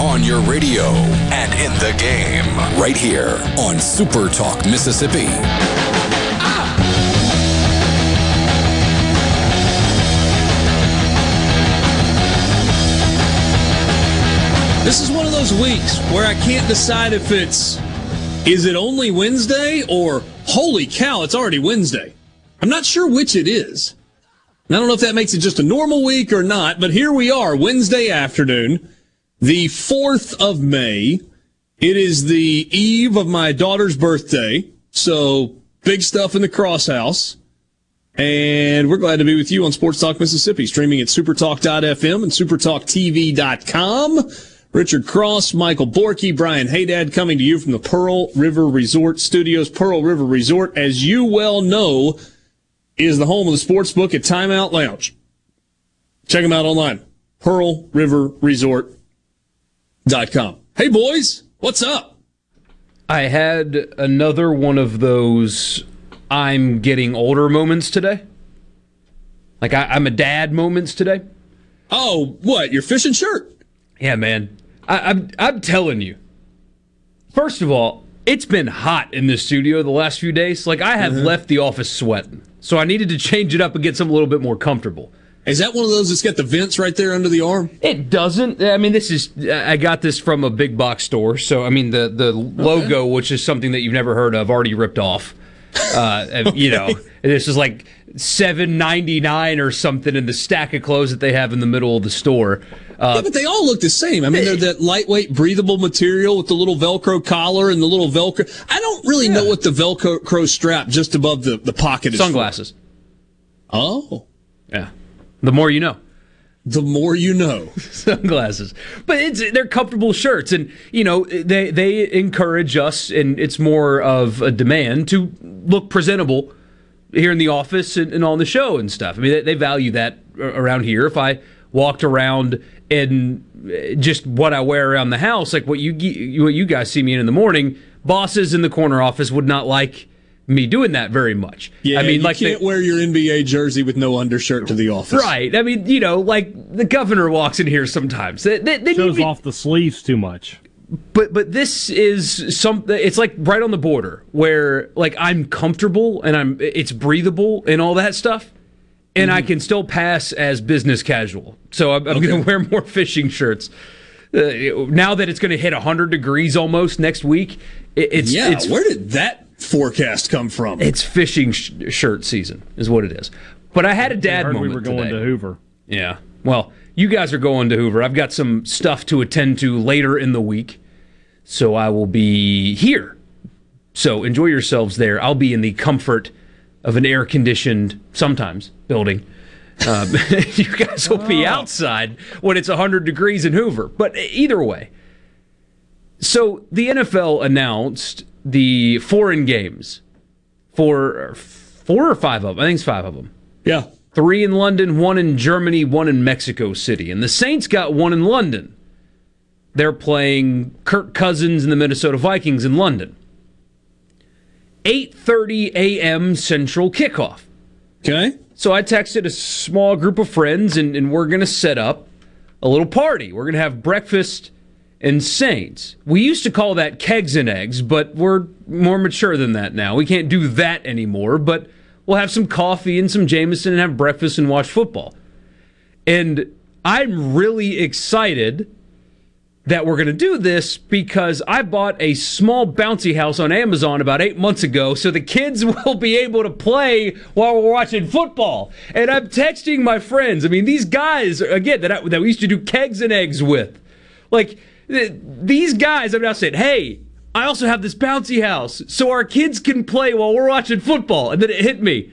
On your radio and in the game, right here on Super Talk Mississippi. This is one of those weeks where I can't decide if it's is it only Wednesday or holy cow, it's already Wednesday. I'm not sure which it is. I don't know if that makes it just a normal week or not, but here we are, Wednesday afternoon, the 4th of May. It is the eve of my daughter's birthday, so big stuff in the cross house. And we're glad to be with you on Sports Talk Mississippi, streaming at supertalk.fm and supertalktv.com. Richard Cross, Michael Borky, Brian Haydad coming to you from the Pearl River Resort Studios. Pearl River Resort, as you well know, is the home of the sports book at Timeout Lounge. Check them out online. Pearl River Resort.com. Hey boys, what's up? I had another one of those I'm getting older moments today. Like I, am a dad moments today. Oh, what? Your fishing shirt? Yeah, man. I, I'm I'm telling you. First of all, it's been hot in this studio the last few days. Like I have mm-hmm. left the office sweating. So I needed to change it up and get something a little bit more comfortable. Is that one of those that's got the vents right there under the arm? It doesn't. I mean, this is. I got this from a big box store. So I mean, the the logo, which is something that you've never heard of, already ripped off. Uh, okay. You know, this is like seven ninety nine or something in the stack of clothes that they have in the middle of the store. Uh, yeah, but they all look the same. I mean, they're that lightweight, breathable material with the little Velcro collar and the little Velcro. I don't really yeah. know what the Velcro strap just above the, the pocket is. Sunglasses. For. Oh. Yeah. The more you know. The more you know. Sunglasses. But it's they're comfortable shirts and you know, they they encourage us and it's more of a demand to look presentable here in the office and, and on the show and stuff. I mean, they, they value that around here. If I walked around in eh, just what I wear around the house, like what you what you guys see me in in the morning, bosses in the corner office would not like me doing that very much. Yeah, I mean, you like can't wear your NBA jersey with no undershirt to the office, right? I mean, you know, like the governor walks in here sometimes. They, they, they Shows off the sleeves too much. But but this is something. It's like right on the border where like I'm comfortable and I'm it's breathable and all that stuff and mm-hmm. I can still pass as business casual. So I'm, I'm okay. going to wear more fishing shirts. Uh, now that it's going to hit 100 degrees almost next week, it, it's yeah. It's, where did that forecast come from? It's fishing sh- shirt season, is what it is. But I had a dad moment. We were going today. to Hoover. Yeah. Well, you guys are going to Hoover. I've got some stuff to attend to later in the week, so I will be here. So enjoy yourselves there. I'll be in the comfort of an air conditioned, sometimes, building. Um, you guys will be oh. outside when it's 100 degrees in Hoover. But either way. So the NFL announced the foreign games for four or five of them. I think it's five of them. Yeah. Three in London, one in Germany, one in Mexico City. And the Saints got one in London. They're playing Kirk Cousins and the Minnesota Vikings in London. 8:30 a.m. Central kickoff. Okay. So I texted a small group of friends, and, and we're going to set up a little party. We're going to have breakfast and Saints. We used to call that kegs and eggs, but we're more mature than that now. We can't do that anymore, but we'll have some coffee and some Jameson and have breakfast and watch football. And I'm really excited that we're going to do this because I bought a small bouncy house on Amazon about eight months ago so the kids will be able to play while we're watching football. And I'm texting my friends. I mean, these guys, again, that, I, that we used to do kegs and eggs with. Like, these guys have now said, hey, I also have this bouncy house so our kids can play while we're watching football. And then it hit me.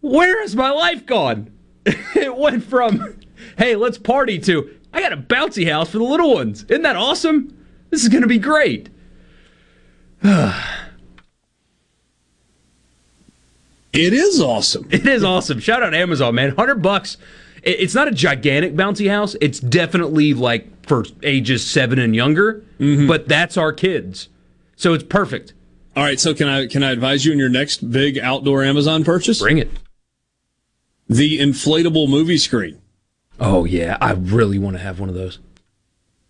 Where has my life gone? it went from, hey, let's party to, I got a bouncy house for the little ones. Isn't that awesome? This is going to be great. it is awesome. It is awesome. Shout out Amazon, man. 100 bucks. It's not a gigantic bouncy house. It's definitely like for ages 7 and younger, mm-hmm. but that's our kids. So it's perfect. All right, so can I can I advise you in your next big outdoor Amazon purchase? Bring it. The inflatable movie screen. Oh yeah, I really want to have one of those.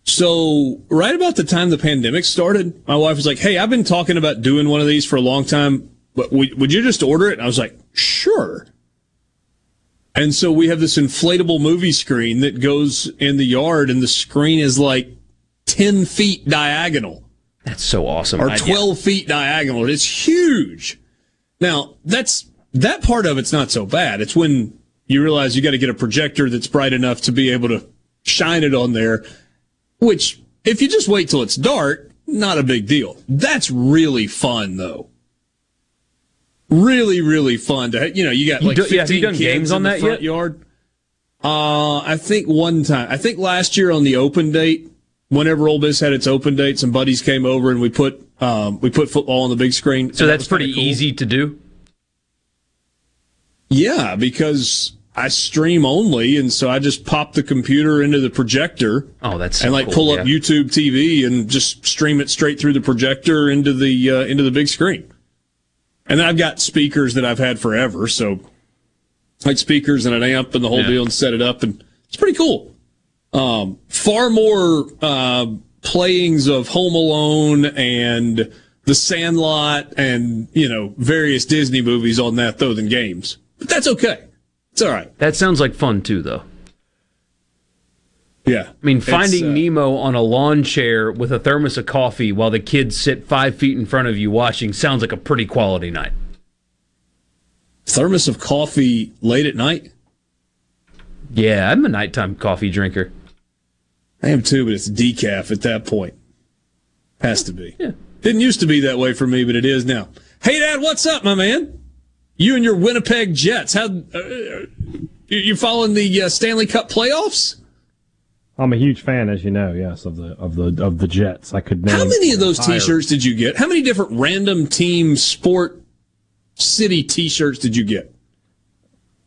So, right about the time the pandemic started, my wife was like, "Hey, I've been talking about doing one of these for a long time, but would you just order it?" And I was like, "Sure." And so we have this inflatable movie screen that goes in the yard, and the screen is like ten feet diagonal. That's so awesome. Or twelve yeah. feet diagonal. It's huge. Now that's that part of it's not so bad. It's when you realize you got to get a projector that's bright enough to be able to shine it on there, which if you just wait till it's dark, not a big deal. That's really fun though. Really, really fun to, you know, you got like you do, 15 yeah, have you done games on that yet? Yard. Uh, I think one time, I think last year on the open date, whenever Ole Miss had its open date, some buddies came over and we put, um, we put football on the big screen. So that's that pretty cool. easy to do. Yeah, because I stream only, and so I just pop the computer into the projector. Oh, that's so and like cool, pull yeah. up YouTube TV and just stream it straight through the projector into the uh, into the big screen. And then I've got speakers that I've had forever, so like speakers and an amp and the whole yeah. deal, and set it up, and it's pretty cool. Um, far more uh, playings of Home Alone and The Sandlot and you know various Disney movies on that though than games, but that's okay. It's all right. That sounds like fun too, though. Yeah. I mean, finding uh, Nemo on a lawn chair with a thermos of coffee while the kids sit five feet in front of you watching sounds like a pretty quality night. Thermos of coffee late at night? Yeah, I'm a nighttime coffee drinker. I am too, but it's decaf at that point. Has to be. Yeah. Didn't used to be that way for me, but it is now. Hey, Dad, what's up, my man? You and your Winnipeg Jets. How uh, you following the uh, Stanley Cup playoffs? I'm a huge fan, as you know. Yes, of the of the of the Jets. I could. How many of those entire... T-shirts did you get? How many different random team sport city T-shirts did you get?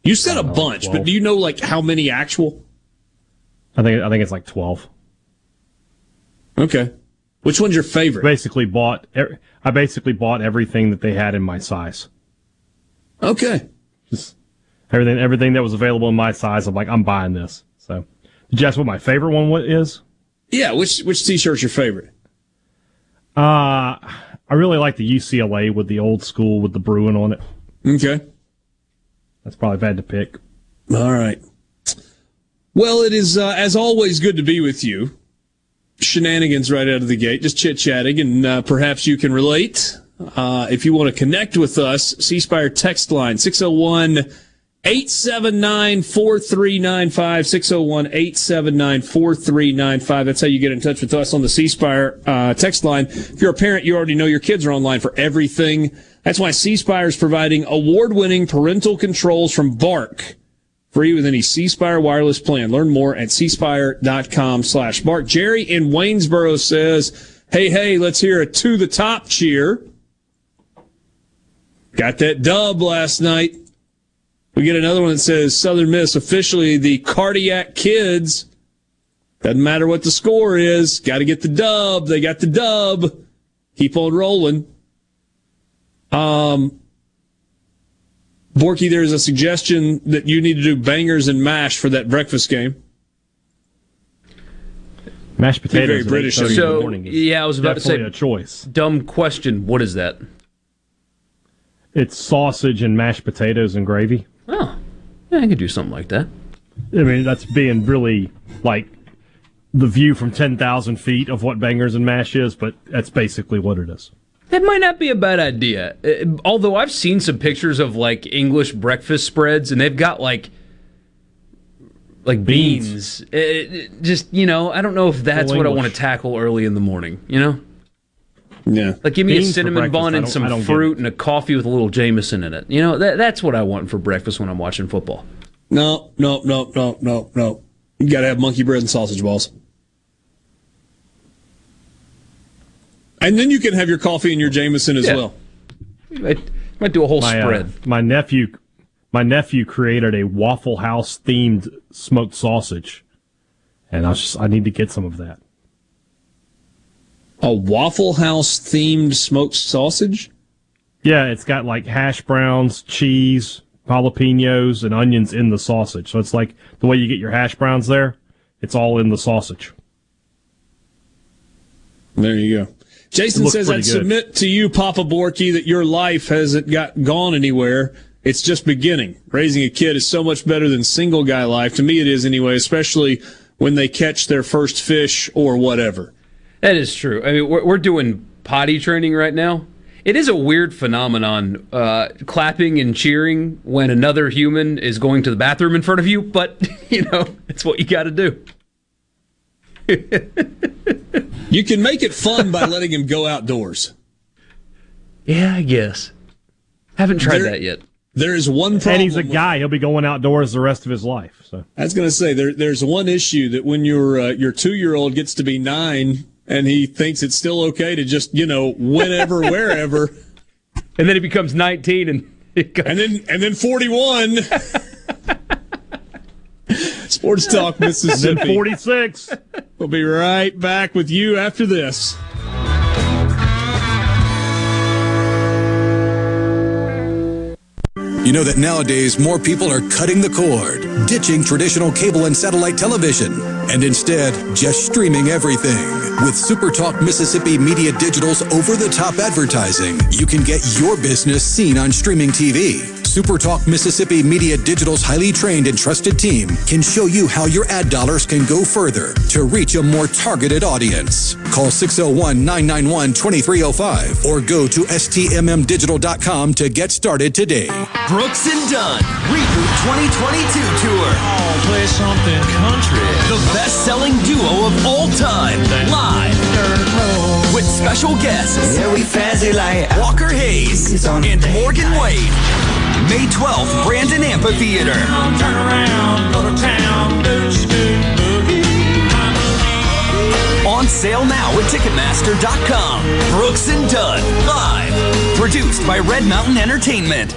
You said a know, bunch, 12. but do you know like how many actual? I think I think it's like twelve. Okay. Which one's your favorite? Basically bought. I basically bought everything that they had in my size. Okay. Just everything, everything that was available in my size. I'm like, I'm buying this. Did you ask what my favorite one is? Yeah. Which which t-shirt's your favorite? Uh, I really like the UCLA with the old school with the Bruin on it. Okay. That's probably bad to pick. All right. Well, it is uh, as always good to be with you. Shenanigans right out of the gate, just chit chatting, and uh, perhaps you can relate. Uh, if you want to connect with us, C Spire text line 601 879 4395. 601 879 4395. That's how you get in touch with us on the C Spire uh, text line. If you're a parent, you already know your kids are online for everything. That's why C Spire is providing award winning parental controls from Bark. Free with any C Spire wireless plan. Learn more at cspire.com slash Bark. Jerry in Waynesboro says, Hey, hey, let's hear a to the top cheer. Got that dub last night. We get another one that says Southern Miss officially the cardiac kids. Doesn't matter what the score is. Got to get the dub. They got the dub. Keep on rolling. Um, Borky, there's a suggestion that you need to do bangers and mash for that breakfast game. Mashed potatoes. Very British. So, yeah, I was about to say a choice. Dumb question. What is that? It's sausage and mashed potatoes and gravy. Oh, yeah, I could do something like that. I mean, that's being really like the view from 10,000 feet of what bangers and mash is, but that's basically what it is. That might not be a bad idea. Uh, although I've seen some pictures of like English breakfast spreads, and they've got like like beans. beans. Uh, just you know, I don't know if that's what I want to tackle early in the morning. You know. Yeah. Like give me beans a cinnamon bun and some fruit and a coffee with a little Jameson in it. You know, that, that's what I want for breakfast when I'm watching football. No, no, no, no, no, no. You got to have monkey bread and sausage balls. And then you can have your coffee and your Jameson as yeah. well. I might do a whole my, uh, spread. Uh, my nephew, my nephew created a Waffle House themed smoked sausage, and I just I need to get some of that. A Waffle House themed smoked sausage? Yeah, it's got like hash browns, cheese, jalapenos, and onions in the sausage. So it's like the way you get your hash browns there. It's all in the sausage. There you go. Jason says, I'd good. submit to you, Papa Borky, that your life hasn't got gone anywhere. It's just beginning. Raising a kid is so much better than single guy life. To me, it is anyway, especially when they catch their first fish or whatever. That is true. I mean, we're, we're doing potty training right now. It is a weird phenomenon, uh, clapping and cheering when another human is going to the bathroom in front of you, but, you know, it's what you got to do. you can make it fun by letting him go outdoors. Yeah, I guess. Haven't tried there, that yet. There is one problem. And he's a guy; he'll be going outdoors the rest of his life. So I was going to say there, there's one issue that when your uh, your two year old gets to be nine and he thinks it's still okay to just you know whenever wherever, and then he becomes nineteen and and then and then forty one. Sports Talk Mississippi. 46. We'll be right back with you after this. You know that nowadays more people are cutting the cord, ditching traditional cable and satellite television, and instead just streaming everything. With SuperTalk Mississippi Media Digital's over the top advertising, you can get your business seen on streaming TV. SuperTalk Mississippi Media Digital's highly trained and trusted team can show you how your ad dollars can go further to reach a more targeted audience. Call 601 991 2305 or go to stmmdigital.com to get started today. Brooks and Dunn Reboot 2022 Tour. Oh, play something country. The best selling duo of all time. Live. With special guests. Yeah, we fancy like Walker Hayes and Morgan Wade. May 12th, Brandon Amphitheater. On sale now at Ticketmaster.com. Brooks and Dunn, live. Produced by Red Mountain Entertainment.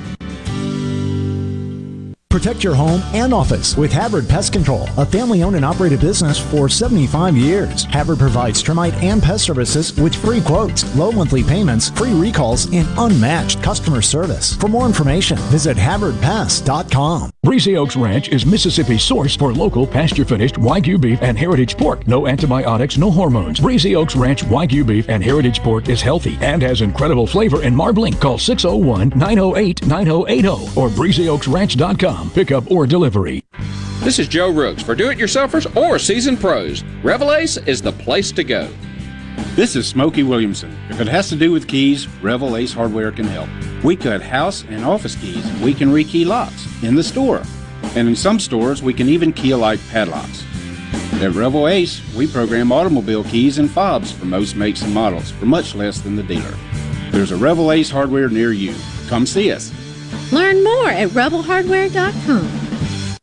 Protect your home and office with Havard Pest Control, a family owned and operated business for 75 years. Havard provides termite and pest services with free quotes, low monthly payments, free recalls, and unmatched customer service. For more information, visit HavardPest.com. Breezy Oaks Ranch is Mississippi's source for local pasture finished Wagyu beef and heritage pork. No antibiotics, no hormones. Breezy Oaks Ranch Wagyu beef and heritage pork is healthy and has incredible flavor and marbling. Call 601 908 9080 or breezyoaksranch.com pickup or delivery. This is Joe Rooks. For do-it-yourselfers or seasoned pros, Rebel Ace is the place to go. This is Smokey Williamson. If it has to do with keys, Rebel Ace Hardware can help. We cut house and office keys. We can rekey locks in the store. And in some stores, we can even key alike padlocks. At Rebel Ace, we program automobile keys and fobs for most makes and models for much less than the dealer. There's a Rebel Ace Hardware near you. Come see us. Learn more at rebelhardware.com.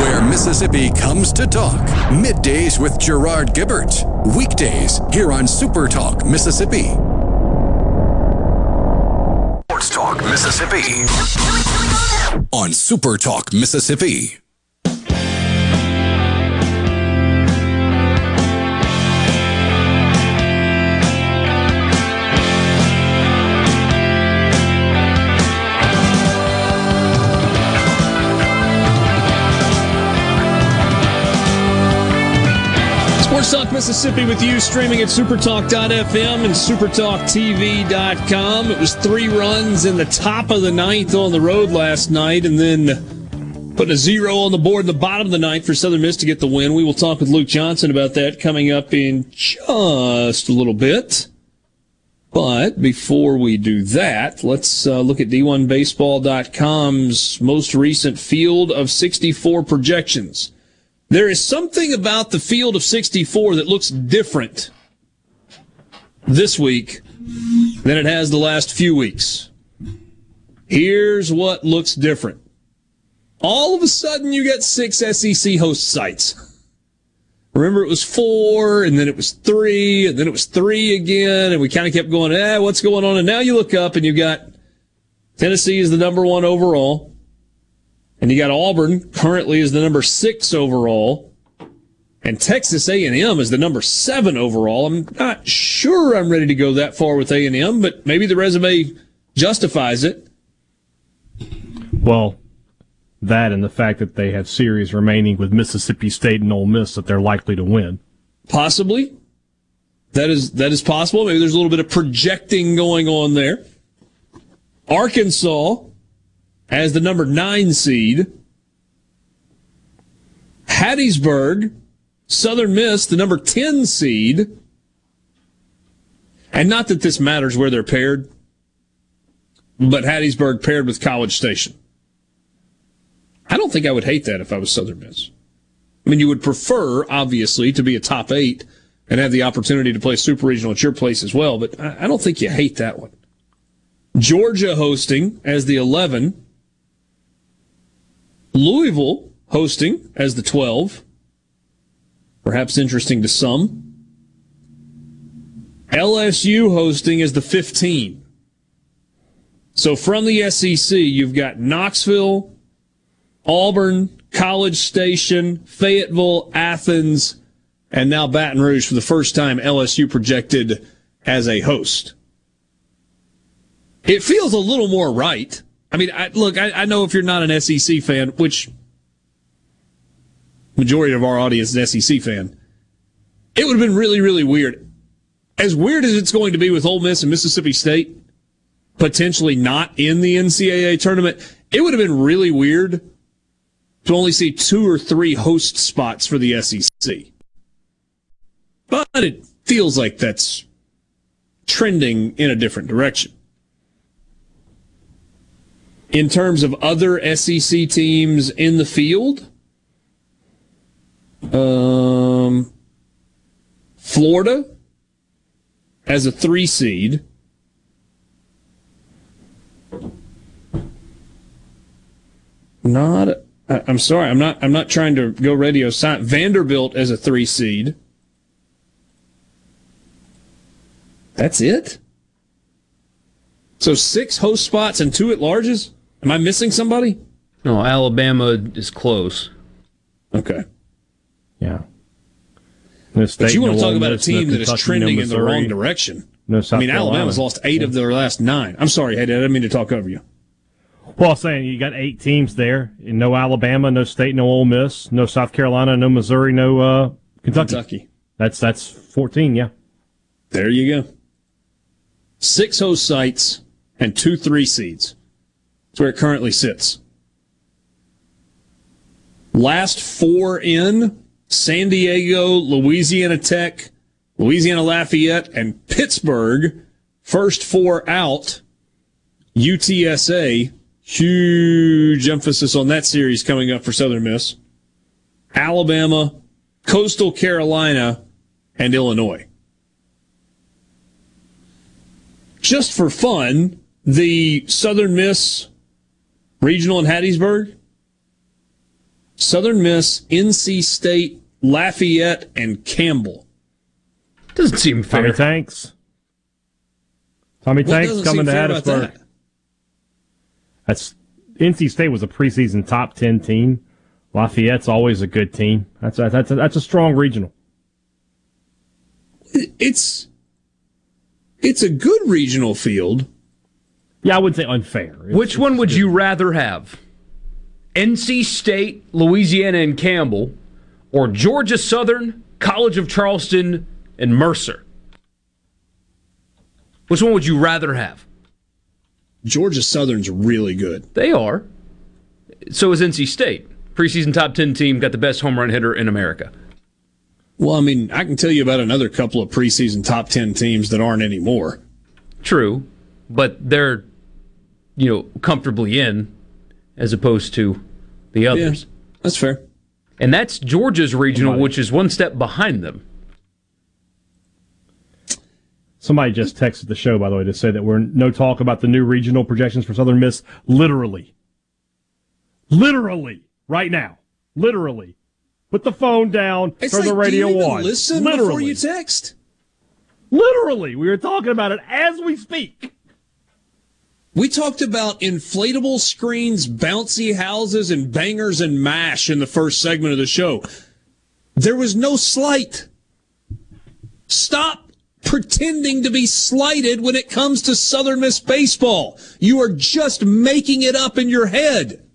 where Mississippi comes to talk. Middays with Gerard Gibert. Weekdays here on Super Talk Mississippi. Sports Talk Mississippi. On Super Talk Mississippi. Mississippi with you, streaming at supertalk.fm and supertalktv.com. It was three runs in the top of the ninth on the road last night, and then putting a zero on the board in the bottom of the ninth for Southern Miss to get the win. We will talk with Luke Johnson about that coming up in just a little bit. But before we do that, let's uh, look at D1Baseball.com's most recent field of 64 projections. There is something about the field of 64 that looks different this week than it has the last few weeks. Here's what looks different. All of a sudden, you get six SEC host sites. Remember, it was four, and then it was three, and then it was three again, and we kind of kept going, eh, what's going on? And now you look up and you've got Tennessee is the number one overall. And you got Auburn currently is the number six overall, and Texas A&M is the number seven overall. I'm not sure I'm ready to go that far with A&M, but maybe the resume justifies it. Well, that and the fact that they have series remaining with Mississippi State and Ole Miss that they're likely to win. Possibly. That is that is possible. Maybe there's a little bit of projecting going on there. Arkansas as the number nine seed. Hattiesburg, Southern Miss, the number 10 seed. And not that this matters where they're paired, but Hattiesburg paired with College Station. I don't think I would hate that if I was Southern Miss. I mean, you would prefer, obviously, to be a top eight and have the opportunity to play super regional at your place as well, but I don't think you hate that one. Georgia hosting as the 11. Louisville hosting as the 12. Perhaps interesting to some. LSU hosting as the 15. So from the SEC, you've got Knoxville, Auburn, College Station, Fayetteville, Athens, and now Baton Rouge for the first time LSU projected as a host. It feels a little more right I mean, I, look, I, I, know if you're not an SEC fan, which majority of our audience is SEC fan, it would have been really, really weird. As weird as it's going to be with Ole Miss and Mississippi State potentially not in the NCAA tournament, it would have been really weird to only see two or three host spots for the SEC. But it feels like that's trending in a different direction in terms of other SEC teams in the field, um, Florida as a three seed. Not, I'm sorry, I'm not. I'm not trying to go radio silent. Vanderbilt as a three seed. That's it. So six host spots and two at larges. Am I missing somebody? No, Alabama is close. Okay. Yeah. but you want to talk about a team that is trending in the wrong direction. No South I mean, Carolina. Alabama's lost eight yeah. of their last nine. I'm sorry, I didn't mean to talk over you. Well, I'm saying you got eight teams there. No Alabama, no State, no Ole Miss, no South Carolina, no Missouri, no uh, Kentucky. Kentucky. That's that's 14. Yeah. There you go. Six host sites and two three seeds. That's where it currently sits. Last four in San Diego, Louisiana Tech, Louisiana Lafayette, and Pittsburgh. First four out. UTSA, huge emphasis on that series coming up for Southern Miss. Alabama, Coastal Carolina, and Illinois. Just for fun, the Southern Miss Regional in Hattiesburg, Southern Miss, NC State, Lafayette, and Campbell. Doesn't seem fair. Tommy Tanks. Tommy what Tanks coming to Hattiesburg. That? That's NC State was a preseason top ten team. Lafayette's always a good team. That's a, that's a, that's a strong regional. It's it's a good regional field. Yeah, I would say unfair. It's, Which one would you rather have? NC State, Louisiana, and Campbell, or Georgia Southern, College of Charleston, and Mercer? Which one would you rather have? Georgia Southern's really good. They are. So is NC State. Preseason top 10 team, got the best home run hitter in America. Well, I mean, I can tell you about another couple of preseason top 10 teams that aren't anymore. True, but they're, you know, comfortably in as opposed to the others. Yeah, that's fair. And that's Georgia's regional, which is one step behind them. Somebody just texted the show, by the way, to say that we're no talk about the new regional projections for Southern Miss. Literally. Literally. Right now. Literally. Put the phone down, it's turn like, the radio do you on. Listen Literally. before you text. Literally. We were talking about it as we speak. We talked about inflatable screens, bouncy houses, and bangers and mash in the first segment of the show. There was no slight. Stop pretending to be slighted when it comes to Southern Miss baseball. You are just making it up in your head.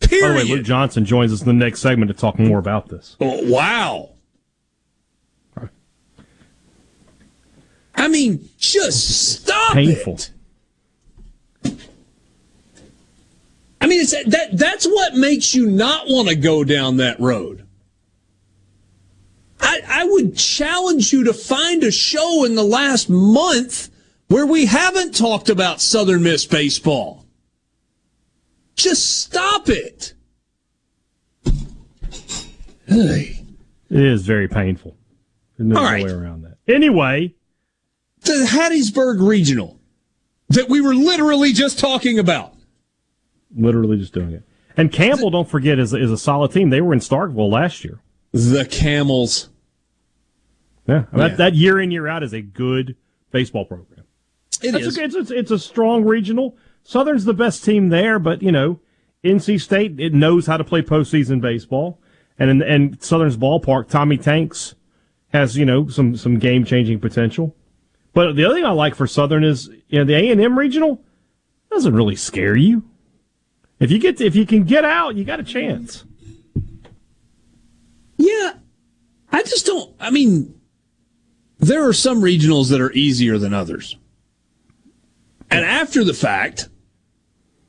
Period. By the way, Luke Johnson joins us in the next segment to talk more about this. Oh, wow. I mean, just stop Painful. it. I mean, it's that that's what makes you not want to go down that road. I, I would challenge you to find a show in the last month where we haven't talked about Southern Miss baseball. Just stop it. Hey. It is very painful. There's no right. way around that. Anyway, the Hattiesburg Regional that we were literally just talking about. Literally just doing it. And Campbell, don't forget, is, is a solid team. They were in Starkville last year. The Camels. Yeah, yeah. That, that, year in year out is a good baseball program. It That's is. A, it's, a, it's a strong regional. Southern's the best team there, but you know, NC State it knows how to play postseason baseball, and in, and Southern's ballpark, Tommy Tanks has you know some some game changing potential. But the other thing I like for Southern is you know the A and M regional doesn't really scare you. If you get to, if you can get out, you got a chance. Yeah, I just don't. I mean, there are some regionals that are easier than others. And after the fact,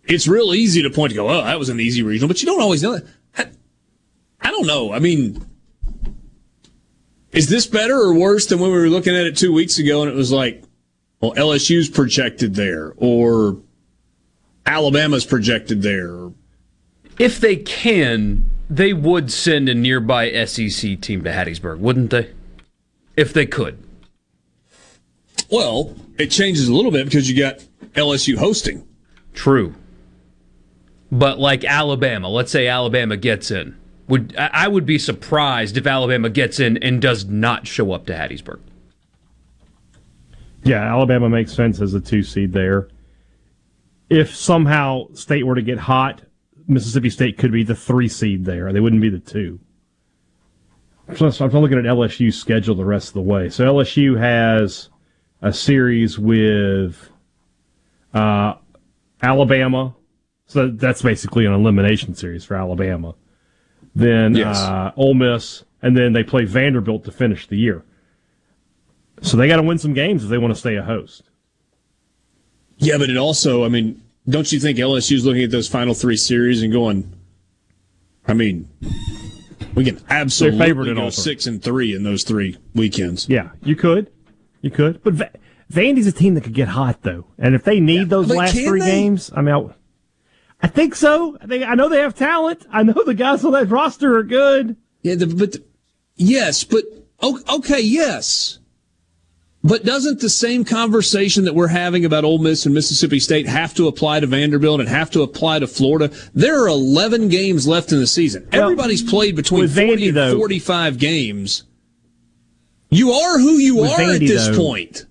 it's real easy to point to go, oh, that was an easy regional, but you don't always know that. I, I don't know. I mean, is this better or worse than when we were looking at it two weeks ago and it was like, well, LSU's projected there or Alabama's projected there? If they can, they would send a nearby SEC team to Hattiesburg, wouldn't they? if they could. Well, it changes a little bit because you got LSU hosting. True. But like Alabama, let's say Alabama gets in. Would I would be surprised if Alabama gets in and does not show up to Hattiesburg. Yeah, Alabama makes sense as a two seed there. If somehow State were to get hot, Mississippi State could be the three seed there. They wouldn't be the two. So I'm looking at LSU's schedule the rest of the way. So LSU has a series with uh, Alabama. So that's basically an elimination series for Alabama. Then yes. uh, Ole Miss, and then they play Vanderbilt to finish the year. So they got to win some games if they want to stay a host. Yeah, but it also, I mean, don't you think LSU's looking at those final three series and going, I mean, we can absolutely go six and three in those three weekends. Yeah, you could, you could, but Va- Vandy's a team that could get hot though, and if they need yeah, those last three they? games, I mean, I, I, think so. I think I know they have talent. I know the guys on that roster are good. Yeah, the, but the, yes, but okay, yes. But doesn't the same conversation that we're having about Ole Miss and Mississippi State have to apply to Vanderbilt and have to apply to Florida? There are 11 games left in the season. Well, Everybody's played between 40 Vandy, and though, 45 games. You are who you are Vandy, at this though, point.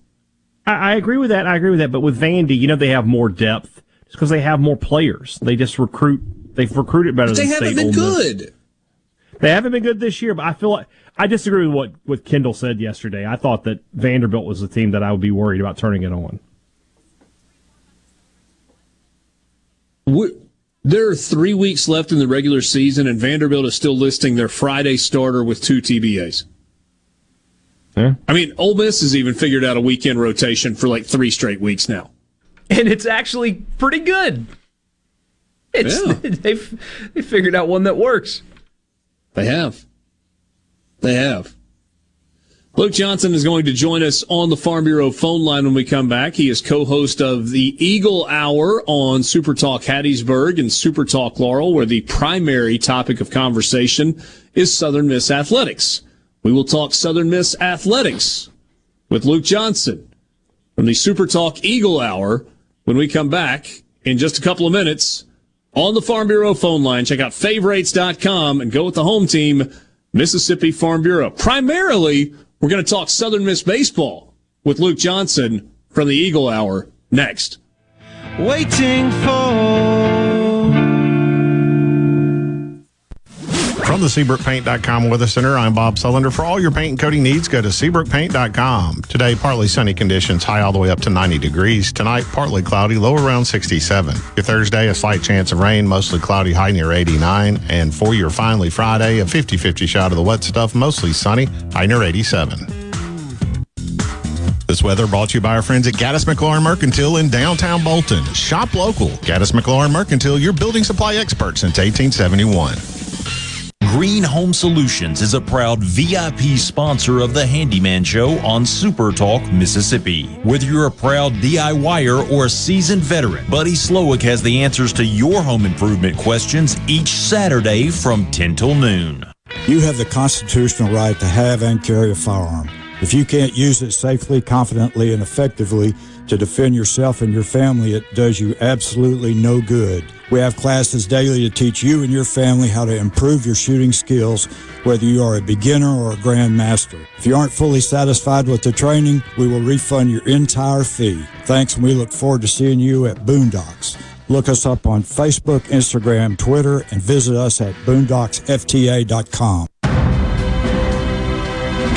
I, I, agree with that. I agree with that. But with Vandy, you know, they have more depth because they have more players. They just recruit. They've recruited better. But they haven't State, been good. They haven't been good this year, but I feel like I disagree with what, what Kendall said yesterday. I thought that Vanderbilt was the team that I would be worried about turning it on. there are three weeks left in the regular season, and Vanderbilt is still listing their Friday starter with two TBAs. Yeah. I mean, Ole Miss has even figured out a weekend rotation for like three straight weeks now, and it's actually pretty good. It's yeah. they've they figured out one that works. They have. They have. Luke Johnson is going to join us on the Farm Bureau phone line when we come back. He is co-host of the Eagle Hour on Super Talk Hattiesburg and Super Talk Laurel, where the primary topic of conversation is Southern Miss athletics. We will talk Southern Miss athletics with Luke Johnson from the Super Talk Eagle Hour when we come back in just a couple of minutes on the Farm Bureau phone line. Check out favorites.com and go with the home team. Mississippi Farm Bureau. Primarily, we're going to talk Southern Miss baseball with Luke Johnson from the Eagle Hour next. Waiting for from the SeabrookPaint.com Weather Center, I'm Bob Sullender. For all your paint and coating needs, go to SeabrookPaint.com. Today, partly sunny conditions, high all the way up to 90 degrees. Tonight, partly cloudy, low around 67. Your Thursday, a slight chance of rain, mostly cloudy, high near 89. And for your finally Friday, a 50 50 shot of the wet stuff, mostly sunny, high near 87. This weather brought to you by our friends at Gaddis McLaurin Mercantile in downtown Bolton. Shop local. Gaddis McLaurin Mercantile, your building supply expert since 1871. Green Home Solutions is a proud VIP sponsor of the Handyman Show on Super Talk, Mississippi. Whether you're a proud DIYer or a seasoned veteran, Buddy Slowick has the answers to your home improvement questions each Saturday from 10 till noon. You have the constitutional right to have and carry a firearm. If you can't use it safely, confidently, and effectively to defend yourself and your family, it does you absolutely no good. We have classes daily to teach you and your family how to improve your shooting skills, whether you are a beginner or a grandmaster. If you aren't fully satisfied with the training, we will refund your entire fee. Thanks, and we look forward to seeing you at Boondocks. Look us up on Facebook, Instagram, Twitter, and visit us at boondocksfta.com.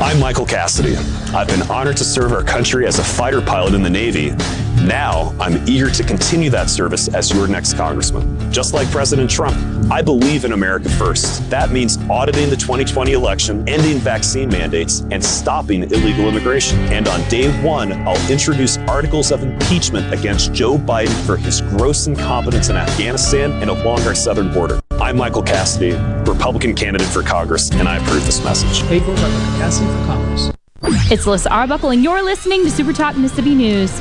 I'm Michael Cassidy. I've been honored to serve our country as a fighter pilot in the Navy. Now, I'm eager to continue that service as your next congressman. Just like President Trump, I believe in America first. That means auditing the 2020 election, ending vaccine mandates, and stopping illegal immigration. And on day one, I'll introduce articles of impeachment against Joe Biden for his gross incompetence in Afghanistan and along our southern border. I'm Michael Cassidy, Republican candidate for Congress, and I approve this message. Paid for by Michael Cassidy for Congress. It's Alyssa Arbuckle, and you're listening to Super Talk Mississippi News.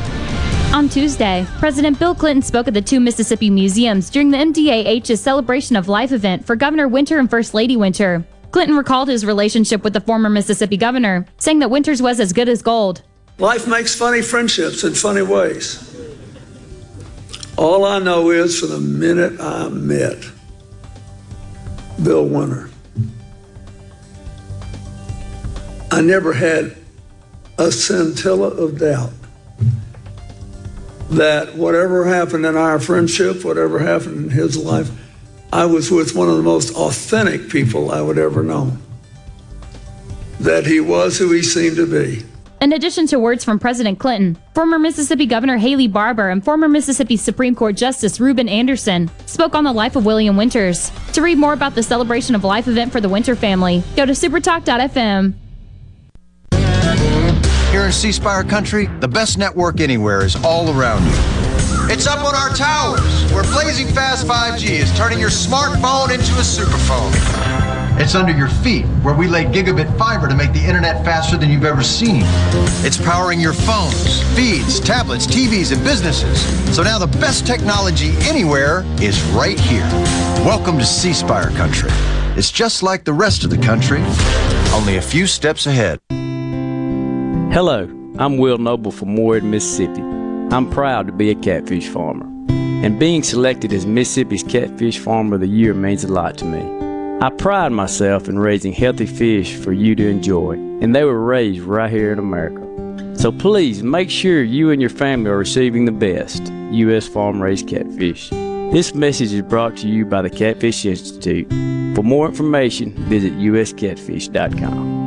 On Tuesday, President Bill Clinton spoke at the two Mississippi museums during the MDAH's Celebration of Life event for Governor Winter and First Lady Winter. Clinton recalled his relationship with the former Mississippi governor, saying that Winters was as good as gold. Life makes funny friendships in funny ways. All I know is from the minute I met Bill Winter, I never had a scintilla of doubt that whatever happened in our friendship, whatever happened in his life, I was with one of the most authentic people I would ever know. That he was who he seemed to be. In addition to words from President Clinton, former Mississippi Governor Haley Barbour and former Mississippi Supreme Court Justice Reuben Anderson spoke on the life of William Winters. To read more about the Celebration of Life event for the Winter family, go to supertalk.fm. Here in C Spire country, the best network anywhere is all around you. It's up on our towers, where blazing fast 5G is turning your smartphone into a superphone. It's under your feet, where we lay gigabit fiber to make the internet faster than you've ever seen. It's powering your phones, feeds, tablets, TVs, and businesses. So now the best technology anywhere is right here. Welcome to C Spire country. It's just like the rest of the country, only a few steps ahead. Hello, I'm Will Noble from Moorhead, Mississippi. I'm proud to be a catfish farmer, and being selected as Mississippi's Catfish Farmer of the Year means a lot to me. I pride myself in raising healthy fish for you to enjoy, and they were raised right here in America. So please make sure you and your family are receiving the best U.S. farm raised catfish. This message is brought to you by the Catfish Institute. For more information, visit uscatfish.com.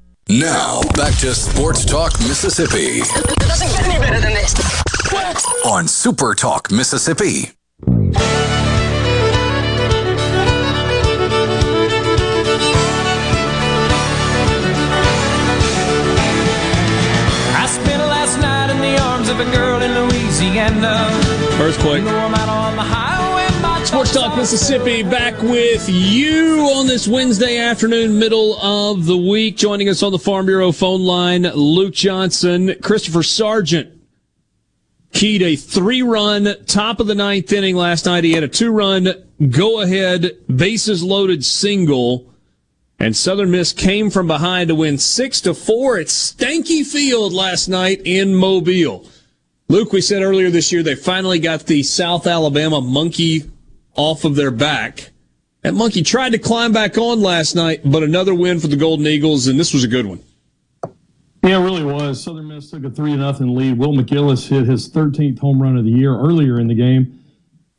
Now, back to Sports Talk Mississippi. It doesn't get any better than this. On Super Talk Mississippi. I spent last night in the arms of a girl in Louisiana. Earthquake. Sports Talk Mississippi back with you on this Wednesday afternoon, middle of the week. Joining us on the Farm Bureau phone line, Luke Johnson, Christopher Sargent. Keyed a three run top of the ninth inning last night. He had a two run go ahead bases loaded single. And Southern Miss came from behind to win six to four at Stanky Field last night in Mobile. Luke, we said earlier this year they finally got the South Alabama monkey off of their back. That monkey tried to climb back on last night, but another win for the Golden Eagles, and this was a good one. Yeah, it really was. Southern Miss took a three nothing lead. Will McGillis hit his 13th home run of the year earlier in the game.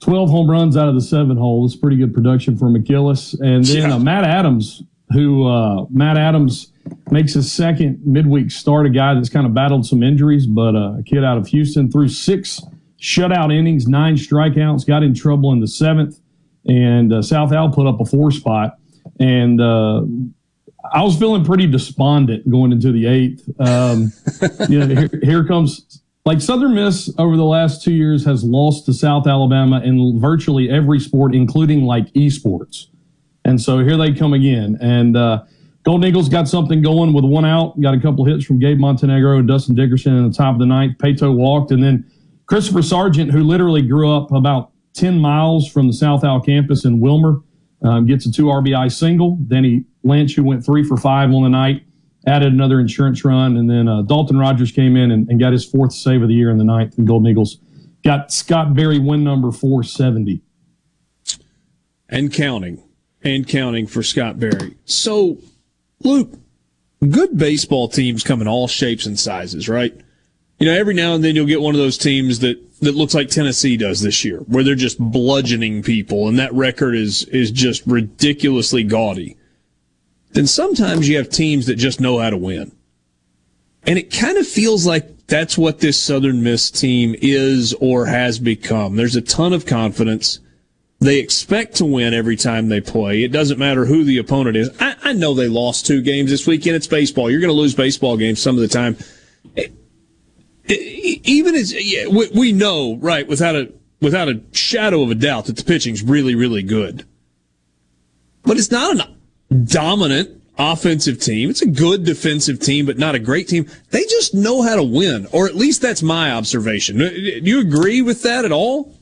12 home runs out of the seven hole. That's pretty good production for McGillis. And then Yeah. uh, Matt Adams, who uh, Matt Adams makes his second midweek start, a guy that's kind of battled some injuries, but uh, a kid out of Houston threw six shutout innings, nine strikeouts, got in trouble in the seventh, and uh, South Al put up a four spot. And uh, I was feeling pretty despondent going into the eighth. Um, you know, here, here comes like Southern Miss over the last two years has lost to South Alabama in virtually every sport, including like esports. And so here they come again. And uh, Golden Eagles got something going with one out, got a couple hits from Gabe Montenegro and Dustin Dickerson in the top of the ninth. Paetow walked, and then Christopher Sargent, who literally grew up about 10 miles from the South Al campus in Wilmer, um, gets a two RBI single. Danny Lynch, who went three for five on the night, added another insurance run. And then uh, Dalton Rogers came in and, and got his fourth save of the year in the ninth. And Golden Eagles got Scott Berry win number 470. and counting and counting for Scott Berry. So, Luke, good baseball teams come in all shapes and sizes, right? You know, every now and then you'll get one of those teams that that looks like Tennessee does this year, where they're just bludgeoning people, and that record is is just ridiculously gaudy, then sometimes you have teams that just know how to win. And it kind of feels like that's what this Southern Miss team is or has become. There's a ton of confidence. They expect to win every time they play. It doesn't matter who the opponent is. I, I know they lost two games this weekend. It's baseball. You're going to lose baseball games some of the time. It, even as yeah, we, we know, right, without a without a shadow of a doubt, that the pitching's really, really good. But it's not a dominant offensive team. It's a good defensive team, but not a great team. They just know how to win, or at least that's my observation. Do you agree with that at all?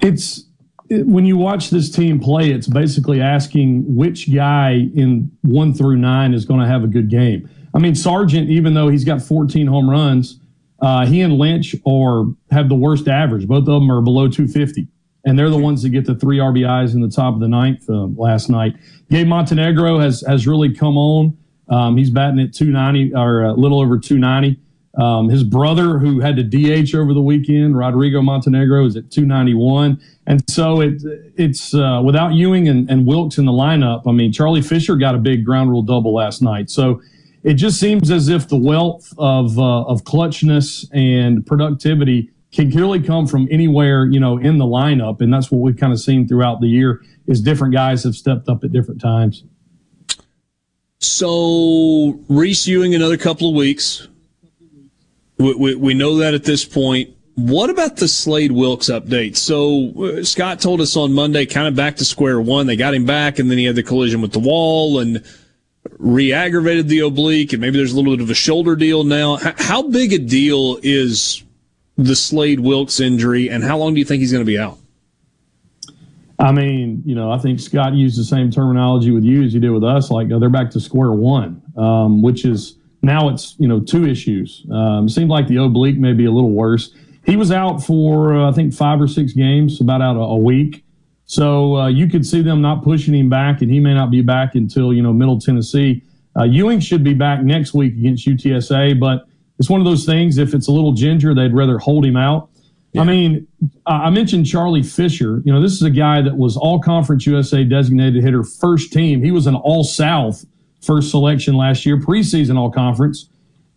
It's when you watch this team play, it's basically asking which guy in one through nine is going to have a good game. I mean, Sargent, even though he's got 14 home runs, uh, he and Lynch are have the worst average. Both of them are below 250 and they're the ones that get the three RBIs in the top of the ninth uh, last night. Gabe Montenegro has has really come on. Um, he's batting at 290 or a little over 290. Um, his brother, who had to DH over the weekend, Rodrigo Montenegro, is at 291. And so it it's uh, without Ewing and, and Wilkes in the lineup. I mean, Charlie Fisher got a big ground rule double last night. So it just seems as if the wealth of uh, of clutchness and productivity can clearly come from anywhere, you know, in the lineup. And that's what we've kind of seen throughout the year is different guys have stepped up at different times. So Reece Ewing another couple of weeks. We, we, we know that at this point. What about the Slade Wilkes update? So uh, Scott told us on Monday, kind of back to square one. They got him back, and then he had the collision with the wall and re-aggravated the oblique, and maybe there's a little bit of a shoulder deal now. H- how big a deal is the Slade Wilkes injury, and how long do you think he's going to be out? I mean, you know, I think Scott used the same terminology with you as he did with us. Like they're back to square one, um, which is now it's you know two issues. Um, seemed like the oblique may be a little worse. He was out for uh, I think five or six games, about out a, a week. So uh, you could see them not pushing him back, and he may not be back until you know Middle Tennessee. Uh, Ewing should be back next week against UTSA, but it's one of those things. If it's a little ginger, they'd rather hold him out. Yeah. I mean, I mentioned Charlie Fisher. You know, this is a guy that was All Conference USA designated hitter, first team. He was an All South first selection last year, preseason All Conference.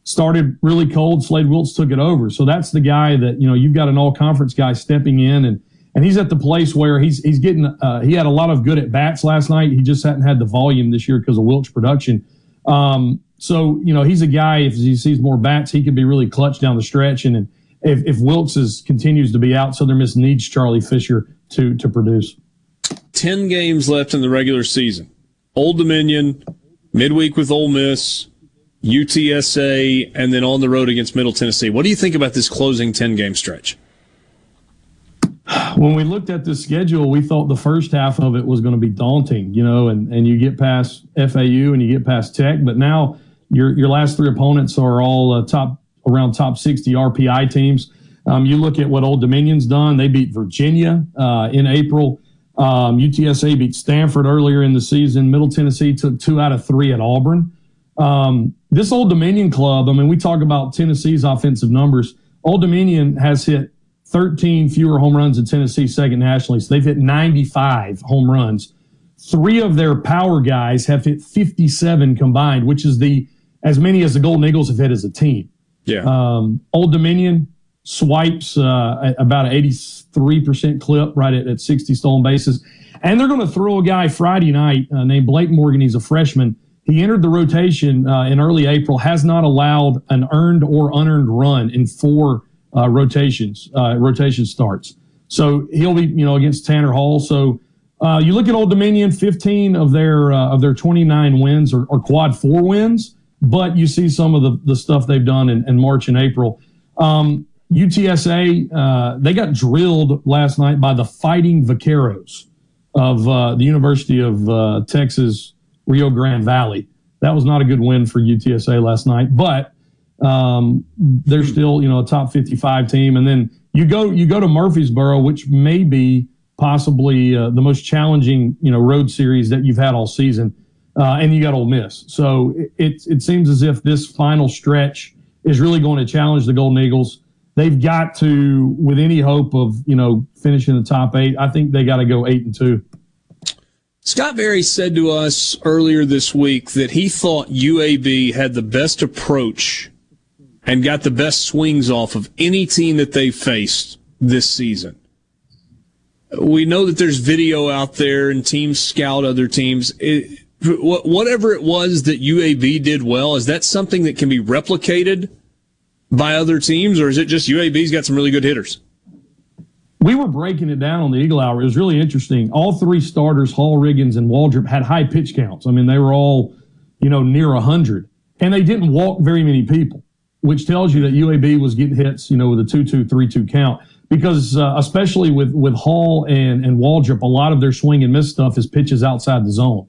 Started really cold. Slade Wilkes took it over. So that's the guy that you know you've got an All Conference guy stepping in, and and he's at the place where he's he's getting. Uh, he had a lot of good at bats last night. He just hadn't had the volume this year because of Wilkes' production. Um, so, you know, he's a guy, if he sees more bats, he could be really clutch down the stretch. And if, if Wilkes is, continues to be out, Southern Miss needs Charlie Fisher to, to produce. 10 games left in the regular season. Old Dominion, midweek with Ole Miss, UTSA, and then on the road against Middle Tennessee. What do you think about this closing 10 game stretch? When we looked at the schedule, we thought the first half of it was going to be daunting, you know, and, and you get past FAU and you get past Tech, but now your your last three opponents are all uh, top around top 60 RPI teams. Um, you look at what Old Dominion's done; they beat Virginia uh, in April. Um, UTSA beat Stanford earlier in the season. Middle Tennessee took two out of three at Auburn. Um, this Old Dominion club, I mean, we talk about Tennessee's offensive numbers. Old Dominion has hit 13 fewer home runs than Tennessee, second nationally. So they've hit 95 home runs. Three of their power guys have hit 57 combined, which is the as many as the Golden Eagles have hit as a team. Yeah. Um, Old Dominion swipes uh, about an 83% clip right at, at 60 stolen bases. And they're going to throw a guy Friday night uh, named Blake Morgan. He's a freshman. He entered the rotation uh, in early April, has not allowed an earned or unearned run in four uh, rotations, uh, rotation starts. So he'll be, you know, against Tanner Hall. So uh, you look at Old Dominion, 15 of their of their 29 wins are, are quad four wins but you see some of the, the stuff they've done in, in March and April. Um, UTSA, uh, they got drilled last night by the Fighting Vaqueros of uh, the University of uh, Texas, Rio Grande Valley. That was not a good win for UTSA last night, but um, they're still, you know, a top 55 team. And then you go you go to Murfreesboro, which may be possibly uh, the most challenging, you know, road series that you've had all season uh, and you got Ole Miss. So it, it, it seems as if this final stretch is really going to challenge the Golden Eagles. they've got to, with any hope of you know finishing the top eight, I think they got to go eight and two. Scott Berry said to us earlier this week that he thought UAB had the best approach and got the best swings off of any team that they faced this season. We know that there's video out there and teams scout other teams. It, whatever it was that UAB did well, is that something that can be replicated by other teams, or is it just UAB's got some really good hitters? We were breaking it down on the Eagle Hour. It was really interesting. All three starters, Hall, Riggins, and Waldrop, had high pitch counts. I mean, they were all, you know, near 100. And they didn't walk very many people, which tells you that UAB was getting hits, you know, with a 2 2 3 2 count. Because uh, especially with, with Hall and, and Waldrop, a lot of their swing and miss stuff is pitches outside the zone.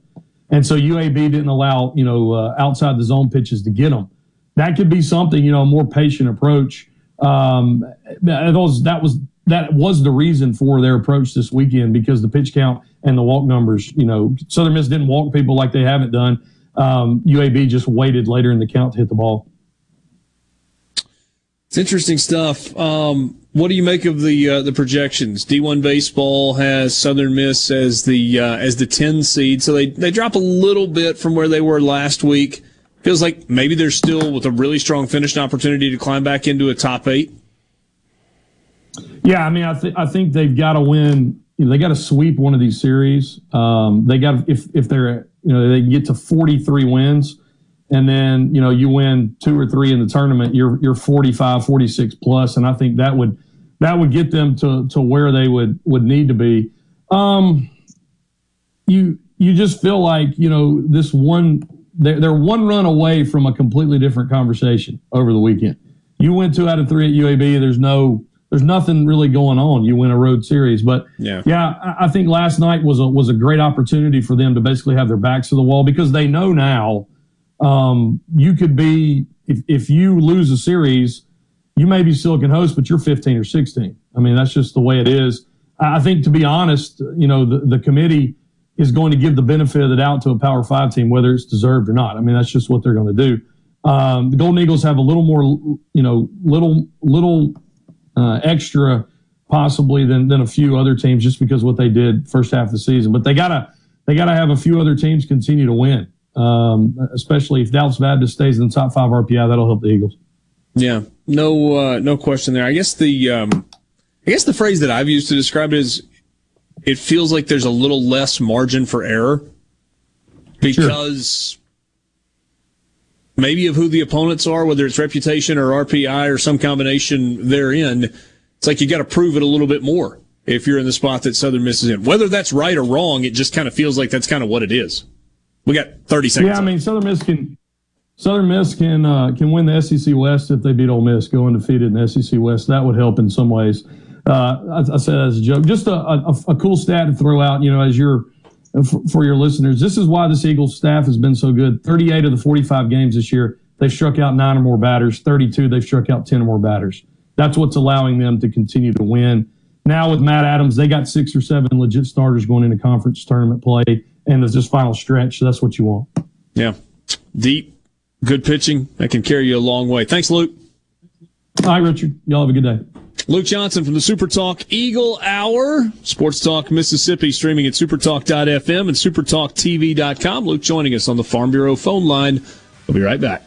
And so UAB didn't allow, you know, uh, outside the zone pitches to get them. That could be something, you know, a more patient approach. Um, that was, that was, that was the reason for their approach this weekend because the pitch count and the walk numbers, you know, Southern Miss didn't walk people like they haven't done. Um, UAB just waited later in the count to hit the ball. It's interesting stuff. Um, what do you make of the uh, the projections? D1 baseball has Southern Miss as the uh, as the 10 seed, so they they drop a little bit from where they were last week. Feels like maybe they're still with a really strong finish an opportunity to climb back into a top eight. Yeah, I mean, I, th- I think they've got to win. You know, they got to sweep one of these series. Um, they got if if they're you know they can get to 43 wins and then you know you win two or three in the tournament you're you're 45 46 plus. And i think that would that would get them to to where they would would need to be. Um you you just feel like you know this one they're, they're one run away from a completely different conversation over the weekend. You win two out of three at uab there's no there's nothing really going on. You win a road series. But yeah. yeah i, I think last night was a was a great opportunity for them to basically have their backs to the wall because they know now um, you could be if, if you lose a series, you may be Silicon Host, but you're 15 or 16. I mean, that's just the way it is. I think, to be honest, you know, the, the committee is going to give the benefit of the doubt to a Power Five team, whether it's deserved or not. I mean, that's just what they're going to do. Um, the Golden Eagles have a little more, you know, little little uh, extra possibly than than a few other teams just because what they did first half of the season. But they gotta they gotta have a few other teams continue to win um, especially if Dallas Baptist stays in the top five RPI, that'll help the Eagles. Yeah, no, uh, no question there. I guess the, um, I guess the phrase that I've used to describe it is, it feels like there's a little less margin for error because sure. maybe of who the opponents are, whether it's reputation or RPI or some combination therein. It's like you got to prove it a little bit more if you're in the spot that Southern Miss is in. Whether that's right or wrong, it just kind of feels like that's kind of what it is. We got 30 seconds. Yeah, I mean, Southern Miss can Southern Miss can uh, can win the SEC West if they beat Ole Miss, go undefeated in the SEC West. That would help in some ways. Uh, I, I, said as a joke, just a, a, a, cool stat to throw out. You know, as your for, for your listeners, this is why this Eagles staff has been so good. Thirty-eight of the forty-five games this year, they've struck out nine or more batters. Thirty-two, they've struck out ten or more batters. That's what's allowing them to continue to win. Now with Matt Adams, they got six or seven legit starters going into conference tournament play and it's just final stretch. So that's what you want. Yeah. Deep, good pitching. That can carry you a long way. Thanks, Luke. Hi, Richard. Y'all have a good day. Luke Johnson from the Super Talk Eagle Hour, Sports Talk Mississippi, streaming at supertalk.fm and supertalktv.com. Luke joining us on the Farm Bureau phone line. We'll be right back.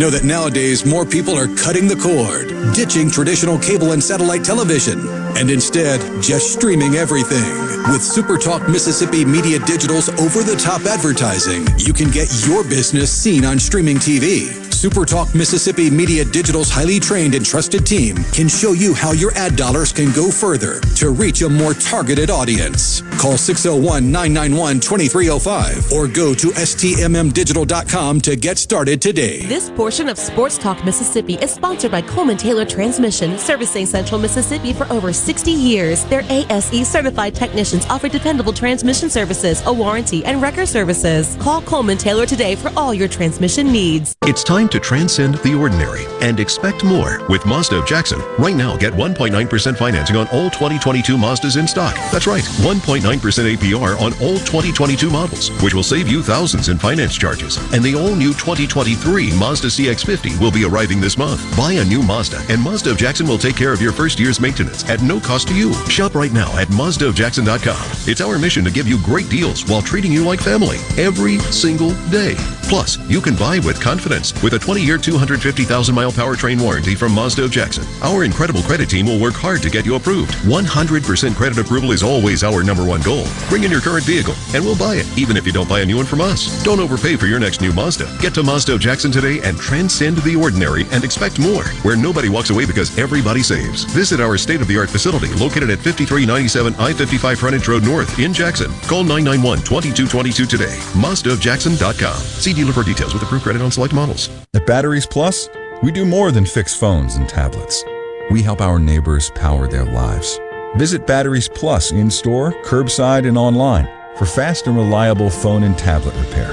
You know that nowadays more people are cutting the cord, ditching traditional cable and satellite television, and instead just streaming everything. With SuperTalk Mississippi Media Digital's over the top advertising, you can get your business seen on streaming TV. SuperTalk Mississippi Media Digital's highly trained and trusted team can show you how your ad dollars can go further to reach a more targeted audience. Call 601 991 2305 or go to stmmdigital.com to get started today. This portion of Sports Talk Mississippi is sponsored by Coleman Taylor Transmission, servicing Central Mississippi for over 60 years. Their ASE certified technicians offer dependable transmission services, a warranty, and record services. Call Coleman Taylor today for all your transmission needs. It's time to transcend the ordinary and expect more with Mazda of Jackson. Right now, get 1.9% financing on all 2022 Mazdas in stock. That's right, 1.9% APR on all 2022 models, which will save you thousands in finance charges. And the all-new 2023 Mazda CX-50 will be arriving this month. Buy a new Mazda, and Mazda of Jackson will take care of your first year's maintenance at no cost to you. Shop right now at MazdaofJackson.com. It's our mission to give you great deals while treating you like family every single day. Plus, you can buy with confidence with a 20-year, 250,000-mile powertrain warranty from Mazda of Jackson. Our incredible credit team will work hard to get you approved. 100% credit approval is always our number one goal. Bring in your current vehicle, and we'll buy it, even if you don't buy a new one from us. Don't overpay for your next new Mazda. Get to Mazda of Jackson today and transcend the ordinary and expect more, where nobody walks away because everybody saves. Visit our state-of-the-art facility located at 5397 I-55 Frontage Road North in Jackson. Call 991-2222 today. MazdaofJackson.com. See dealer for details with approved credit on select models. At Batteries Plus, we do more than fix phones and tablets. We help our neighbors power their lives. Visit Batteries Plus in store, curbside, and online for fast and reliable phone and tablet repair.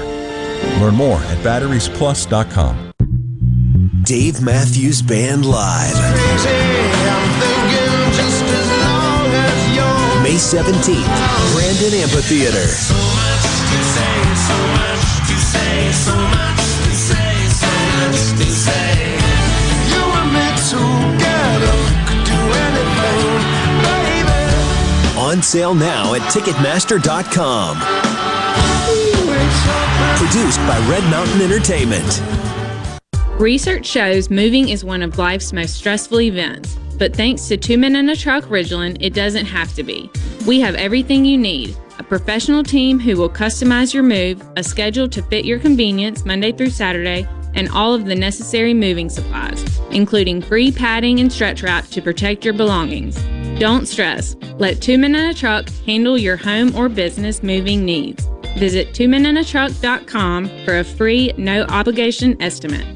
Learn more at batteriesplus.com. Dave Matthews Band Live. May 17th, Brandon Amphitheater. On sale now at Ticketmaster.com. Produced by Red Mountain Entertainment. Research shows moving is one of life's most stressful events, but thanks to Two Men in a Truck Ridgeland, it doesn't have to be. We have everything you need a professional team who will customize your move, a schedule to fit your convenience Monday through Saturday, and all of the necessary moving supplies, including free padding and stretch wrap to protect your belongings. Don't stress. Let Two Men in a Truck handle your home or business moving needs. Visit twomeninatruck.com for a free, no obligation estimate.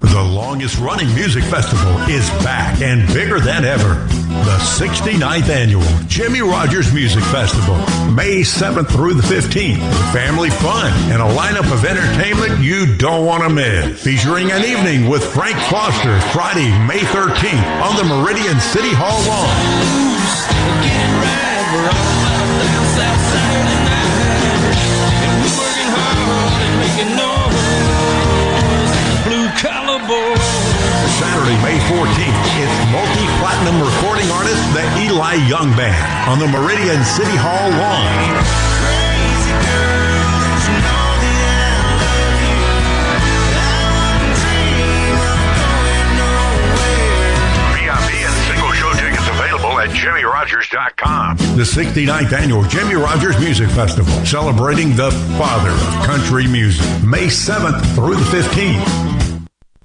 The longest running music festival is back and bigger than ever. The 69th annual Jimmie Rodgers Music Festival, May 7th through the 15th. Family fun and a lineup of entertainment you don't want to miss. Featuring an evening with Frank Foster, Friday, May 13th on the Meridian City Hall lawn. Saturday, May 14th, it's multi-platinum recording artist, the Eli Young Band, on the Meridian City Hall lawn. VIP and single show tickets available at JimmieRodgers.com. The 69th annual Jimmie Rodgers Music Festival, celebrating the father of country music, May 7th through the 15th.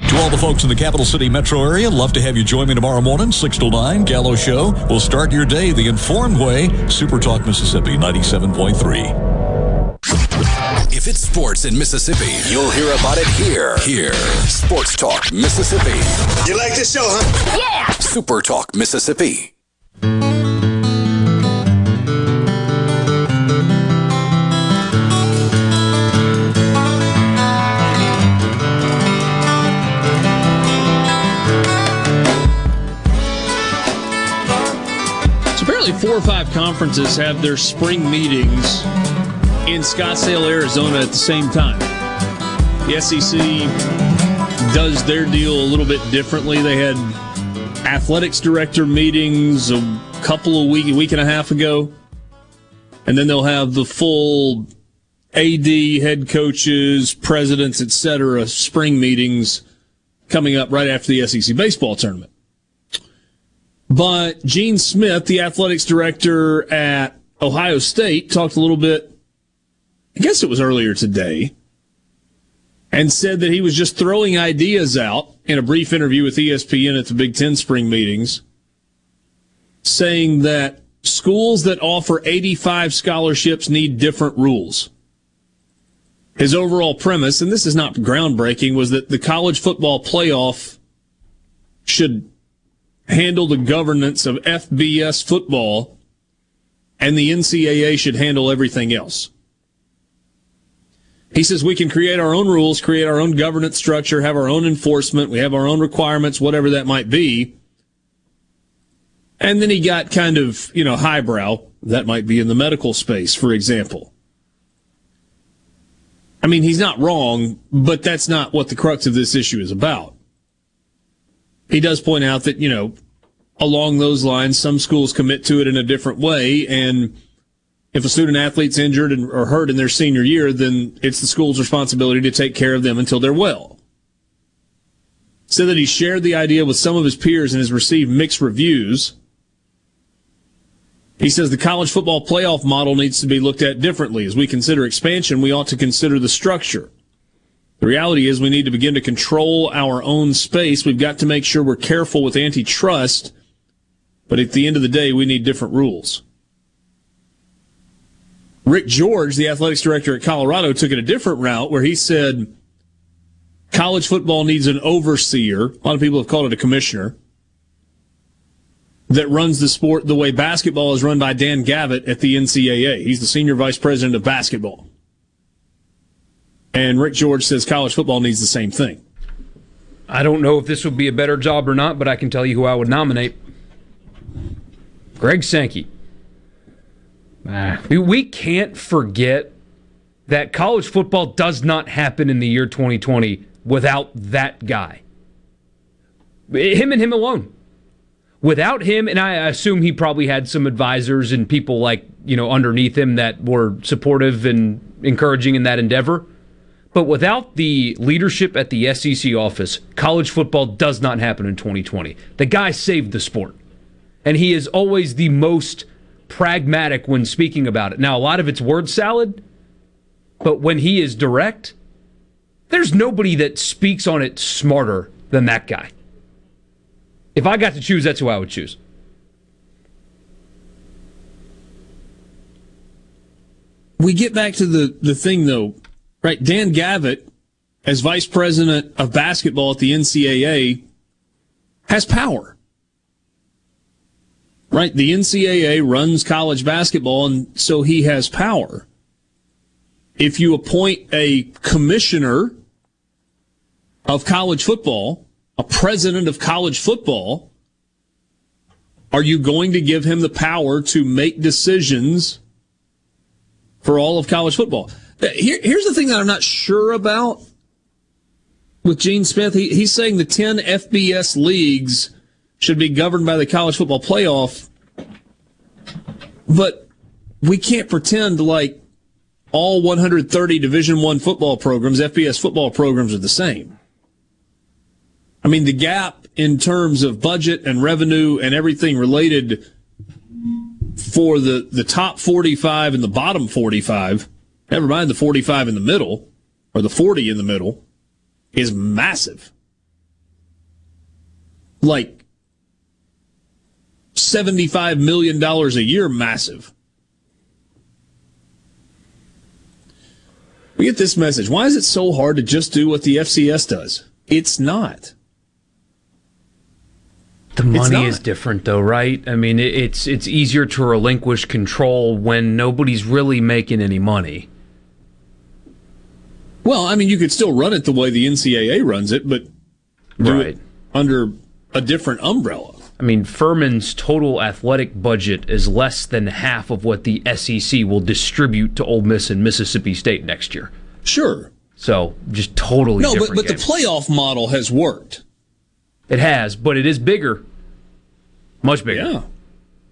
To all the folks in the capital city metro area, love to have you join me tomorrow morning, 6 to 9, Gallo Show. We'll start your day the informed way. Super Talk Mississippi 97.3. If it's sports in Mississippi, you'll hear about it here. Here. Sports Talk Mississippi. You like this show, huh? Yeah! Super Talk Mississippi. Four or five conferences have their spring meetings in Scottsdale, Arizona at the same time. The SEC does their deal a little bit differently. They had athletics director meetings a couple of week, a week and a half ago, and then they'll have the full AD, head coaches, presidents, etc. spring meetings coming up right after the SEC baseball tournament. But Gene Smith, the athletics director at Ohio State, talked a little bit, I guess it was earlier today, and said that he was just throwing ideas out in a brief interview with ESPN at the Big Ten spring meetings, saying that schools that offer 85 scholarships need different rules. His overall premise, and this is not groundbreaking, was that the college football playoff should handle the governance of FBS football and the NCAA should handle everything else. He says we can create our own rules, create our own governance structure, have our own enforcement, we have our own requirements, whatever that might be. And then he got kind of, you know, highbrow. That might be in the medical space, for example. I mean, he's not wrong, but that's not what the crux of this issue is about. He does point out that, you know, along those lines, some schools commit to it in a different way. And if a student athlete's injured and, or hurt in their senior year, then it's the school's responsibility to take care of them until they're well. Said that he shared the idea with some of his peers and has received mixed reviews. He says the college football playoff model needs to be looked at differently. As we consider expansion, we ought to consider the structure. The reality is we need to begin to control our own space. We've got to make sure we're careful with antitrust, but at the end of the day, we need different rules. Rick George, the athletics director at Colorado, took it a different route where he said college football needs an overseer. A lot of people have called it a commissioner that runs the sport the way basketball is run by Dan Gavitt at the NCAA. He's the senior vice president of basketball. And Rick George says college football needs the same thing. I don't know if this would be a better job or not, but I can tell you who I would nominate Greg Sankey. Ah. We can't forget that college football does not happen in the year 2020 without that guy. Him and him alone. Without him, and I assume he probably had some advisors and people like, you know, underneath him that were supportive and encouraging in that endeavor. But without the leadership at the SEC office, college football does not happen in 2020. The guy saved the sport. And he is always the most pragmatic when speaking about it. Now, a lot of it's word salad, but when he is direct, there's nobody that speaks on it smarter than that guy. If I got to choose, that's who I would choose. We get back to the, the thing, though, right? Dan Gavitt, as vice president of basketball at the NCAA, has power right? The NCAA runs college basketball, and so he has power. If you appoint a commissioner of college football, a president of college football, are you going to give him the power to make decisions for all of college football? Uh, here, here's the thing that I'm not sure about with Gene Smith. He, he's saying the 10 FBS leagues should be governed by the college football playoff. But we can't pretend like all 130 Division One football programs, FBS football programs, are the same. I mean, the gap in terms of budget and revenue and everything related for the, the top 45 and the bottom 45, never mind the 45 in the middle, or the 40 in the middle, is massive. Like $75 million a year massive. We get this message. Why is it so hard to just do what the FCS does? It's not. The money is different, though, right? I mean, it's it's easier to relinquish control when nobody's really making any money. Well, I mean, you could still run it the way the NCAA runs it, but do right. it under a different umbrella. I mean, Furman's total athletic budget is less than half of what the SEC will distribute to Ole Miss and Mississippi State next year. Sure. So just totally no, but but the playoff model has worked. It has, but it is bigger, much bigger. Yeah,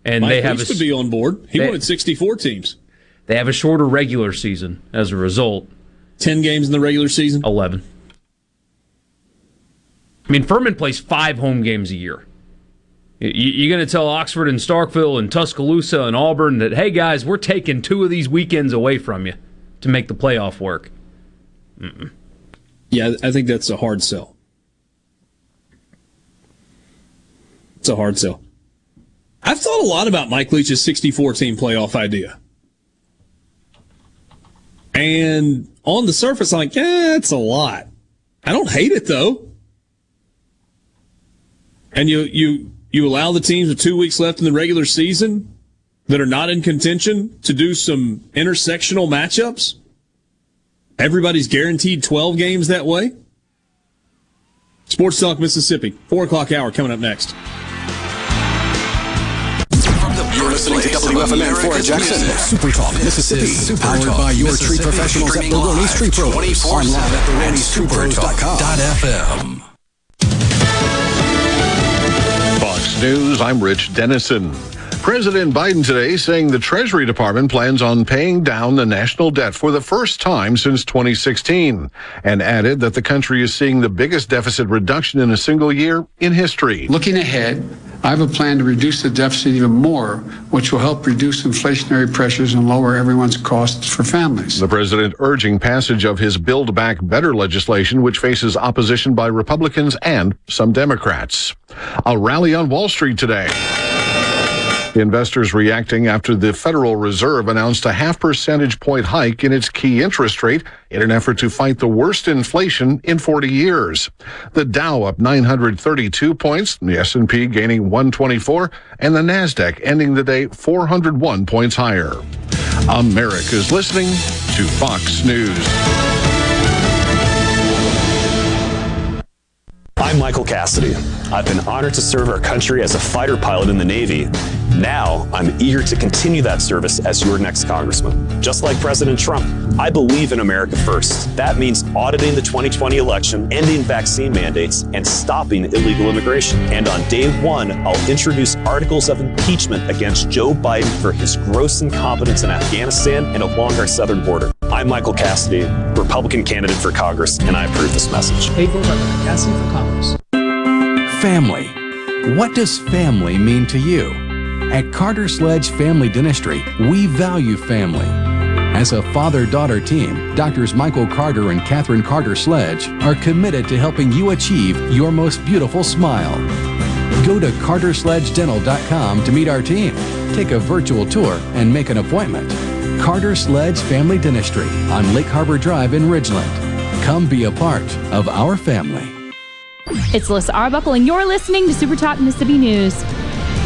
and Mike they have a, to be on board. He they, wanted sixty-four teams. They have a shorter regular season as a result. Ten games in the regular season. Eleven. I mean, Furman plays five home games a year. You're going to tell Oxford and Starkville and Tuscaloosa and Auburn that, hey guys, we're taking two of these weekends away from you to make the playoff work. Mm-mm. Yeah, I think that's a hard sell. It's a hard sell. I've thought a lot about Mike Leach's 64 team playoff idea. And on the surface, I'm like, yeah, it's a lot. I don't hate it though. And you you you allow the teams with two weeks left in the regular season that are not in contention to do some intersectional matchups. Everybody's guaranteed 12 games that way. Sports Talk Mississippi, 4 o'clock hour coming up next. You're listening to WFMN Flora Jackson. Super Talk Mississippi. Super powered Talk by your tree professionals at Streaming Baroni live Street Pros. 24/7 Online at at baronistreetpros.com. supertalk.fm. Fox News, I'm Rich Dennison. President Biden today saying the Treasury Department plans on paying down the national debt for the first time since 2016 and added that the country is seeing the biggest deficit reduction in a single year in history. Looking ahead, I have a plan to reduce the deficit even more, which will help reduce inflationary pressures and lower everyone's costs for families. The president urging passage of his Build Back Better legislation, which faces opposition by Republicans and some Democrats. A rally on Wall Street today. Investors reacting after the Federal Reserve announced a half percentage point hike in its key interest rate in an effort to fight the worst inflation in 40 years. The Dow up 932 points, the S&P gaining 124, and the Nasdaq ending the day 401 points higher. America's listening to Fox News. I'm Michael Cassidy. I've been honored to serve our country as a fighter pilot in the Navy. Now, I'm eager to continue that service as your next congressman. Just like President Trump, I believe in America first. That means auditing the 2020 election, ending vaccine mandates, and stopping illegal immigration. And on day one, I'll introduce articles of impeachment against Joe Biden for his gross incompetence in Afghanistan and along our southern border. I'm Michael Cassidy, Republican candidate for Congress, and I approve this message. Paid for by Cassidy for Congress. Family. What does family mean to you? At Carter Sledge Family Dentistry, we value family. As a father daughter team, Doctors Michael Carter and Catherine Carter Sledge are committed to helping you achieve your most beautiful smile. Go to cartersledgedental.com to meet our team, take a virtual tour, and make an appointment. Carter Sledge Family Dentistry on Lake Harbor Drive in Ridgeland. Come be a part of our family. It's Alyssa Arbuckle, and you're listening to Super Talk Mississippi News.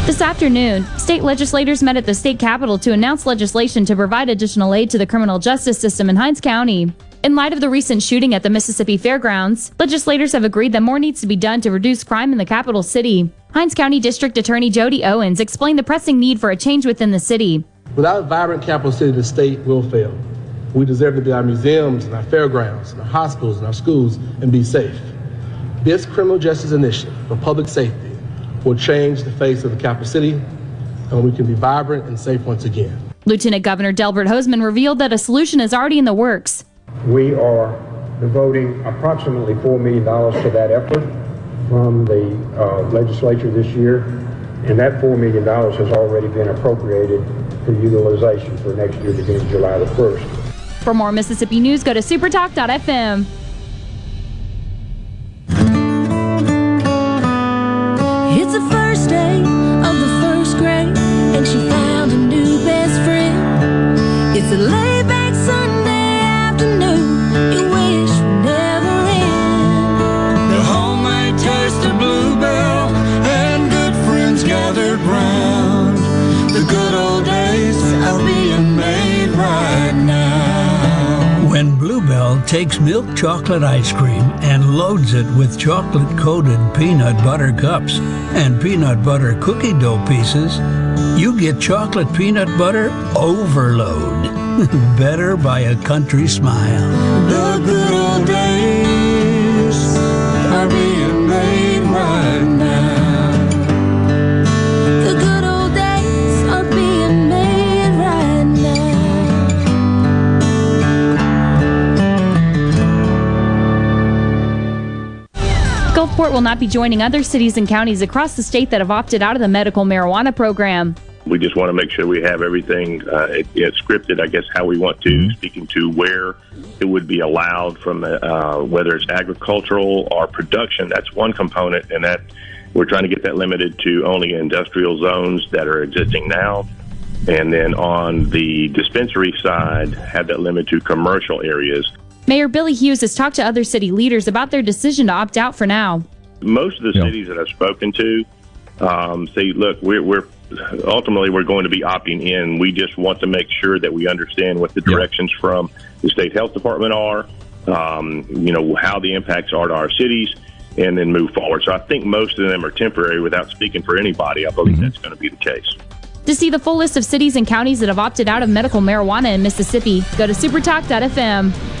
This afternoon, state legislators met at the state capitol to announce legislation to provide additional aid to the criminal justice system in Hinds County. In light of the recent shooting at the Mississippi Fairgrounds, legislators have agreed that more needs to be done to reduce crime in the capital city. Hinds County District Attorney Jody Owens explained the pressing need for a change within the city. Without a vibrant capital city, the state will fail. We deserve to be our museums and our fairgrounds and our hospitals and our schools and be safe. This criminal justice initiative for public safety will change the face of the capital city and we can be vibrant and safe once again. Lieutenant Governor Delbert Hosemann revealed that a solution is already in the works. We are devoting approximately $4 million to that effort from the uh, legislature this year, and that $4 million has already been appropriated for utilization for next year beginning July the 1st. For more Mississippi news, go to supertalk.fm. It's the first day of the first grade, and she found a new best friend. It's a laid Takes milk chocolate ice cream and loads it with chocolate coated peanut butter cups and peanut butter cookie dough pieces, you get chocolate peanut butter overload. Better by a country smile. Gulfport will not be joining other cities and counties across the state that have opted out of the medical marijuana program. We just want to make sure we have everything uh, it, it's scripted, I guess, how we want to, speaking to where it would be allowed from uh, whether it's agricultural or production. That's one component, and that we're trying to get that limited to only industrial zones that are existing now. And then on the dispensary side, have that limited to commercial areas. Mayor Billy Hughes has talked to other city leaders about their decision to opt out for now. Most of the cities that I've spoken to um, say, look, we're, we're ultimately we're going to be opting in. We just want to make sure that we understand what the directions yeah. from the state health department are, um, you know, how the impacts are to our cities, and then move forward. So I think most of them are temporary. Without speaking for anybody, I believe mm-hmm. that's going to be the case. To see the full list of cities and counties that have opted out of medical marijuana in Mississippi, go to supertalk.fm.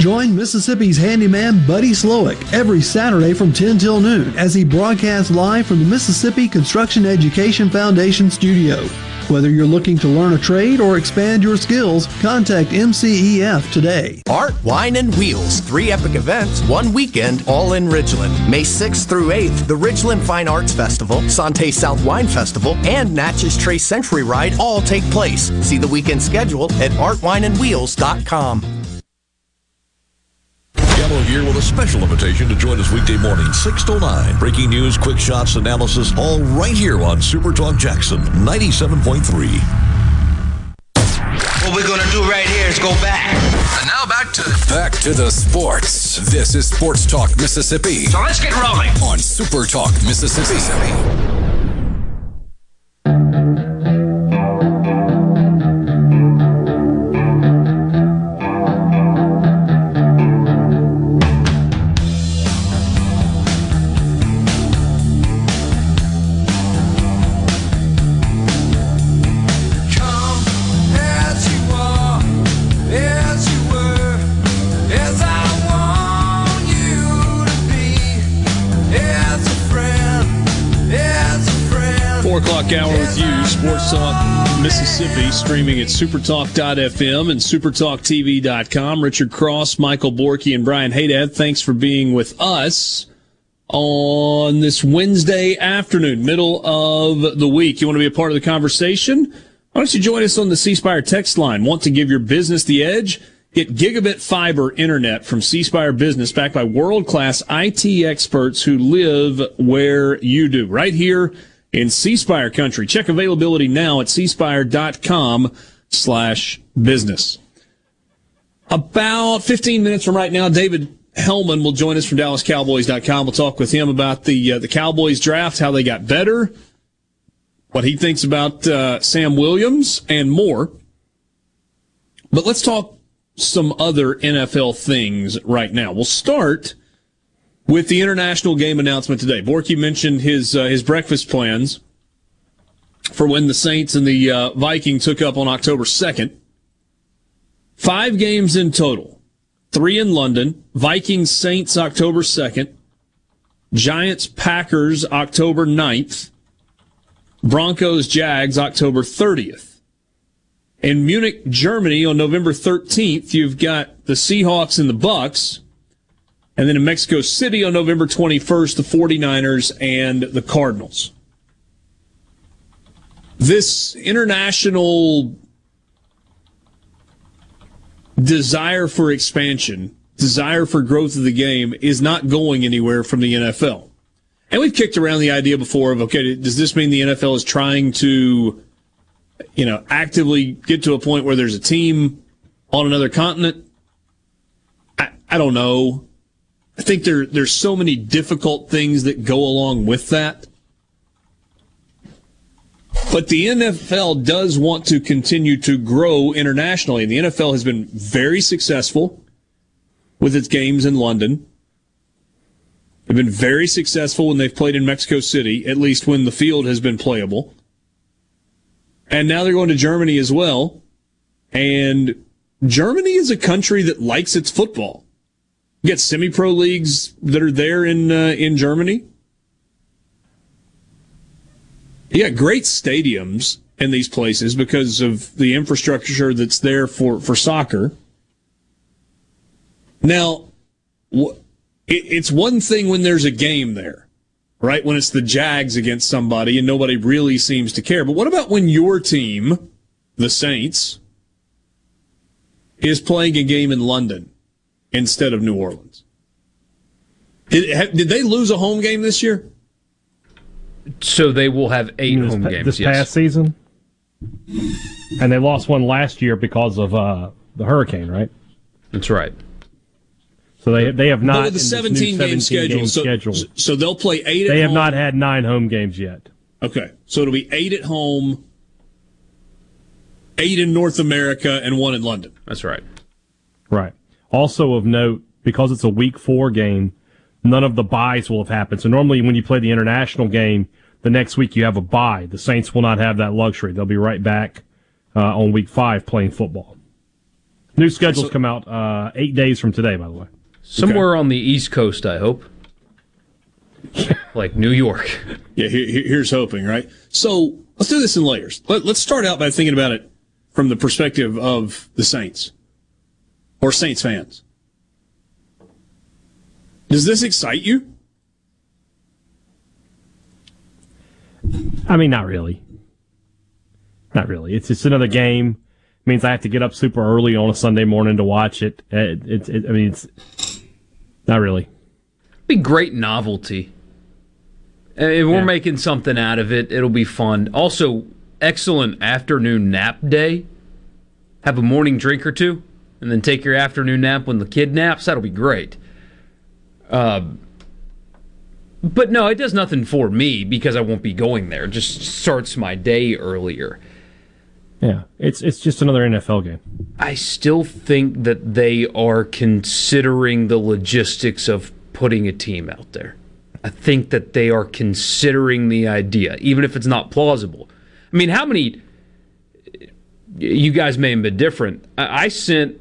Join Mississippi's handyman Buddy Slowick every Saturday from 10 till noon as he broadcasts live from the Mississippi Construction Education Foundation studio. Whether you're looking to learn a trade or expand your skills, contact MCEF today. Art, Wine, and Wheels. Three epic events, one weekend, all in Ridgeland. May 6th through 8th, the Ridgeland Fine Arts Festival, Sante South Wine Festival, and Natchez Trace Century Ride all take place. See the weekend schedule at artwineandwheels.com. Gallo here with a special invitation to join us weekday morning, 6 to 9. Breaking news, quick shots, analysis, all right here on Super Talk Jackson 97.3. What we're going to do right here is go back. And now back to back to the sports. This is Sports Talk Mississippi. So let's get rolling on Super Talk Mississippi. Hour with you, Sports Talk Mississippi, streaming at supertalk.fm and supertalktv.com. Richard Cross, Michael Borky, and Brian Haydad, thanks for being with us on this Wednesday afternoon, middle of the week. You want to be a part of the conversation? Why don't you join us on the C Spire text line? Want to give your business the edge? Get gigabit fiber internet from C Spire Business, backed by world class IT experts who live where you do, right here in C Spire country. Check availability now at cspire.com slash business. About 15 minutes from right now, David Helman will join us from DallasCowboys.com. We'll talk with him about the uh, the Cowboys draft, how they got better, what he thinks about uh, Sam Williams, and more. But let's talk some other NFL things right now. We'll start with the international game announcement today. Borky mentioned his uh, his breakfast plans for when the Saints and the uh, Vikings took up on October 2nd. Five games in total. Three in London. Vikings Saints October 2nd. Giants Packers October 9th. Broncos Jags October 30th. In Munich, Germany on November 13th, you've got the Seahawks and the Bucks. And then in Mexico City on November 21st, the 49ers and the Cardinals. This international desire for expansion, desire for growth of the game is not going anywhere from the NFL. And we've kicked around the idea before of, okay, does this mean the NFL is trying to, you know, actively get to a point where there's a team on another continent? I, I don't know. I think there there's so many difficult things that go along with that. But the NFL does want to continue to grow internationally. And the NFL has been very successful with its games in London. They've been very successful when they've played in Mexico City, at least when the field has been playable. And now they're going to Germany as well. And Germany is a country that likes its football. You got semi-pro leagues that are there in uh, in Germany. You got great stadiums in these places because of the infrastructure that's there for for soccer. Now, it, it's one thing when there's a game there, right? When it's the Jags against somebody and nobody really seems to care. But what about when your team, the Saints, is playing a game in London instead of New Orleans? Did, did they lose a home game this year? So they will have eight this, home games this yes. past season, and they lost one last year because of uh, the hurricane, right? That's right. So they they have not But the 17 game schedule, game so, schedule. so they'll play eight. They at have home. not had nine home games yet. Okay, so it'll be eight at home, eight in North America, and one in London. That's right. Right. Also of note, because it's a week four game, none of the buys will have happened. So normally when you play the international game, the next week you have a bye. The Saints will not have that luxury. They'll be right back uh, on week five playing football. New schedules come out uh, eight days from today, by the way. Somewhere on the East Coast, I hope. like New York. Yeah, here, here- here's hoping, right? So let's do this in layers. Let, let's start out by thinking about it from the perspective of the Saints or Saints fans. Does this excite you? I mean, not really. Not really. It's just another game. means I have to get up super early on a Sunday morning to watch it. It, it, it I mean, it's not really. Be great novelty. Uh, If we're making something out of it, it'll be fun. Also, excellent afternoon nap day. Have a morning drink or two, and then take your afternoon nap when the kid naps. That'll be great. Uh, but no, it does nothing for me because I won't be going there. It just starts my day earlier. Yeah, it's it's just another NFL game. I still think that they are considering the logistics of putting a team out there. I think that they are considering the idea, even if it's not plausible. I mean, how many? You guys may have been different. I I sent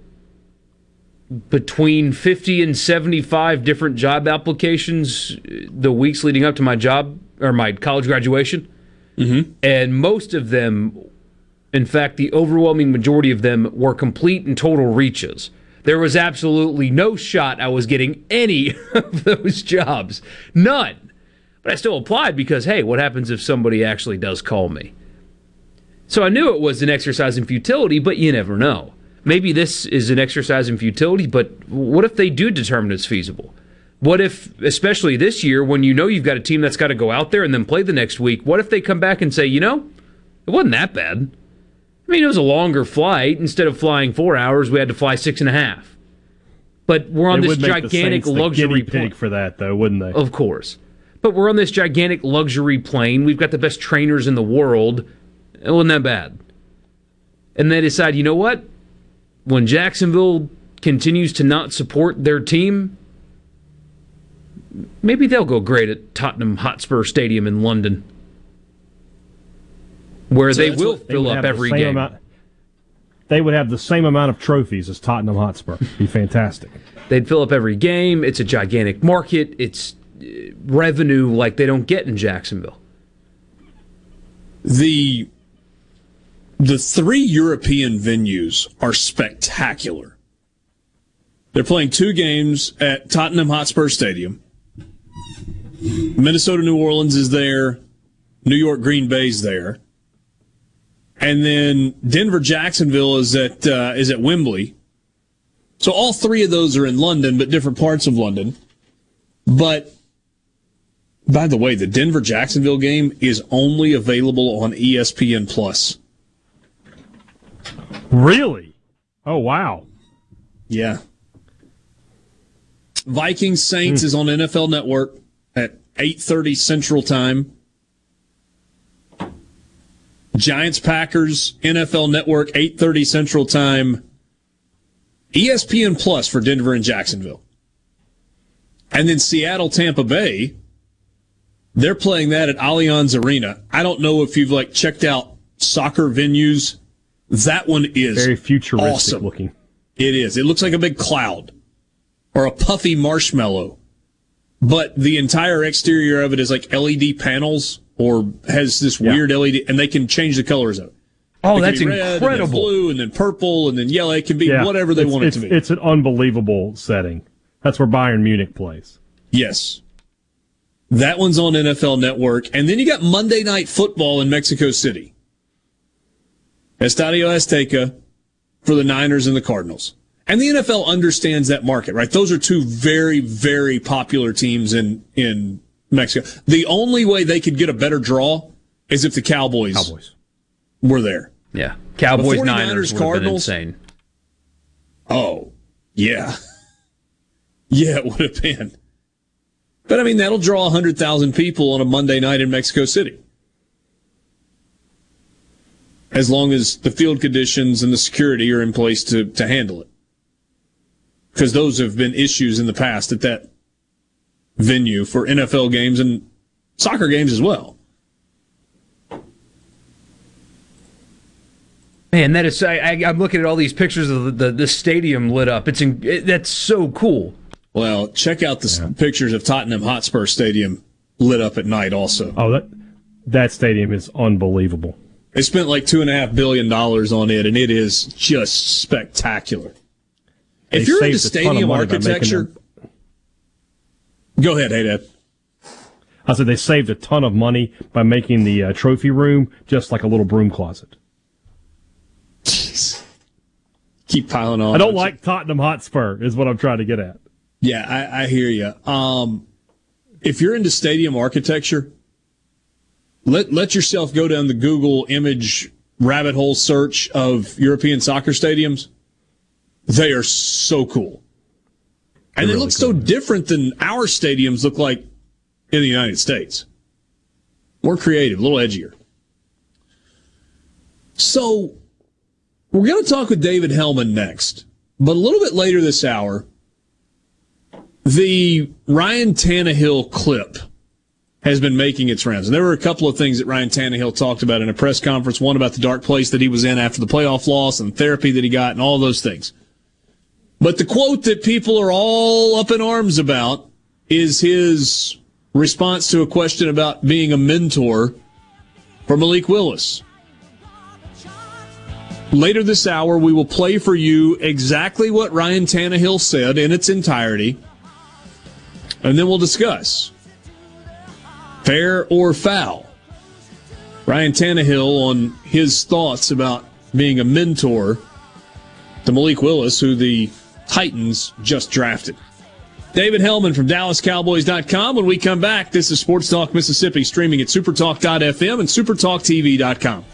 between 50 and 75 different job applications the weeks leading up to my job or my college graduation. Mm-hmm. And most of them in fact, the overwhelming majority of them were complete and total reaches. There was absolutely no shot I was getting any of those jobs. None. But I still applied because, hey, what happens if somebody actually does call me? So I knew it was an exercise in futility, but you never know. Maybe this is an exercise in futility, but what if they do determine it's feasible? What if, especially this year, when you know you've got a team that's got to go out there and then play the next week, what if they come back and say, you know, it wasn't that bad? I mean, it was a longer flight. Instead of flying four hours, we had to fly six and a half. But we're on They this gigantic luxury pig for that, though, wouldn't they? Of course. But we're on this gigantic luxury plane. We've got the best trainers in the world. It wasn't that bad. And they decide, you know what? When Jacksonville continues to not support their team, maybe they'll go great at Tottenham Hotspur Stadium in London, where So they will what- fill would up have the every game. amount- they would have the same amount of trophies as Tottenham Hotspur. Be fantastic. They'd fill up every game. It's a gigantic market. It's uh, revenue like they don't get in Jacksonville. The the three European venues are spectacular. They're playing two games at Tottenham Hotspur Stadium. Minnesota New Orleans is there. New York Green Bay's there. And then Denver Jacksonville is at uh, is at Wembley. So all three of those are in London, but different parts of London. But by the way, the Denver Jacksonville game is only available on ESPN Plus. Really? Oh wow. Yeah. Vikings Saints hmm. is on NFL Network at 8:30 Central Time. Giants Packers NFL Network 8:30 Central Time. ESPN Plus for Denver and Jacksonville. And then Seattle Tampa Bay they're playing that at Allianz Arena. I don't know if you've like checked out soccer venues. That one is Very futuristic awesome. looking. It is. It looks like a big cloud or a puffy marshmallow. But the entire exterior of it is like LED panels or has this weird LED and they can change the colors of it. Oh, It that's red, and incredible. blue and then purple and then yellow. It can be Yeah, whatever they it's, want it's, it to be. It's an unbelievable setting. That's where Bayern Munich plays. Yes. That one's on NFL Network. And then you got Monday Night Football in Mexico City. Estadio Azteca for the Niners and the Cardinals. And the NFL understands that market, right? Those are two very, very popular teams in, in Mexico. The only way they could get a better draw is if the Cowboys, Cowboys. were there. Yeah. Cowboys, Niners, Cardinals. insane. Oh, yeah. Yeah, it would have been. But I mean, that'll draw 100,000 people on a Monday night in Mexico City. As long as the field conditions and the security are in place to, to handle it. Because those have been issues in the past at that venue for NFL games and soccer games as well. Man, that is. I, am looking at all these pictures of the, the, the stadium lit up. It's in, it, that's so cool. Well, check out the yeah. pictures of Tottenham Hotspur Stadium lit up at night. Also, oh that that stadium is unbelievable. They spent like two and a half billion dollars on it, and it is just spectacular. They if you're into stadium architecture, go ahead, hey Dad. I said they saved a ton of money by making the uh, trophy room just like a little broom closet. Jeez. Keep piling on. I don't like you? Tottenham Hotspur, is what I'm trying to get at. Yeah, I, I hear you. Um, if you're into stadium architecture, let let yourself go down the Google image rabbit hole search of European soccer stadiums. They are so cool, and they, they look cool. so different than our stadiums look like in the United States. More creative, a little edgier. So we're going to talk with David Helman next, but a little bit later this hour, the Ryan Tannehill clip has been making its rounds. And there were a couple of things that Ryan Tannehill talked about in a press conference. One about the dark place that he was in after the playoff loss and therapy that he got and all those things. But the quote that people are all up in arms about is his response to a question about being a mentor for Malik Willis. Later this hour, we will play for you exactly what Ryan Tannehill said in its entirety, and then we'll discuss fair or foul. Ryan Tannehill on his thoughts about being a mentor to Malik Willis, who the Titans just drafted. David Helman from DallasCowboys.com. When we come back, this is Sports Talk Mississippi, streaming at supertalk.fm and supertalktv.com.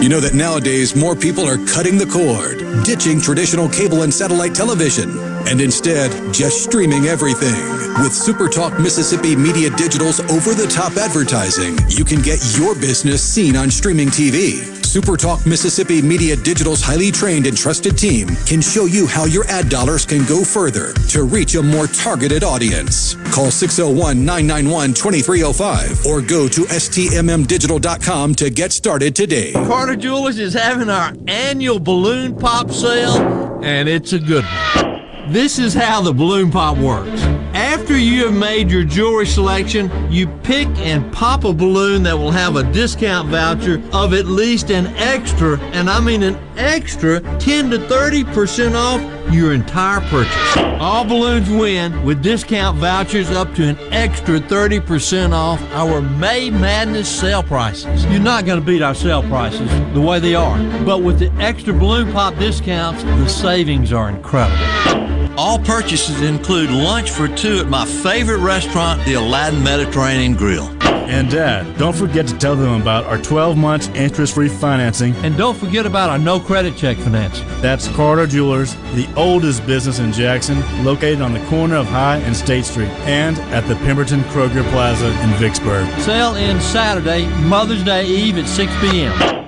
You know that nowadays more people are cutting the cord, ditching traditional cable and satellite television, and instead just streaming everything. With SuperTalk Mississippi Media Digital's over the top advertising, you can get your business seen on streaming TV. SuperTalk Mississippi Media Digital's highly trained and trusted team can show you how your ad dollars can go further to reach a more targeted audience. Call 601 991 2305 or go to stmmdigital.com to get started today. Carter Jewelers is having our annual balloon pop sale, and it's a good one. This is how the balloon pop works. After you have made your jewelry selection, you pick and pop a balloon that will have a discount voucher of at least an extra, and I mean an extra 10 to 30% off your entire purchase. All balloons win with discount vouchers up to an extra 30% off our May Madness sale prices. You're not going to beat our sale prices the way they are, but with the extra balloon pop discounts, the savings are incredible. All purchases include lunch for two at my favorite restaurant, the Aladdin Mediterranean Grill. And Dad, don't forget to tell them about our 12 months interest free financing. And don't forget about our no credit check financing. That's Carter Jewelers, the oldest business in Jackson, located on the corner of High and State Street, and at the Pemberton Kroger Plaza in Vicksburg. Sale ends Saturday, Mother's Day Eve at 6 p.m.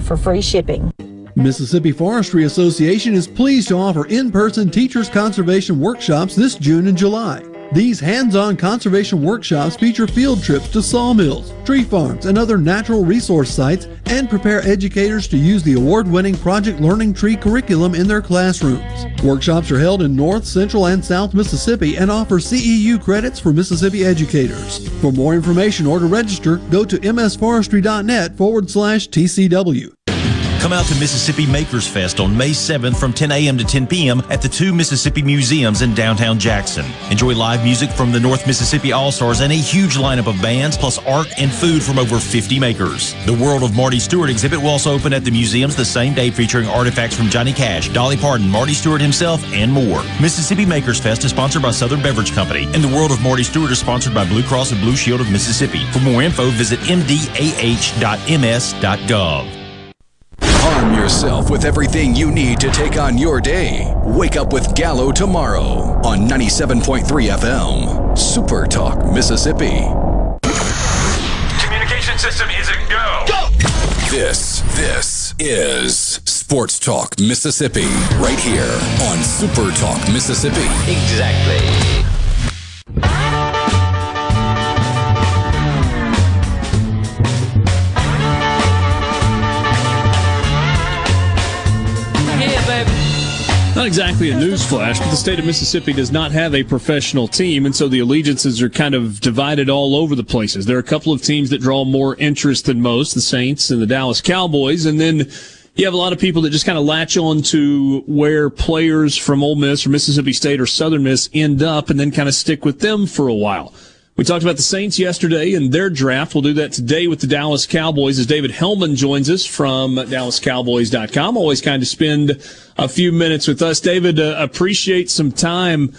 for free shipping. Mississippi Forestry Association is pleased to offer in-person teachers conservation workshops this June and July. These hands-on conservation workshops feature field trips to sawmills, tree farms, and other natural resource sites and prepare educators to use the award-winning Project Learning Tree curriculum in their classrooms. Workshops are held in North, Central, and South Mississippi and offer CEU credits for Mississippi educators. For more information or to register, go to msforestry.net forward slash TCW. Come out to Mississippi Makers Fest on May 7th from 10 a.m. to 10 p.m. at the two Mississippi Museums in downtown Jackson. Enjoy live music from the North Mississippi All Stars and a huge lineup of bands, plus art and food from over 50 makers. The World of Marty Stuart exhibit will also open at the museums the same day, featuring artifacts from Johnny Cash, Dolly Parton, Marty Stuart himself, and more. Mississippi Makers Fest is sponsored by Southern Beverage Company, and the World of Marty Stuart is sponsored by Blue Cross and Blue Shield of Mississippi. For more info, visit mdah.ms.gov. Arm yourself with everything you need to take on your day. Wake up with Gallo tomorrow on 97.3 FM. Super Talk, Mississippi. Communication system is a go. Go! This, this is Sports Talk, Mississippi. Right here on Super Talk, Mississippi. Exactly. Not exactly a news flash, but the state of Mississippi does not have a professional team, and so the allegiances are kind of divided all over the places. There are a couple of teams that draw more interest than most, the Saints and the Dallas Cowboys, and then you have a lot of people that just kind of latch on to where players from Ole Miss or Mississippi State or Southern Miss end up and then kind of stick with them for a while. We talked about the Saints yesterday and their draft. We'll do that today with the Dallas Cowboys as David Helman joins us from DallasCowboys.com. Always kind of spend a few minutes with us. David, uh, appreciate some time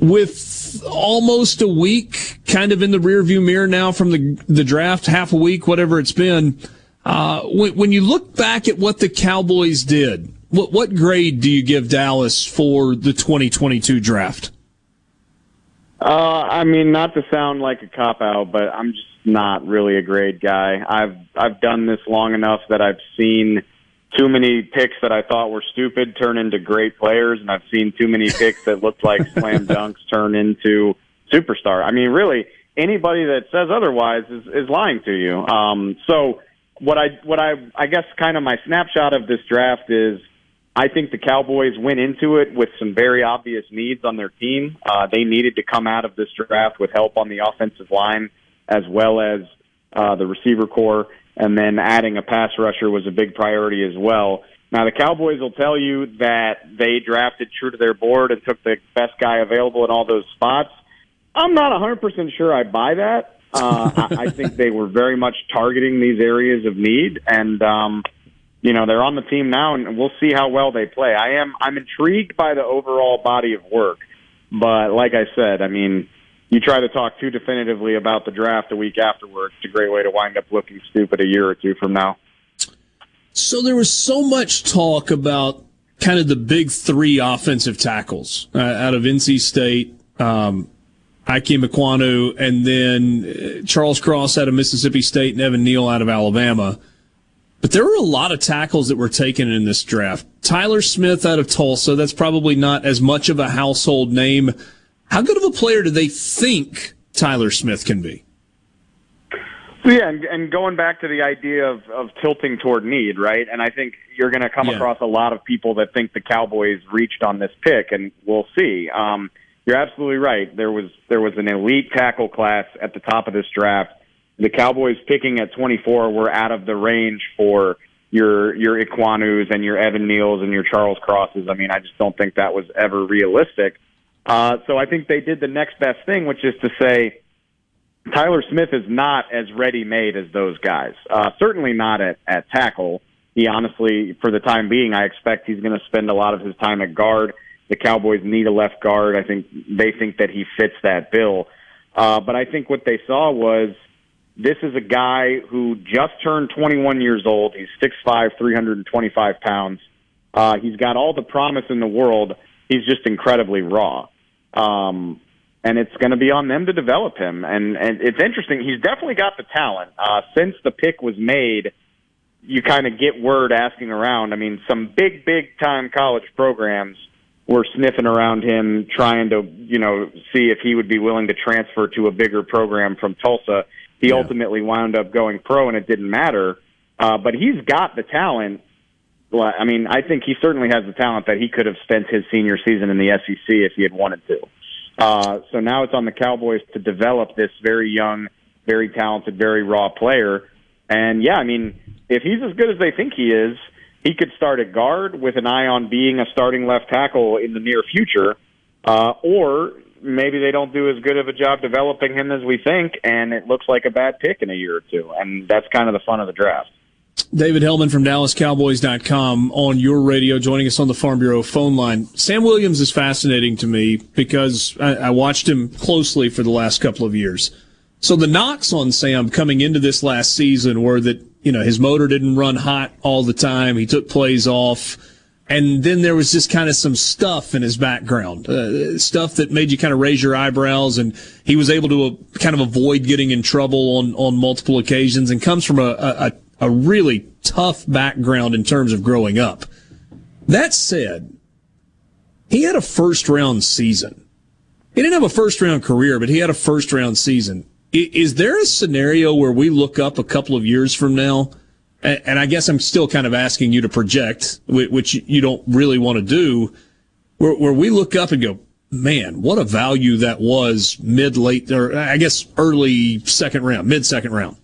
with almost a week kind of in the rearview mirror now from the, the draft, half a week, whatever it's been. Uh, when, when you look back at what the Cowboys did, what, what grade do you give Dallas for the 2022 draft? Uh, I mean, not to sound like a cop out, but I'm just not really a grade guy. I've I've done this long enough that I've seen too many picks that I thought were stupid turn into great players, and I've seen too many picks that looked like slam dunks turn into superstar. I mean, really, anybody that says otherwise is is lying to you. Um, so what I what I I guess kind of my snapshot of this draft is I think the Cowboys went into it with some very obvious needs on their team. Uh, they needed to come out of this draft with help on the offensive line as well as uh, the receiver core, and then adding a pass rusher was a big priority as well. Now the Cowboys will tell you that they drafted true to their board and took the best guy available in all those spots. I'm not 100% sure I buy that. Uh, I, I think they were very much targeting these areas of need, and um, you know they're on the team now, and we'll see how well they play. I am I'm intrigued by the overall body of work, but like I said, I mean, you try to talk too definitively about the draft a week afterwards. It's a great way to wind up looking stupid a year or two from now. So there was so much talk about kind of the big three offensive tackles uh, out of NC State. Um, Ikem Ekwonu, and then uh, Charles Cross out of Mississippi State and Evan Neal out of Alabama. But there were a lot of tackles that were taken in this draft. Tyler Smith out of Tulsa, that's probably not as much of a household name. How good of a player do they think Tyler Smith can be? Yeah, and, and going back to the idea of, of tilting toward need, right? And I think you're going to come Yeah. across a lot of people that think the Cowboys reached on this pick, and we'll see. Um, you're absolutely right. There was there was an elite tackle class at the top of this draft. The Cowboys picking at 24 were out of the range for your your Ekwonus and your Evan Neals and your Charles Crosses. I mean, I just don't think that was ever realistic. Uh, so I think they did the next best thing, which is to say Tyler Smith is not as ready made as those guys. Uh, certainly not at, at tackle. he honestly, for the time being, I expect he's going to spend a lot of his time at guard. The Cowboys need a left guard. I think they think that he fits that bill. Uh, but I think what they saw was this is a guy who just turned 21 years old. He's 6'5", 325 pounds. Uh, he's got all the promise in the world. He's just incredibly raw. Um, and it's going to be on them to develop him. And, and it's interesting. He's definitely got the talent. Uh, since the pick was made, you kind of get word asking around. I mean, some big, big time college programs were sniffing around him, trying to, you know, see if he would be willing to transfer to a bigger program from Tulsa. He yeah. ultimately wound up going pro, and it didn't matter. Uh, but he's got the talent. Well, I mean, I think he certainly has the talent that he could have spent his senior season in the SEC if he had wanted to. Uh, so now it's on the Cowboys to develop this very young, very talented, very raw player. And yeah, I mean, if he's as good as they think he is, he could start at guard with an eye on being a starting left tackle in the near future. Uh, or maybe they don't do as good of a job developing him as we think, and it looks like a bad pick in a year or two. And that's kind of the fun of the draft. David Helman from DallasCowboys.com on your radio, joining us on the Farm Bureau phone line. Sam Williams is fascinating to me because I, I watched him closely for the last couple of years. So the knocks on Sam coming into this last season were that, you know, his motor didn't run hot all the time. He took plays off. And then there was just kind of some stuff in his background, uh, stuff that made you kind of raise your eyebrows. And he was able to uh, kind of avoid getting in trouble on, on multiple occasions and comes from a, a, a really tough background in terms of growing up. That said, he had a first round season. He didn't have a first round career, but he had a first round season. Is there a scenario where we look up a couple of years from now? And I guess I'm still kind of asking you to project, which you don't really want to do, where, where we look up and go, man, what a value that was mid late, or I guess early second round, mid second round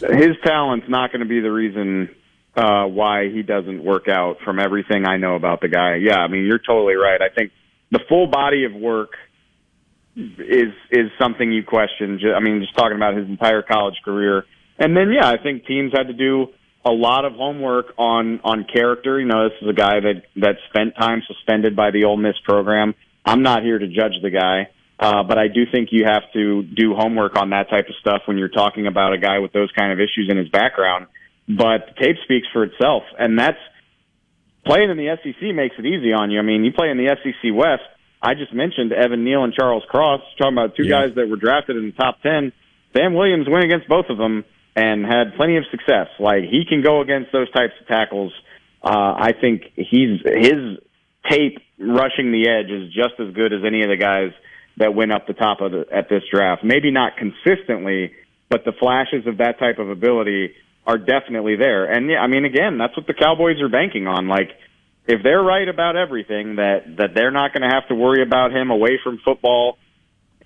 his talent's not going to be the reason uh, why he doesn't work out. From everything I know about the guy, yeah, I mean you're totally right. I think the full body of work is is something you question. I mean, just talking about his entire college career, and then yeah, I think teams had to do a lot of homework on on character. You know, this is a guy that that spent time suspended by the Ole Miss program. I'm not here to judge the guy. Uh, but I do think you have to do homework on that type of stuff when you're talking about a guy with those kind of issues in his background. But the tape speaks for itself, and that's playing in the SEC makes it easy on you. I mean, you play in the SEC West. I just mentioned Evan Neal and Charles Cross, talking about two yeah. guys that were drafted in the top ten. Sam Williams went against both of them and had plenty of success. Like he can go against those types of tackles. Uh, I think he's his tape rushing the edge is just as good as any of the guys that went up the top of the, at this draft. Maybe not consistently, but the flashes of that type of ability are definitely there. And yeah, I mean, again, that's what the Cowboys are banking on. Like, if they're right about everything, that that they're not going to have to worry about him away from football,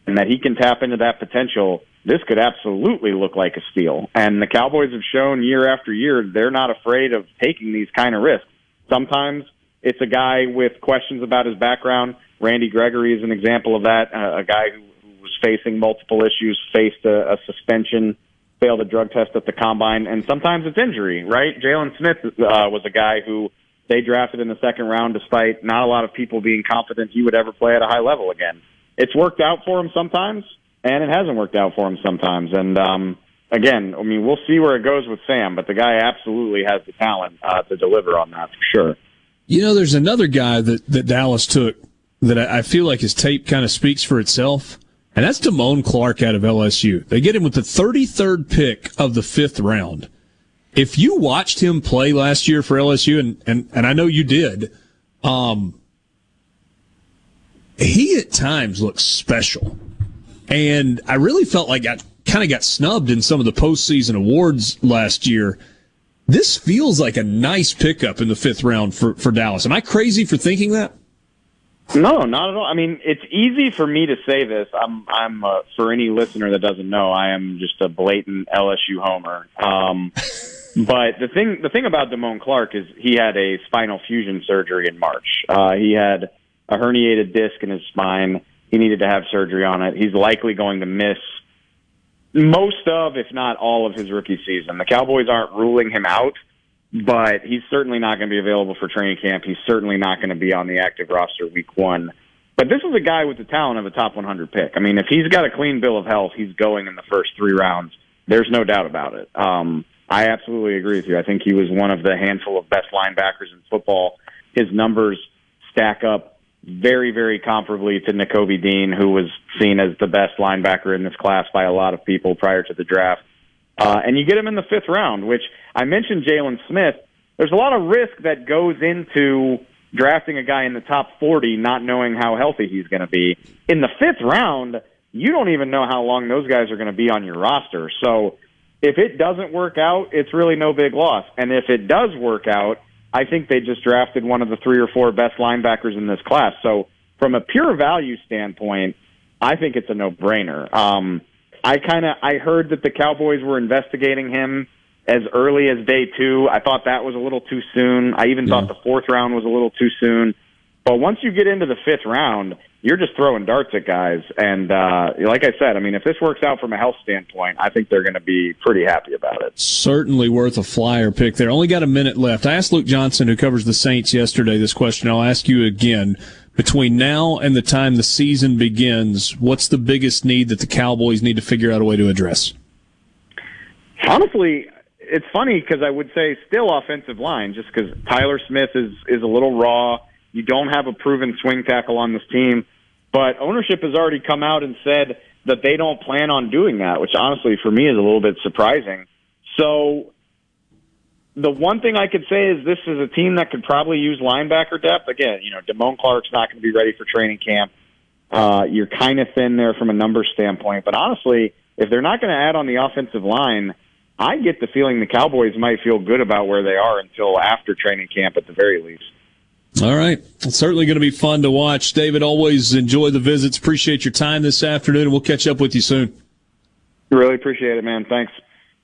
and that he can tap into that potential. This could absolutely look like a steal. And the Cowboys have shown year after year they're not afraid of taking these kind of risks. Sometimes it's a guy with questions about his background. Randy Gregory is an example of that. Uh, a guy who, who was facing multiple issues, faced a, a suspension, failed a drug test at the combine, and sometimes it's injury, right? Jaylon Smith uh, was a guy who they drafted in the second round despite not a lot of people being confident he would ever play at a high level again. It's worked out for him sometimes, and it hasn't worked out for him sometimes. And um, again, I mean, we'll see where it goes with Sam, but the guy absolutely has the talent uh, to deliver on that for sure. You know, there's another guy that, that Dallas took that I feel like his tape kind of speaks for itself, and that's Damone Clark out of LSU. They get him with the 33rd pick of the fifth round. If you watched him play last year for LSU, and, and, and I know you did, um, he at times looks special. And I really felt like I kind of got snubbed in some of the postseason awards last year. This feels like a nice pickup in the fifth round for, for Dallas. Am I crazy for thinking that? No, not at all. I mean, it's easy for me to say this. I'm, I'm uh, for any listener that doesn't know, I am just a blatant LSU homer. Um, but the thing, the thing about Damone Clark is he had a spinal fusion surgery in March. Uh, he had a herniated disc in his spine. He needed to have surgery on it. He's likely going to miss most of, if not all of his rookie season. The Cowboys aren't ruling him out, but he's certainly not going to be available for training camp. He's certainly not going to be on the active roster week one. But this is a guy with the talent of a top 100 pick. I mean, if he's got a clean bill of health, he's going in the first three rounds. There's no doubt about it. Um, I absolutely agree with you. I think he was one of the handful of best linebackers in football. His numbers stack up very, very comparably to Nakobe Dean, who was seen as the best linebacker in this class by a lot of people prior to the draft. Uh, and you get him in the fifth round, which I mentioned Jaylon Smith. There's a lot of risk that goes into drafting a guy in the top 40, not knowing how healthy he's going to be. In the fifth round, you don't even know how long those guys are going to be on your roster. So if it doesn't work out, it's really no big loss. And if it does work out, I think they just drafted one of the three or four best linebackers in this class. So from a pure value standpoint, I think it's a no-brainer. Um, I kind of I heard that the Cowboys were investigating him as early as day two. I thought that was a little too soon. I even yeah. thought the fourth round was a little too soon. But once you get into the fifth round, you're just throwing darts at guys. And uh, like I said, I mean, if this works out from a health standpoint, I think they're going to be pretty happy about it. Certainly worth a flyer pick there. Only got a minute left. I asked Luke Johnson, who covers the Saints yesterday, this question. I'll ask you again. Between now and the time the season begins, what's the biggest need that the Cowboys need to figure out a way to address? Honestly, it's funny because I would say still offensive line, just because Tyler Smith is is a little raw. You don't have a proven swing tackle on this team. But ownership has already come out and said that they don't plan on doing that, which honestly for me is a little bit surprising. So the one thing I could say is this is a team that could probably use linebacker depth. Again, you know, Damone Clark's not going to be ready for training camp. Uh, you're kind of thin there from a number standpoint. But honestly, if they're not going to add on the offensive line, I get the feeling the Cowboys might feel good about where they are until after training camp at the very least. All right. It's certainly going to be fun to watch. David, always enjoy the visits. Appreciate your time this afternoon, we'll catch up with you soon. Really appreciate it, man. Thanks.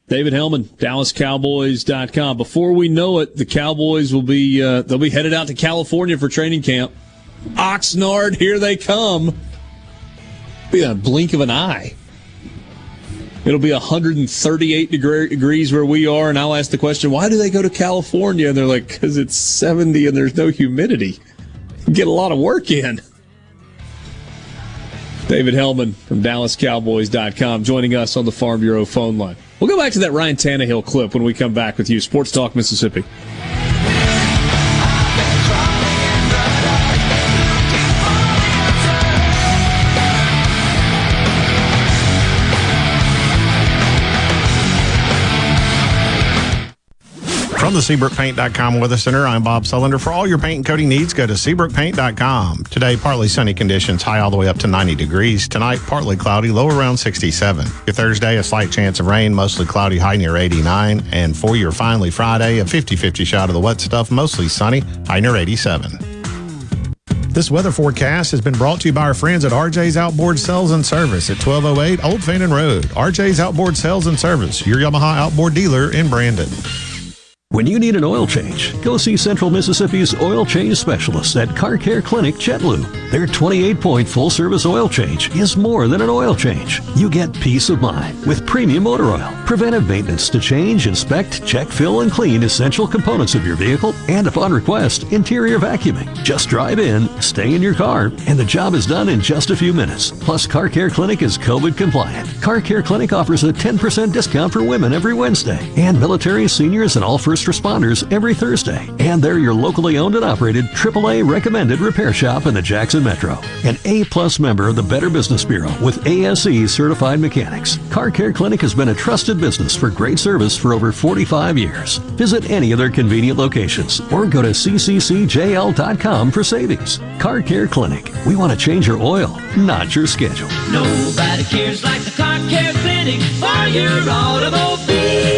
David Helman, DallasCowboys.com. Before we know it, the Cowboys will be uh, they'll be headed out to California for training camp. Oxnard, here they come. Be a blink of an eye. It'll be 138 degree, degrees where we are, and I'll ask the question, why do they go to California? And they're like, because it's 70 and there's no humidity. Get a lot of work in. David Helman from DallasCowboys.com joining us on the Farm Bureau phone line. We'll go back to that Ryan Tannehill clip when we come back with you. Sports Talk Mississippi. From the SeabrookPaint.com Weather Center, I'm Bob Sullender. For all your paint and coating needs, go to SeabrookPaint.com. Today, partly sunny conditions, high all the way up to 90 degrees. Tonight, partly cloudy, low around 67. Your Thursday, a slight chance of rain, mostly cloudy, high near 89. And for your finally Friday, a 50 50 shot of the wet stuff, mostly sunny, high near 87. This weather forecast has been brought to you by our friends at RJ's Outboard Sales and Service at 1208 Old Fannin Road. RJ's Outboard Sales and Service, your Yamaha outboard dealer in Brandon. When you need an oil change, go see Central Mississippi's oil change specialists at Car Care Clinic Chetloo. Their 28 point full service oil change is more than an oil change. You get peace of mind with premium motor oil, preventive maintenance to change, inspect, check, fill, and clean essential components of your vehicle, and upon request, interior vacuuming. Just drive in, stay in your car, and the job is done in just a few minutes. Plus, Car Care Clinic is COVID compliant. Car Care Clinic offers a 10% discount for women every Wednesday, and military, seniors, and all first first responders every Thursday. And they're your locally owned and operated AAA recommended repair shop in the Jackson Metro. An A plus member of the Better Business Bureau with ASE certified mechanics. Car Care Clinic has been a trusted business for great service for over 45 years. Visit any of their convenient locations or go to cccjl.com for savings. Car Care Clinic. We want to change your oil, not your schedule. Nobody cares like the Car Care Clinic for your automobile.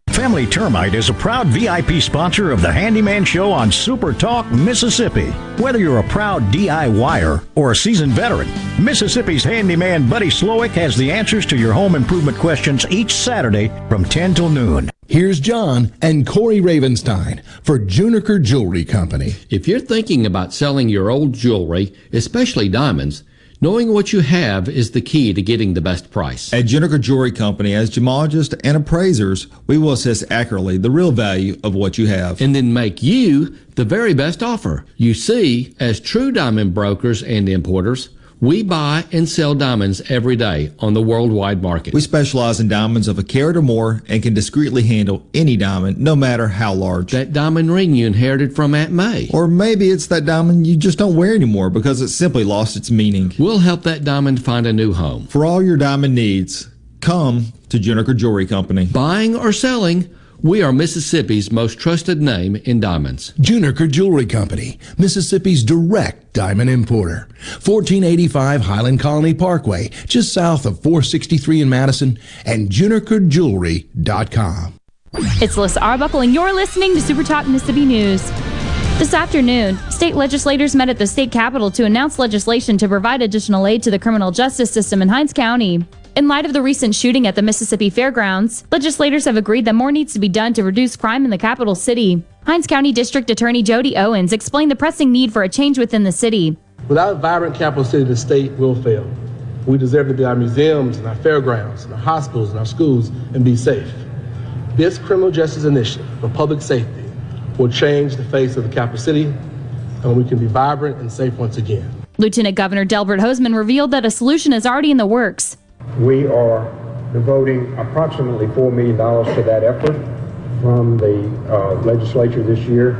8283. 769 208 8283. Family Termite is a proud VIP sponsor of the Handyman Show on Super Talk, Mississippi. Whether you're a proud DIYer or a seasoned veteran, Mississippi's handyman Buddy Slowick has the answers to your home improvement questions each Saturday from 10 till noon. Here's John and Corey Ravenstein for Juniker Jewelry Company. If you're thinking about selling your old jewelry, especially diamonds, Knowing what you have is the key to getting the best price. At Juniker Jewelry Company, as gemologists and appraisers, we will assess accurately the real value of what you have. And then make you the very best offer. You see, as true diamond brokers and importers, we buy and sell diamonds every day on the worldwide market. We specialize in diamonds of a carat or more and can discreetly handle any diamond, no matter how large. That diamond ring you inherited from Aunt May. Or maybe it's that diamond you just don't wear anymore because it simply lost its meaning. We'll help that diamond find a new home. For all your diamond needs, come to Juniker Jewelry Company. Buying or selling, we are Mississippi's most trusted name in diamonds. Juniker Jewelry Company, Mississippi's direct diamond importer. 1485 Highland Colony Parkway, just south of 463 in Madison, and junikerjewelry.com. It's Liz Arbuckle, and you're listening to Super Talk Mississippi News. This afternoon, state legislators met at the state capitol to announce legislation to provide additional aid to the criminal justice system in Hinds County. In light of the recent shooting at the Mississippi Fairgrounds, legislators have agreed that more needs to be done to reduce crime in the capital city. Hinds County District Attorney Jody Owens explained the pressing need for a change within the city. Without a vibrant capital city, the state will fail. We deserve to be our museums and our fairgrounds and our hospitals and our schools and be safe. This criminal justice initiative for public safety will change the face of the capital city and we can be vibrant and safe once again. Lieutenant Governor Delbert Hosemann revealed that a solution is already in the works. We are devoting approximately $4 million to that effort from the uh, legislature this year,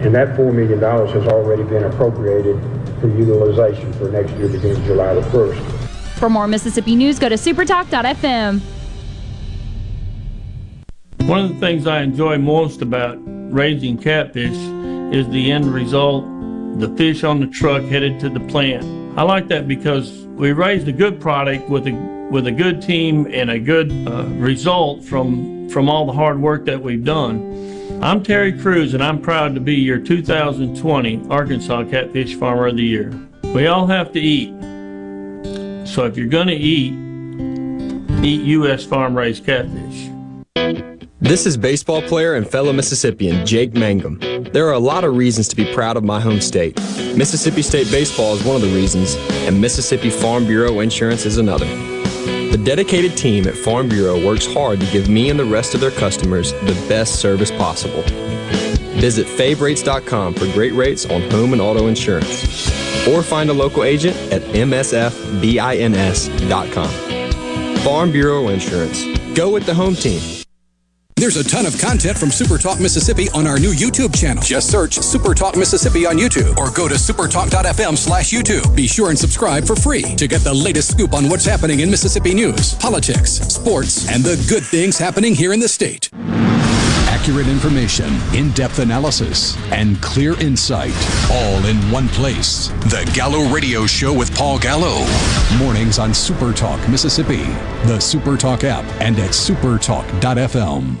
and that $4 million has already been appropriated for utilization for next year beginning July the 1st. For more Mississippi news, go to supertalk.fm. One of the things I enjoy most about raising catfish is the end result, the fish on the truck headed to the plant. I like that because we raised a good product with a with a good team and a good uh, result from from all the hard work that we've done. I'm Terry Cruz, and I'm proud to be your 2020 Arkansas Catfish Farmer of the Year. We all have to eat, so if you're going to eat, eat U.S. farm raised catfish. This is baseball player and fellow Mississippian Jake Mangum. There are a lot of reasons to be proud of my home state. Mississippi State Baseball is one of the reasons, and Mississippi Farm Bureau Insurance is another. The dedicated team at Farm Bureau works hard to give me and the rest of their customers the best service possible. Visit favrates.com for great rates on home and auto insurance. Or find a local agent at msfbins.com. Farm Bureau Insurance. Go with the home team. There's a ton of content from Super Talk Mississippi on our new YouTube channel. Just search Super Talk Mississippi on YouTube or go to supertalk.fm slash YouTube. Be sure and subscribe for free to get the latest scoop on what's happening in Mississippi news, politics, sports, and the good things happening here in the state. Accurate information, in depth analysis, and clear insight all in one place. The Gallo Radio Show with Paul Gallo. Mornings on Super Talk Mississippi, the Super Talk app, and at supertalk.fm.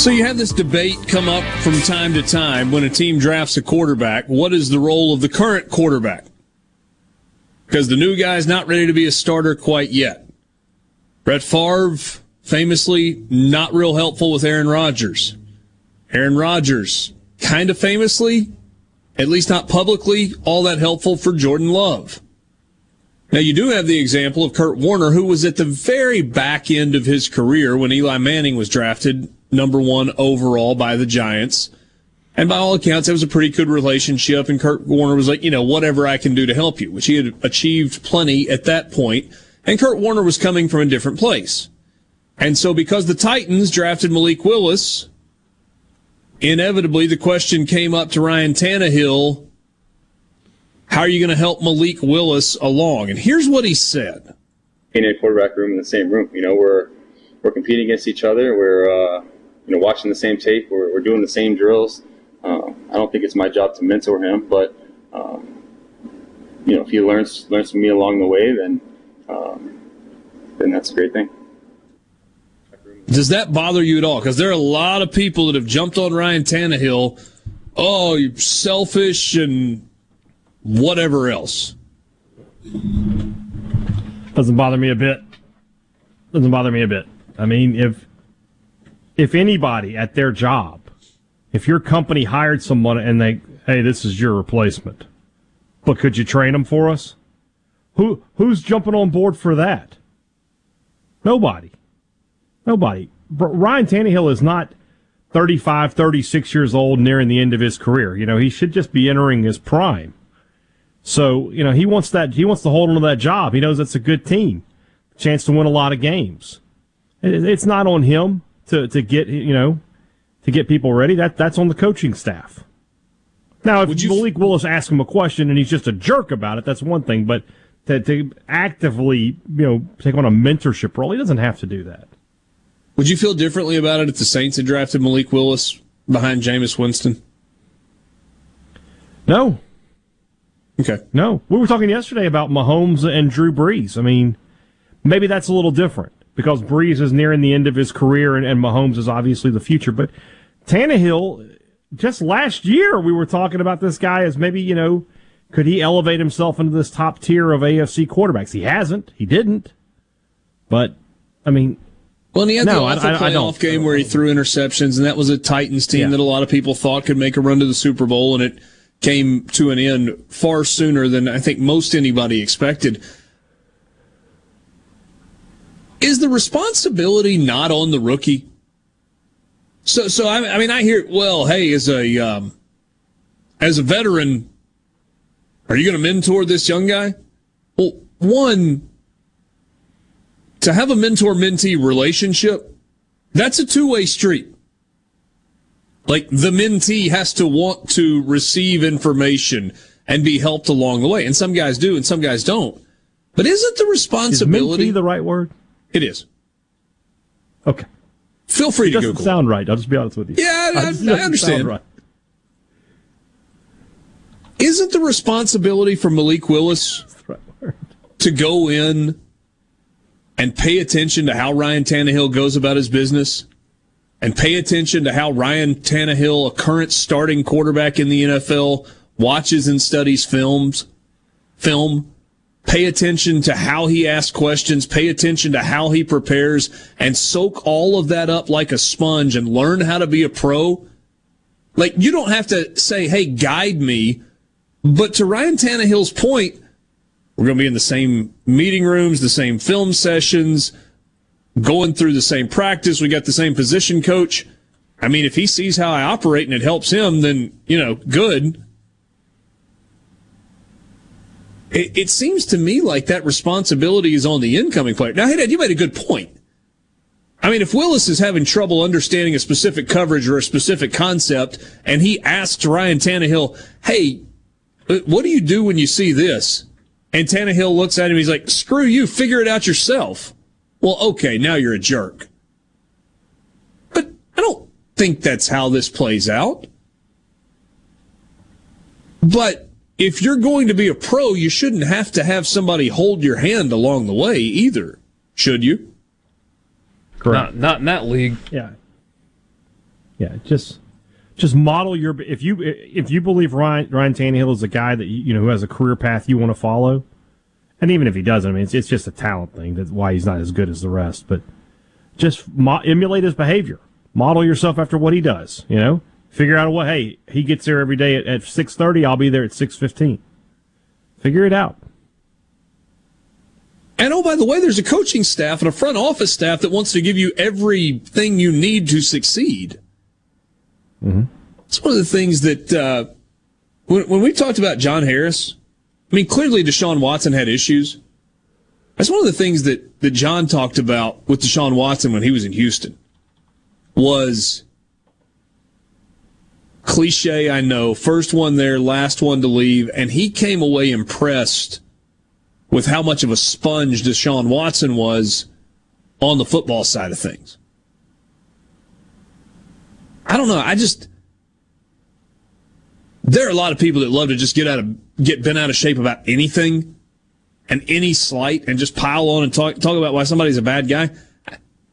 So you have this debate come up from time to time when a team drafts a quarterback. What is the role of the current quarterback? Because the new guy's not ready to be a starter quite yet. Brett Favre, famously not real helpful with Aaron Rodgers. Aaron Rodgers, kind of famously, at least not publicly, all that helpful for Jordan Love. Now you do have the example of Kurt Warner, who was at the very back end of his career when Eli Manning was drafted number one overall by the Giants. And by all accounts, it was a pretty good relationship. And Kurt Warner was like, you know, whatever I can do to help you, which he had achieved plenty at that point. And Kurt Warner was coming from a different place. And so because the Titans drafted Malik Willis, inevitably the question came up to Ryan Tannehill how are you going to help Malik Willis along? And here's what he said. In a quarterback room in the same room, you know, we're we're competing against each other. We're uh, you know watching the same tape. We're, we're doing the same drills. Uh, I don't think it's my job to mentor him, but um, you know, if he learns learns from me along the way, then um, then that's a great thing. Does that bother you at all? Because there are a lot of people that have jumped on Ryan Tannehill. Oh, you're selfish and whatever else. Doesn't bother me a bit. Doesn't bother me a bit. I mean, if if anybody at their job, if your company hired someone and they, hey, this is your replacement, but could you train them for us? Who who's jumping on board for that? Nobody. Nobody. Ryan Tannehill is not 35, 36 years old, nearing the end of his career. You know, he should just be entering his prime. So, you know, he wants that, he wants to hold on to that job. He knows it's a good team, chance to win a lot of games. It's not on him to, to get, you know, to get people ready. That, that's on the coaching staff. Now, if you, Malik Willis asks him a question and he's just a jerk about it, that's one thing. But to, to actively, you know, take on a mentorship role, he doesn't have to do that. Would you feel differently about it if the Saints had drafted Malik Willis behind Jameis Winston? No, Okay. No, we were talking yesterday about Mahomes and Drew Brees. I mean, maybe that's a little different because Brees is nearing the end of his career and, and Mahomes is obviously the future. But Tannehill, just last year, we were talking about this guy as maybe, you know, could he elevate himself into this top tier of AFC quarterbacks? He hasn't. He didn't. But, I mean, well, and he had no, the awful I, I, playoff I game where he threw interceptions, and that was a Titans team yeah. that a lot of people thought could make a run to the Super Bowl, and it came to an end far sooner than I think most anybody expected. Is the responsibility not on the rookie? So, so I, I mean, I hear, well, hey, as a um, as a veteran, are you going to mentor this young guy? Well, one, to have a mentor mentee relationship, that's a two way street. Like the mentee has to want to receive information and be helped along the way. And some guys do and some guys don't. But isn't the responsibility is the right word? It is. Okay. Feel free it to doesn't Google. sound right. I'll just be honest with you. Yeah, I, I, I understand. Right. Isn't the responsibility for Malik Willis to go in and pay attention to how Ryan Tannehill goes about his business? And pay attention to how Ryan Tannehill, a current starting quarterback in the NFL, watches and studies films, film. Pay attention to how he asks questions. Pay attention to how he prepares and soak all of that up like a sponge and learn how to be a pro. Like you don't have to say, Hey, guide me. But to Ryan Tannehill's point, we're going to be in the same meeting rooms, the same film sessions, going through the same practice. We got the same position coach. I mean, if he sees how I operate and it helps him, then, you know, good. It, it seems to me like that responsibility is on the incoming player. Now, hey, Dad, you made a good point. I mean, if Willis is having trouble understanding a specific coverage or a specific concept, and he asks Ryan Tannehill, hey, what do you do when you see this? And Tannehill looks at him, he's like, screw you, figure it out yourself. Well, okay, now you're a jerk. But I don't think that's how this plays out. But if you're going to be a pro, you shouldn't have to have somebody hold your hand along the way either, should you? Correct. Not, not in that league. Yeah. Yeah, just just model your if you if you believe Ryan Ryan Tannehill is a guy that you know who has a career path you want to follow, and even if he doesn't, I mean, it's, it's just a talent thing. That's why he's not as good as the rest. But just mo- emulate his behavior. Model yourself after what he does. You know, figure out what. Hey, he gets there every day at, at six thirty. I'll be there at six fifteen. Figure it out. And oh, by the way, there's a coaching staff and a front office staff that wants to give you everything you need to succeed. Mm-hmm. It's one of the things that uh, when, when we talked about John Harris I mean, clearly Deshaun Watson had issues. That's one of the things that, that John talked about with Deshaun Watson when he was in Houston was Cliche, I know. First one there, last one to leave, and he came away impressed with how much of a sponge Deshaun Watson was on the football side of things. I don't know. I just there are a lot of people that love to just get out of get bent out of shape about anything and any slight and just pile on and talk talk about why somebody's a bad guy.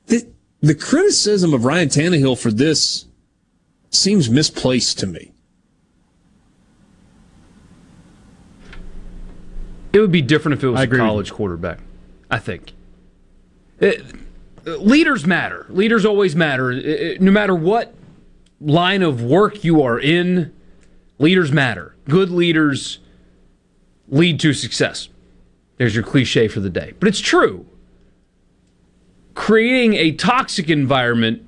The, the criticism of Ryan Tannehill for this seems misplaced to me. It would be different if it was a college quarterback. I think. It, leaders matter. Leaders always matter. It, no matter what line of work you are in, leaders matter. Good leaders lead to success. There's your cliche for the day. But it's true. Creating a toxic environment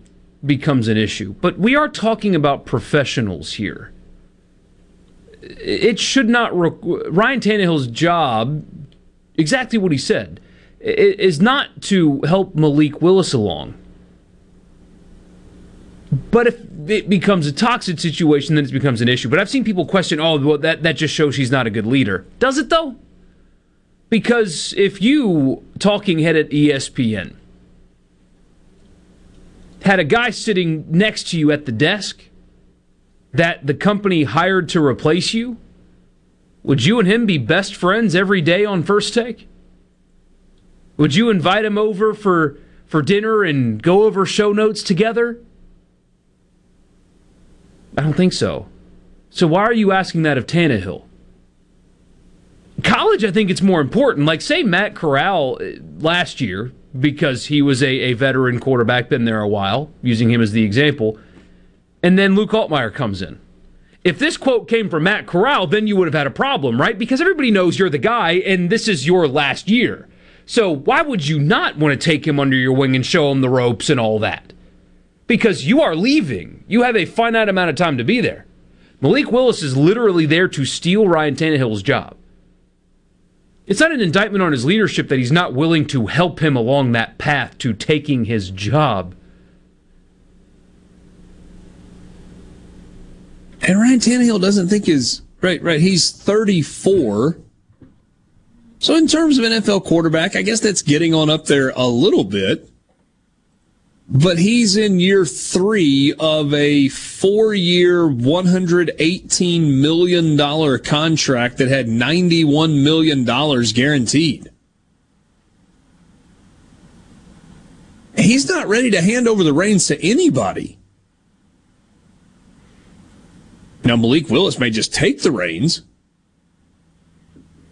becomes an issue. But we are talking about professionals here. It should not. Re- Ryan Tannehill's job, exactly what he said, is not to help Malik Willis along. But if it becomes a toxic situation, then it becomes an issue. But I've seen people question, oh, well, that, that just shows she's not a good leader. Does it, though? Because if you, talking head at ESPN, had a guy sitting next to you at the desk that the company hired to replace you, would you and him be best friends every day on first take? Would you invite him over for, for dinner and go over show notes together? I don't think so. So why are you asking that of Tannehill? College, I think it's more important. Like, say Matt Corral uh, last year, because he was a, a veteran quarterback, been there a while, using him as the example, and then Luke Altmyer comes in. If this quote came from Matt Corral, then you would have had a problem, right? Because everybody knows you're the guy, and this is your last year. So why would you not want to take him under your wing and show him the ropes and all that? Because you are leaving. You have a finite amount of time to be there. Malik Willis is literally there to steal Ryan Tannehill's job. It's not an indictment on his leadership that he's not willing to help him along that path to taking his job. And Ryan Tannehill doesn't think his right, right. He's 34. So in terms of NFL quarterback, I guess that's getting on up there a little bit. But he's in year three of a four year, $118 million contract that had $91 million guaranteed. He's not ready to hand over the reins to anybody. Now, Malik Willis may just take the reins.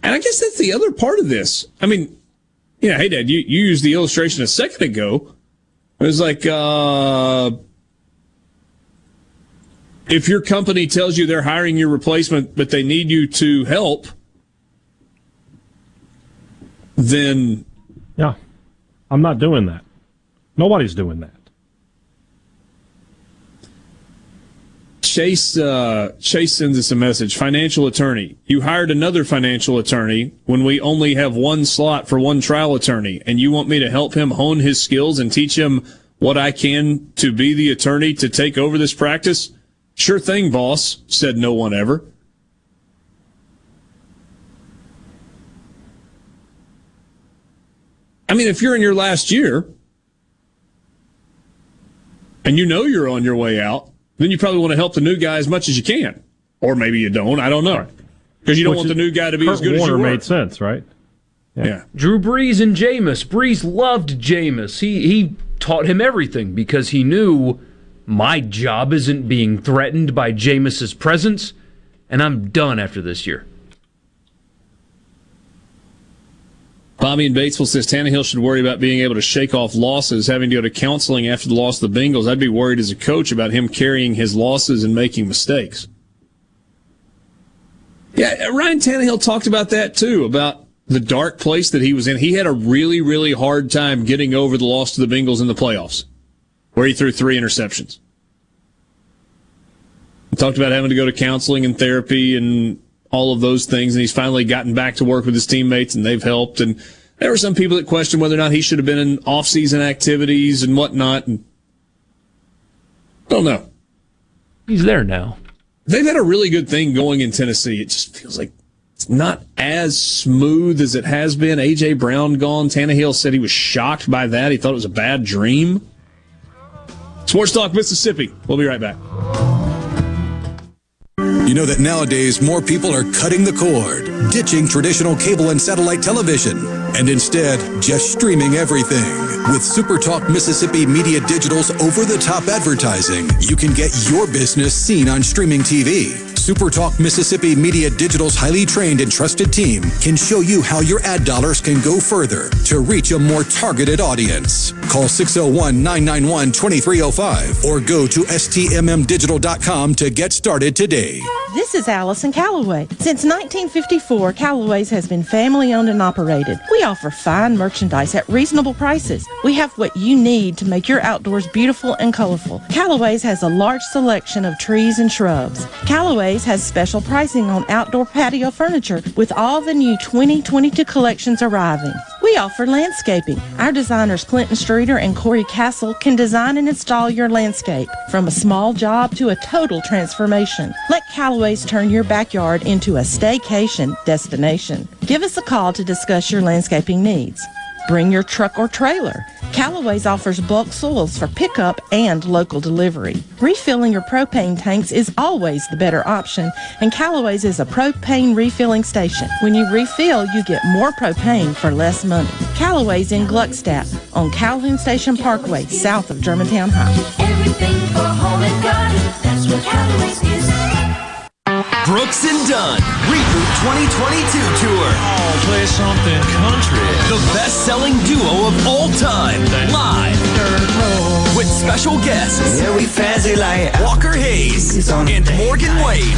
And I guess that's the other part of this. I mean, yeah, hey, Dad, you, you used the illustration a second ago it was like, uh, if your company tells you they're hiring your replacement, but they need you to help, then. Yeah. I'm not doing that. Nobody's doing that. Chase uh, Chase sends us a message. Financial attorney. You hired another financial attorney when we only have one slot for one trial attorney, and you want me to help him hone his skills and teach him what I can to be the attorney to take over this practice? Sure thing, boss, said no one ever. I mean, if you're in your last year and you know you're on your way out, then you probably want to help the new guy as much as you can. Or maybe you don't. I don't know. Because you don't Which want the new guy to be Kurt as good Warner as you were. made sense, right? Yeah. yeah. Drew Brees and Jameis. Brees loved Jameis. He he taught him everything because he knew my job isn't being threatened by Jameis's presence, and I'm done after this year. Bobby in Batesville says Tannehill should worry about being able to shake off losses, having to go to counseling after the loss of the Bengals. I'd be worried as a coach about him carrying his losses and making mistakes. Yeah, uh, Ryan Tannehill talked about that too, about the dark place that he was in. He had a really, really hard time getting over the loss to the Bengals in the playoffs, where he threw three interceptions. He talked about having to go to counseling and therapy and all of those things, and he's finally gotten back to work with his teammates, and they've helped. And there were some people that questioned whether or not he should have been in off-season activities and whatnot. And don't know. He's there now. they've had a really good thing going in Tennessee. It just feels like it's not as smooth as it has been. AJ Brown gone. Tannehill said he was shocked by that. He thought it was a bad dream. Sports Talk Mississippi. We'll be right back. You know that nowadays more people are cutting the cord, ditching traditional cable and satellite television, and instead just streaming everything. With SuperTalk Mississippi Media Digital's over the top advertising, you can get your business seen on streaming TV. SuperTalk Mississippi Media Digital's highly trained and trusted team can show you how your ad dollars can go further to reach a more targeted audience. Call 601 991 2305 or go to stmmdigital.com to get started today. This is Allison Callaway. Since 1954, Callaway's has been family owned and operated. We offer fine merchandise at reasonable prices. We have what you need to make your outdoors beautiful and colorful. Callaway's has a large selection of trees and shrubs. Callaway's has special pricing on outdoor patio furniture with all the new 2022 collections arriving. We offer landscaping. Our designers Clinton Streeter and Corey Castle can design and install your landscape from a small job to a total transformation. Let Callaway's turn your backyard into a staycation destination. Give us a call to discuss your landscaping needs. Bring your truck or trailer. Callaway's offers bulk soils for pickup and local delivery. Refilling your propane tanks is always the better option, and Callaway's is a propane refilling station. When you refill, you get more propane for less money. Callaway's in Gluckstadt on Calhoun Station Parkway, south of Germantown High. Brooks and Dunn Reboot 2022 Tour. Oh, play something country. The best-selling duo of all time, live with special guests. Yeah, we fancy like Walker Hayes and Morgan Wade.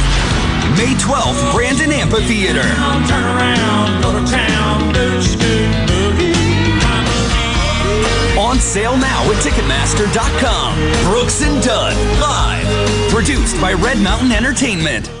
May 12th, Brandon Amphitheater. Turn around, go to town, do scoot, boogie. On sale now at Ticketmaster.com. Brooks and Dunn live, produced by Red Mountain Entertainment.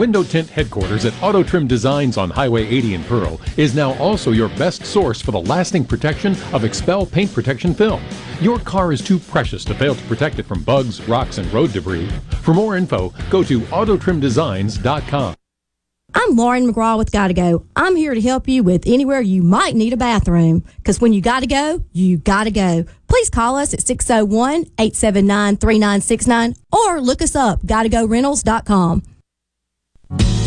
Window tint headquarters at Auto Trim Designs on Highway 80 in Pearl is now also your best source for the lasting protection of XPEL paint protection film. Your car is too precious to fail to protect it from bugs, rocks, and road debris. For more info, go to autotrimdesigns.com. I'm Lauren McGraw with Gotta Go. I'm here to help you with anywhere you might need a bathroom. Because when you gotta go, you gotta go. Please call us at 601 879 3969 or look us up, gottogorentals.com.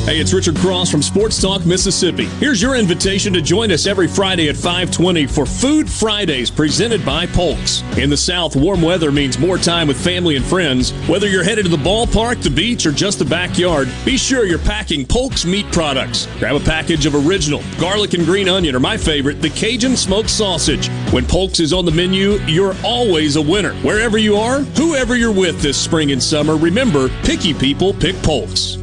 Hey, it's Richard Cross from Sports Talk Mississippi. Here's your invitation to join us every Friday at 520 for Food Fridays presented by Polks. In the South, warm weather means more time with family and friends. Whether you're headed to the ballpark, the beach, or just the backyard, be sure you're packing Polks meat products. Grab a package of original, garlic and green onion, or my favorite, the Cajun smoked sausage. When Polks is on the menu, you're always a winner. Wherever you are, whoever you're with this spring and summer, remember, picky people pick Polks.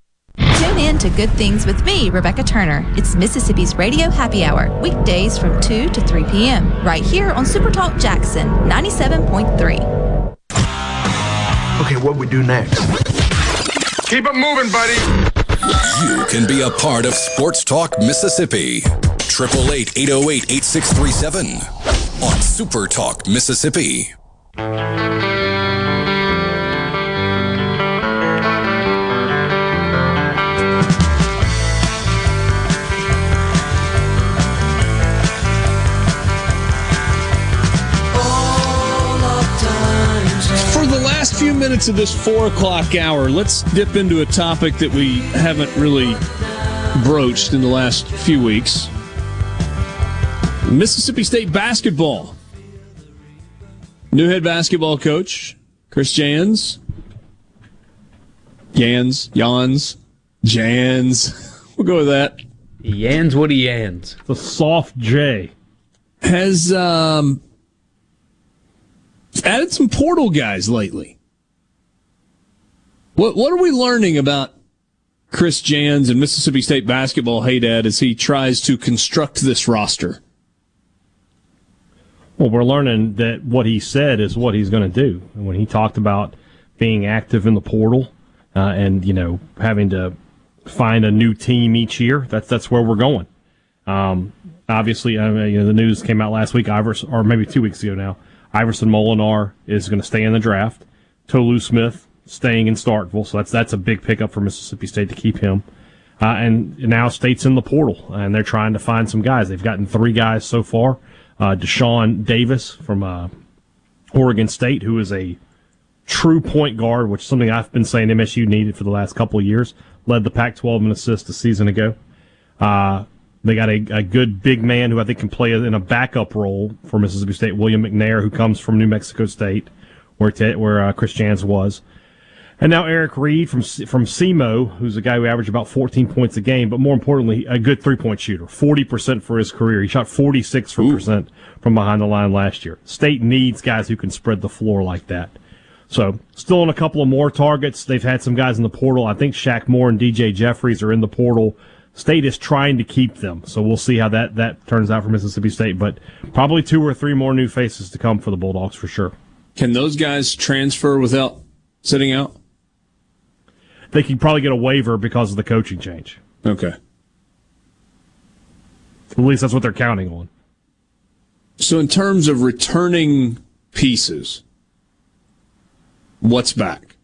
Tune in to Good Things with me, Rebecca Turner. It's Mississippi's Radio Happy Hour, weekdays from 2 to 3 p.m., right here on Supertalk Jackson 97.3. Okay, what we do next? Keep it moving, buddy. You can be a part of Sports Talk Mississippi. 888 808 8637 on Super Talk Mississippi. Minutes of this four o'clock hour, let's dip into a topic that we haven't really broached in the last few weeks Mississippi State basketball. New head basketball coach, Chris Jans. Jans, Jans, Jans. We'll go with that. Yans what he yans. The soft J. Has um, added some portal guys lately. What what are we learning about Chris Jans and Mississippi State basketball, hey Dad, as he tries to construct this roster? Well, we're learning that what he said is what he's going to do. And when he talked about being active in the portal uh, and you know having to find a new team each year. That's that's where we're going. Um, obviously, I mean, you know, the news came out last week, Iverson, or maybe two weeks ago now. Iverson Molinar is going to stay in the draft. Tolu Smith staying in Starkville, so that's that's a big pickup for Mississippi State to keep him. Uh, and now State's in the portal, and they're trying to find some guys. They've gotten three guys so far. Uh, Dashawn Davis from uh, Oregon State, who is a true point guard, which is something I've been saying MSU needed for the last couple of years led the Pac-12 in assists a season ago. Uh, they got a, a, good big man who I think can play in a backup role for Mississippi State, William McNair, who comes from New Mexico State, where where uh, Chris Jans was. And now Eric Reed from from SEMO, who's a guy who averaged about 14 points a game, but more importantly, a good three point shooter, 40% for his career. He shot 46 percent from behind the line last year. State needs guys who can spread the floor like that. So still on a couple of more targets. They've had some guys in the portal. I think Shaq Moore and DJ Jeffries are in the portal. State is trying to keep them, so we'll see how that, that turns out for Mississippi State. But probably two or three more new faces to come for the Bulldogs for sure. Can those guys transfer without sitting out? They could probably get a waiver because of the coaching change. Okay. At least that's what they're counting on. So, in terms of returning pieces, what's back?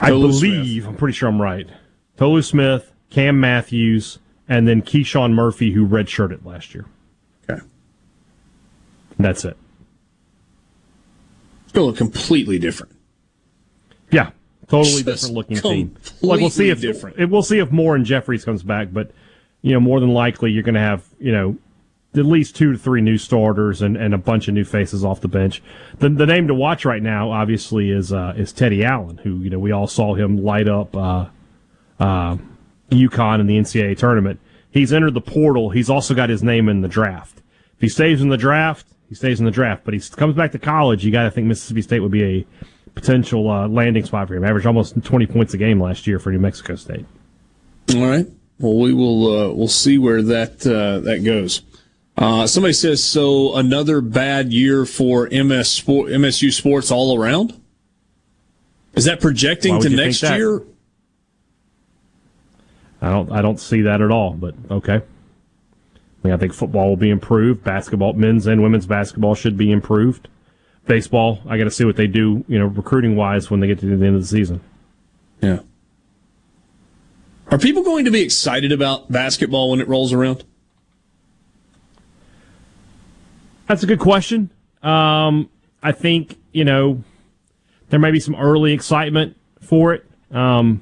I Tolu believe, Smith. I'm pretty sure I'm right. Tolu Smith, Cam Matthews, and then KeShawn Murphy, who redshirted last year. Okay. That's it. Look completely different. Totally Just different looking team. Like we'll see if different. we'll see if Moore and Jeffries comes back, but you know, more than likely you're going to have you know at least two to three new starters and, and a bunch of new faces off the bench. The, the name to watch right now, obviously, is uh, is Teddy Allen, who you know we all saw him light up uh, uh, UConn in the NCAA tournament. He's entered the portal. He's also got his name in the draft. If he stays in the draft, he stays in the draft. But he comes back to college. You got to think Mississippi State would be a potential uh, landing spot for him. Averaged almost 20 points a game last year for New Mexico State. All right. Well, we will uh, we'll see where that uh, that goes. Uh, somebody says so. Another bad year for MS sport, MSU sports all around. Is that projecting to next year? I don't. I don't see that at all. But okay. I mean, I think football will be improved. Basketball, men's and women's basketball should be improved. Baseball, I got to see what they do. You know, recruiting wise when they get to the end of the season. Yeah. Are people going to be excited about basketball when it rolls around? That's a good question. Um, I think you know there may be some early excitement for it, um,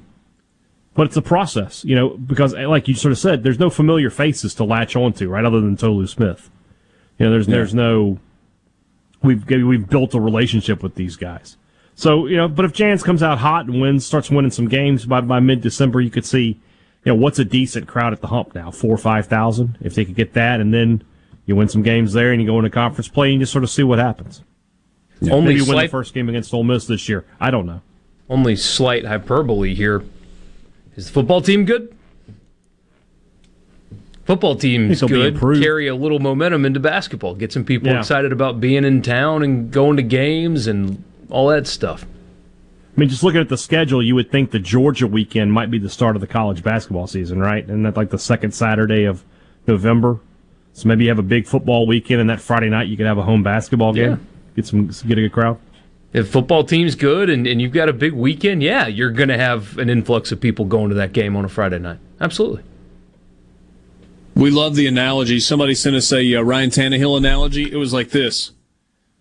but it's a process. You know, because like you sort of said, there's no familiar faces to latch onto, right? Other than Tolu Smith. You know, there's yeah. there's no we've we've built a relationship with these guys. So you know, but if Jans comes out hot and wins, starts winning some games by by mid December, you could see, you know, what's a decent crowd at the hump now, four or five thousand. If they could get that, and then you win some games there, and you go into conference play, and you just sort of see what happens. Yeah. Only Maybe slight, win the first game against Ole Miss this year. I don't know. Only slight hyperbole here. Is the football team good? Football team's good. Carry a little momentum into basketball. Get some people yeah. excited about being in town and going to games and all that stuff. I mean, just looking at the schedule, you would think the Georgia weekend might be the start of the college basketball season, right? And that like the second Saturday of November. So maybe you have a big football weekend, and that Friday night you could have a home basketball game. Yeah. Get some get a good crowd. If football team's good and, and you've got a big weekend, yeah, you're going to have an influx of people going to that game on a Friday night. Absolutely. We love the analogy. Somebody sent us a uh, Ryan Tannehill analogy. It was like this: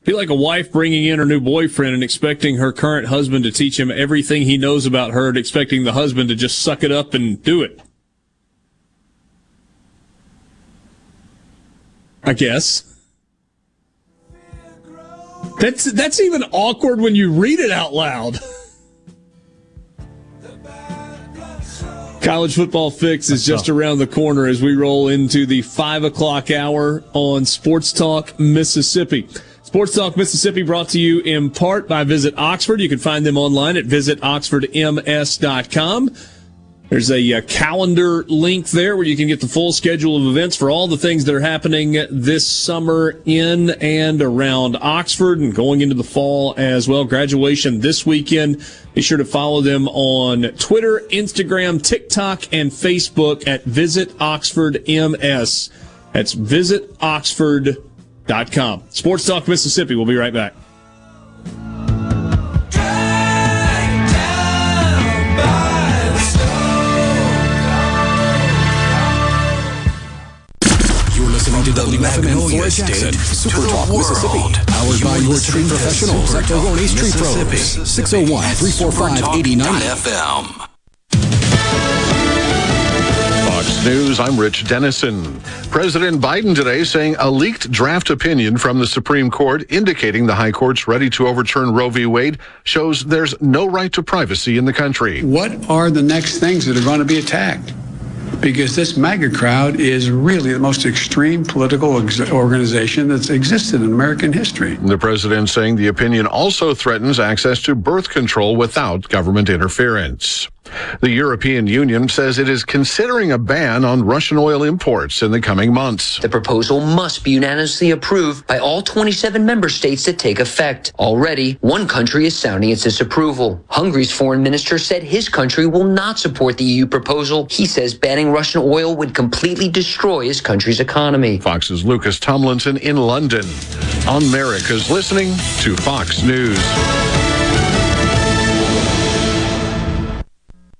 Be like a wife bringing in her new boyfriend and expecting her current husband to teach him everything he knows about her and expecting the husband to just suck it up and do it. I guess. That's that's even awkward when you read it out loud. College football fix is just around the corner as we roll into the five o'clock hour on Sports Talk Mississippi. Sports Talk Mississippi brought to you in part by Visit Oxford. You can find them online at visitoxfordms.com. There's a, uh, calendar link there where you can get the full schedule of events for all the things that are happening this summer in and around Oxford and going into the fall as well. Graduation this weekend. Be sure to follow them on Twitter, Instagram, TikTok, and Facebook at Visit Oxford MS. That's visitoxford.com. Sports Talk Mississippi. We'll be right back. To WFMN Fort Jackson, Super Talk Mississippi. Powered by your tree professionals at Baroni's Tree Pros. 601 345 8090. Fox News, I'm Rich Dennison. President Biden today saying a leaked draft opinion from the Supreme Court indicating the High Court's ready to overturn Roe v. Wade shows there's no right to privacy in the country. What are the next things that are going to be attacked? Because this MAGA crowd is really the most extreme political ex- organization that's existed in American history. The president saying the opinion also threatens access to birth control without government interference. The European Union says it is considering a ban on Russian oil imports in the coming months. The proposal must be unanimously approved by all 27 member states to take effect. Already, one country is sounding its disapproval. Hungary's foreign minister said his country will not support the EU proposal. He says banning Russian oil would completely destroy his country's economy. Fox's Lucas Tomlinson in London. On America's listening to Fox News.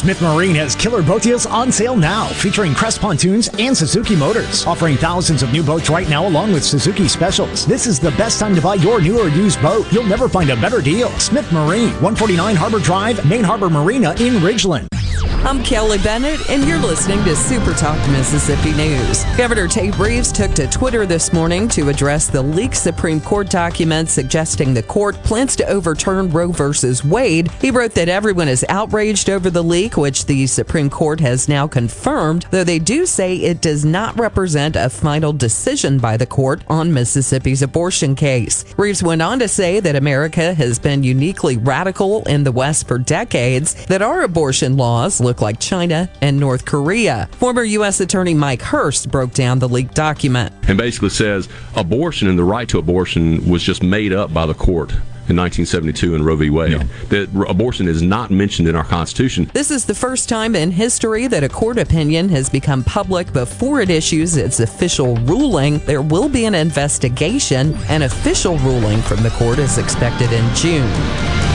Smith Marine has killer boat deals on sale now, featuring Crest pontoons and Suzuki motors, offering thousands of new boats right now along with Suzuki specials. This is the best time to buy your new or used boat. You'll never find a better deal. Smith Marine, 149 Harbor Drive, Main Harbor Marina in Ridgeland. I'm Kelly Bennett, and you're listening to Super Talk Mississippi News. Governor Tate Reeves took to Twitter this morning to address the leaked Supreme Court document suggesting the court plans to overturn Roe versus Wade. He wrote that everyone is outraged over the leak, which the Supreme Court has now confirmed, though they do say it does not represent a final decision by the court on Mississippi's abortion case. Reeves went on to say that America has been uniquely radical in the West for decades, that our abortion laws look like China and North Korea. Former U.S. Attorney Mike Hurst broke down the leaked document. And basically says abortion and the right to abortion was just made up by the court in 1972 in Roe v. Wade. Yeah. That abortion is not mentioned in our Constitution. This is the first time in history that a court opinion has become public before it issues its official ruling. There will be an investigation. An official ruling from the court is expected in June.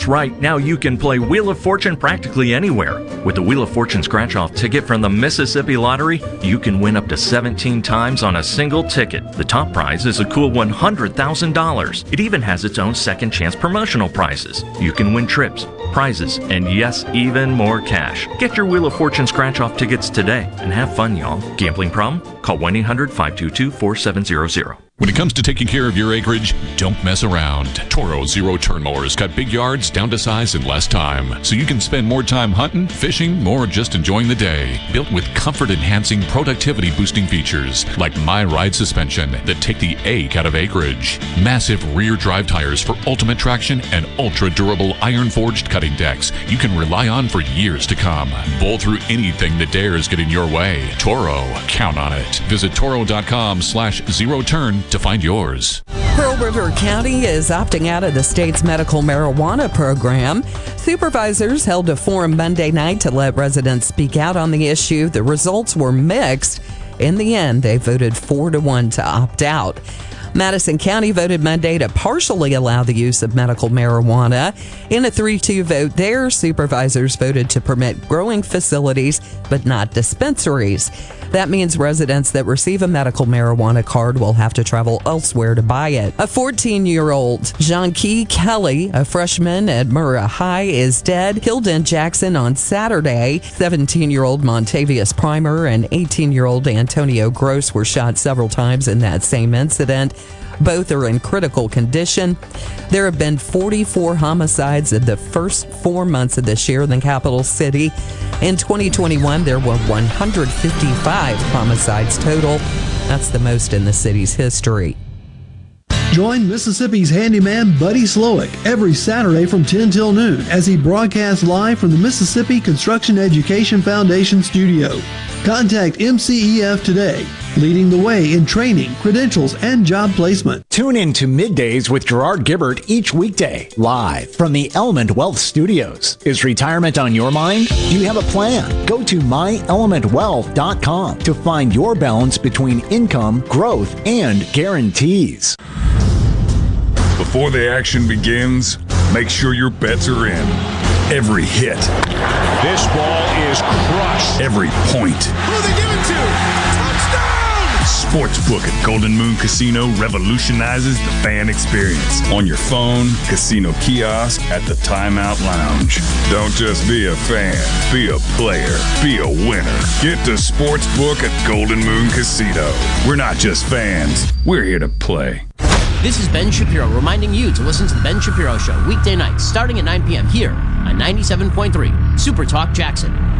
That's right. Now you can play Wheel of Fortune practically anywhere. With the Wheel of Fortune scratch off ticket from the Mississippi Lottery, you can win up to 17 times on a single ticket. The top prize is a cool $100,000. It even has its own second chance promotional prizes. You can win trips, prizes, and yes, even more cash. Get your Wheel of Fortune scratch off tickets today and have fun, y'all. Gambling problem? Call 1 800 522 4700. When it comes to taking care of your acreage, don't mess around. Toro Zero Turn Mowers cut big yards down to size in less time, so you can spend more time hunting, fishing, or just enjoying the day. Built with comfort enhancing, productivity boosting features like My Ride suspension that take the ache out of acreage. Massive rear drive tires for ultimate traction and ultra durable iron forged cutting decks you can rely on for years to come. Bowl through anything that dares get in your way. Toro, count on it. Visit toro.com slash zero turn to find yours. Pearl River County is opting out of the state's medical marijuana program. Supervisors held a forum Monday night to let residents speak out on the issue. The results were mixed. In the end, they voted four to one to opt out. Madison County voted Monday to partially allow the use of medical marijuana. In a 3 2 vote, their supervisors voted to permit growing facilities, but not dispensaries. That means residents that receive a medical marijuana card will have to travel elsewhere to buy it. A 14 year old Jean Key Kelly, a freshman at Murrah High, is dead, killed in Jackson on Saturday. 17 year old Montavious Primer and 18 year old Antonio Gross were shot several times in that same incident. Both are in critical condition. There have been 44 homicides in the first four months of this year in the capital city. In 2021, there were 155 homicides total. That's the most in the city's history. Join Mississippi's handyman Buddy Slowick every Saturday from 10 till noon as he broadcasts live from the Mississippi Construction Education Foundation studio. Contact MCEF today, leading the way in training, credentials, and job placement. Tune in to Middays with Gerard Gibert each weekday, live from the Element Wealth Studios. Is retirement on your mind? Do you have a plan? Go to myelementwealth.com to find your balance between income, growth, and guarantees. Before the action begins, make sure your bets are in. Every hit. This ball is crushed. Every point. Sportsbook at Golden Moon Casino revolutionizes the fan experience. On your phone, casino kiosk, at the timeout lounge. Don't just be a fan, be a player, be a winner. Get to Sportsbook at Golden Moon Casino. We're not just fans, we're here to play. This is Ben Shapiro reminding you to listen to The Ben Shapiro Show weekday nights starting at 9 p.m. here on 97.3 Super Talk Jackson.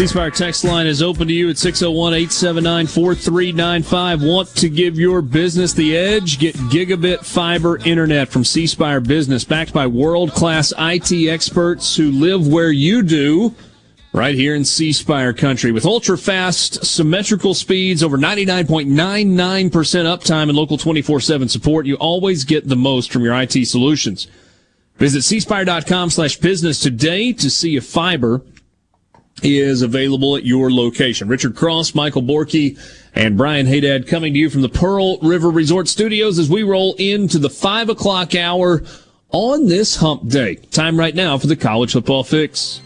C Spire text line is open to you at 601 879 4395. Want to give your business the edge? Get gigabit fiber internet from C Spire Business, backed by world class IT experts who live where you do. Right here in C Spire country with ultra fast symmetrical speeds, over 99.99% uptime and local 24 7 support, you always get the most from your IT solutions. Visit cspire.com slash business today to see if fiber is available at your location. Richard Cross, Michael Borky, and Brian Haydad coming to you from the Pearl River Resort Studios as we roll into the five o'clock hour on this hump day. Time right now for the college football fix.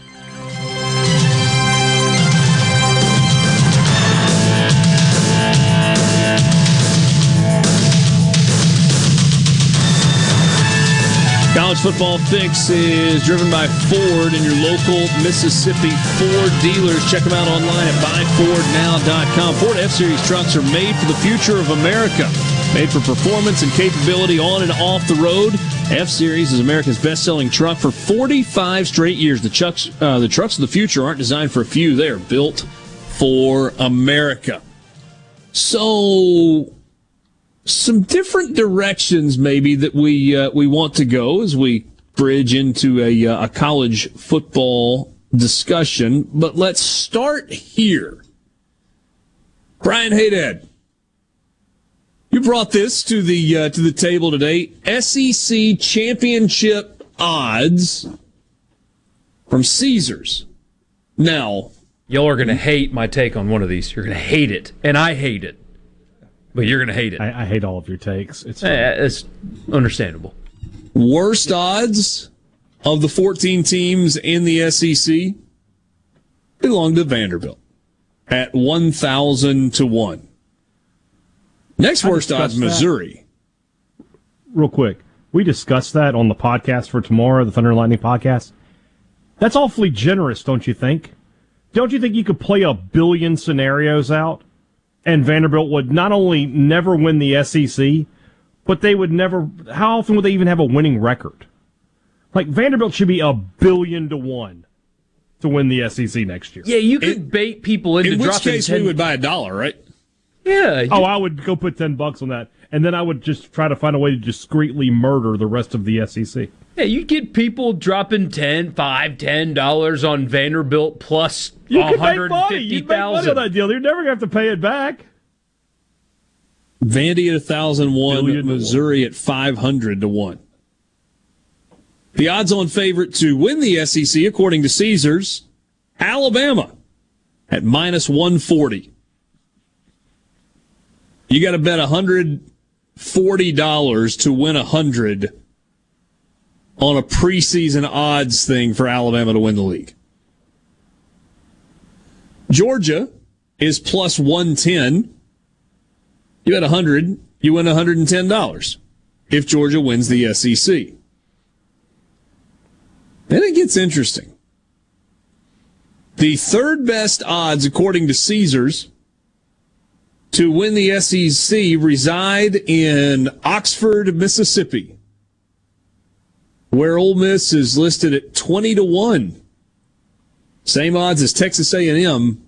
College Football Fix is driven by Ford and your local Mississippi Ford dealers. Check them out online at buyfordnow.com. Ford F Series trucks are made for the future of America. Made for performance and capability on and off the road. F Series is America's best-selling truck for 45 straight years. The trucks, uh, the trucks of the future aren't designed for a few; they are built for America. So some different directions maybe that we uh, we want to go as we bridge into a, uh, a college football discussion. But let's start here. Brian Haydad, you brought this to the uh, to the table today. SEC championship odds from Caesars. Now, y'all are going to hate my take on one of these. You're going to hate it, and I hate it. But you're going to hate it. I, I, hate all of your takes. It's uh, it's understandable. Worst odds of the 14 teams in the SEC belong to Vanderbilt at 1,000 to 1. Next worst odds, Missouri. That. Real quick, we discussed that on the podcast for tomorrow, the Thunder and Lightning podcast. That's awfully generous, don't you think? Don't you think you could play a billion scenarios out and Vanderbilt would not only never win the SEC, but they would never, how often would they even have a winning record? Like Vanderbilt should be a billion to one to win the SEC next year. Yeah, you could it, bait people into in which dropping case 10... we would buy a dollar, right? Yeah. Oh, you... Oh, I would go put ten bucks on that, and then I would just try to find a way to discreetly murder the rest of the SEC. Yeah, you get people dropping 10 5 10 dollars on Vanderbilt plus you can make money. You make money on that deal. You're never gonna have to pay it back. Vandy at thousand one, Missouri at five hundred to one. The odds-on favorite to win the SEC, according to Caesars, Alabama at minus one forty. You got to bet hundred forty dollars to win a hundred on a preseason odds thing for Alabama to win the league. Georgia is plus 110. You bet 100, you win $110 if Georgia wins the SEC. Then it gets interesting. The third best odds, according to Caesars, to win the SEC reside in Oxford, Mississippi where Ole Miss is listed at 20 to 1. Same odds as Texas A&M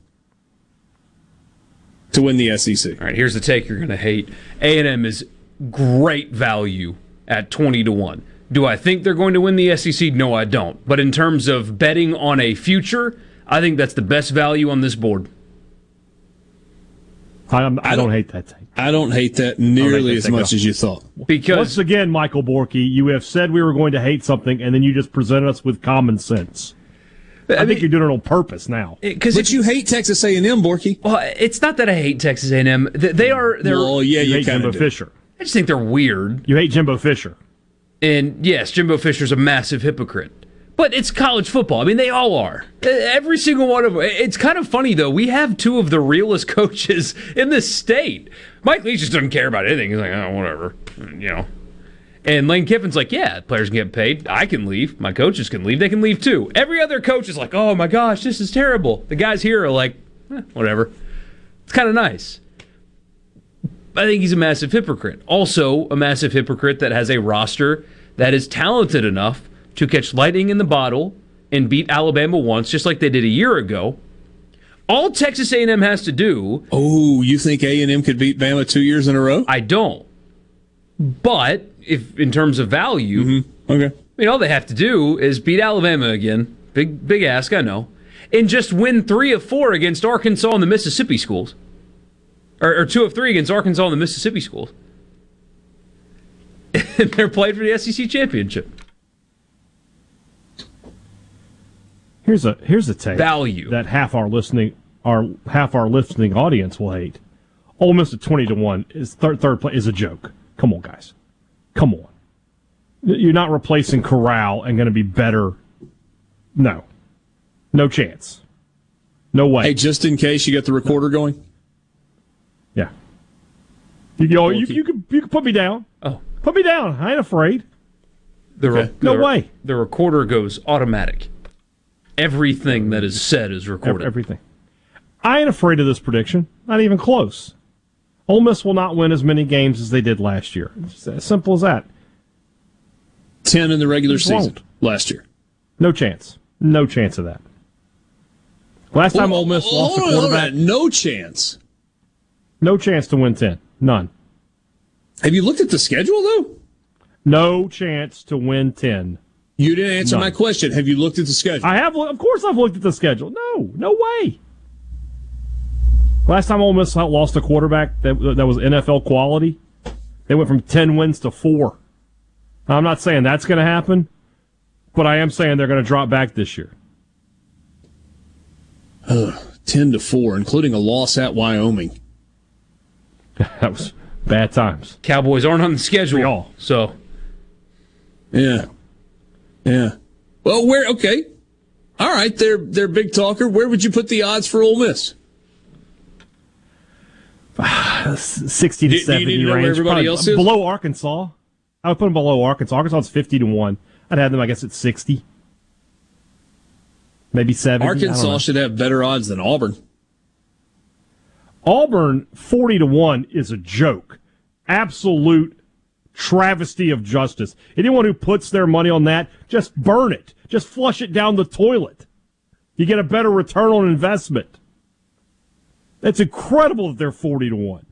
to win the SEC. All right, here's the take you're going to hate. A&M is great value at 20 to 1. Do I think they're going to win the SEC? No, I don't. But in terms of betting on a future, I think that's the best value on this board. I, I, don't, don't hate that take. I don't hate that nearly hate as much as you thought. Because once again, Michael Borky, you have said we were going to hate something, and then you just presented us with common sense. I, I mean, think you're doing it on purpose now. Because but you hate Texas A&M, Borky. Well, it's not that I hate Texas A&M. They are. They're, well, yeah, you, you hate Jimbo do. Fisher. I just think they're weird. You hate Jimbo Fisher. And yes, Jimbo Fisher's a massive hypocrite. But it's college football. I mean, they all are. Every single one of them. It's kind of funny, though. We have two of the realest coaches in the state. Mike Leach just doesn't care about anything. He's like, oh, whatever. You know. And Lane Kiffin's like, yeah, players can get paid. I can leave. My coaches can leave. They can leave too. Every other coach is like, oh my gosh, this is terrible. The guys here are like, eh, whatever. It's kind of nice. I think he's a massive hypocrite. Also, a massive hypocrite that has a roster that is talented enough to catch lightning in the bottle and beat Alabama once, just like they did a year ago. All Texas A&M has to do. Oh, you think A&M could beat Bama two years in a row? I don't. But if in terms of value, mm-hmm. okay, I mean, all they have to do is beat Alabama again. Big big ask, I know, and just win three of four against Arkansas and the Mississippi schools, or, or two of three against Arkansas and the Mississippi schools. and they're played for the SEC championship. Here's a here's a take value that half our listening our half our listening audience will hate. Ole Miss at twenty to one is third third place is a joke. Come on, guys, come on. You're not replacing Corral and going to be better. No, no chance. No way. Hey, just in case you get the recorder going. Yeah. You, you, you, you, can you can put me down. Oh, put me down. I ain't afraid. The, okay. no the, way. The recorder goes automatic everything that is said is recorded. Everything. I ain't afraid of this prediction. Not even close. Ole Miss will not win as many games as they did last year. It's as simple as that. Ten in the regular season won't. last year. No chance. No chance of that. Last time Ole Miss lost a quarterback. No chance. No chance to win ten. None. Have you looked at the schedule though? No chance to win ten. You didn't answer None. my question. Have you looked at the schedule? I have. Of course, I've looked at the schedule. No, no way. Last time Ole Miss lost a quarterback that that was NFL quality, they went from ten wins to four. I'm not saying that's going to happen, but I am saying they're going to drop back this year. ten to four, including a loss at Wyoming. that was Bad times. Cowboys aren't on the schedule, so yeah, yeah. Well, where? Okay, all right. They're they're big talker. Where would you put the odds for Ole Miss? Sixty to Do- do you seventy need to where range. everybody else is? below Arkansas. I would put them below Arkansas. Arkansas is fifty to one. I'd have them, I guess, at sixty, maybe seventy. I don't know. Arkansas should have better odds than Auburn. Auburn 40 to 1 is a joke. Absolute travesty of justice. Anyone who puts their money on that, just burn it. Just flush it down the toilet. You get a better return on investment. It's incredible that they're 40 to 1.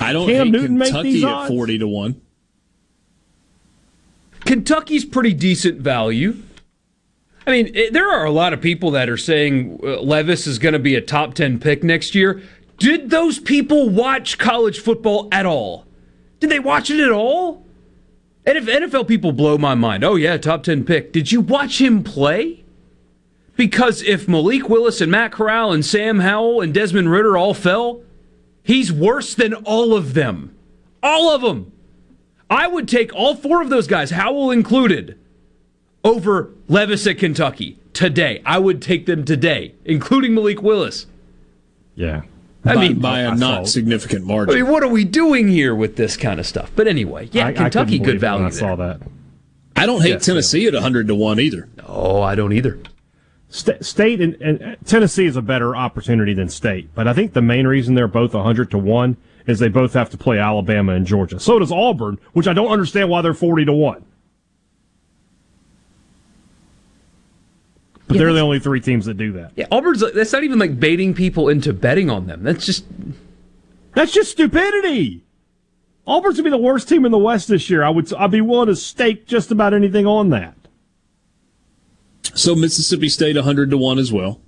I don't Cam hate Newton make Kentucky these at odds? forty to one. Kentucky's pretty decent value. I mean, it, there are a lot of people that are saying uh, Levis is going to be a top 10 pick next year. Did those people watch college football at all? Did they watch it at all? And if NFL people blow my mind, oh yeah, top 10 pick. Did you watch him play? Because if Malik Willis and Matt Corral and Sam Howell and Desmond Ridder all fell, he's worse than all of them. All of them. I would take all four of those guys, Howell included, over Levis at Kentucky today. I would take them today, including Malik Willis. Yeah. I by, mean, by a I not saw- significant I margin. mean, what are we doing here with this kind of stuff? But anyway, yeah, I- I Kentucky, couldn't good believe value. I saw there. that. I don't hate Yeah, Tennessee at hundred to one either. Oh, I don't either. Sta- State and, and uh, Tennessee is a better opportunity than State, but I think the main reason they're both 100 to 1 is they both have to play Alabama and Georgia. So does Auburn, which I don't understand why they're 40 to 1. But Yeah, they're the only three teams that do that. Yeah, Auburn's that's not even like baiting people into betting on them. That's just That's just stupidity. Auburn's gonna be the worst team in the West this year. I would I'd be willing to stake just about anything on that. So Mississippi State hundred to one as well.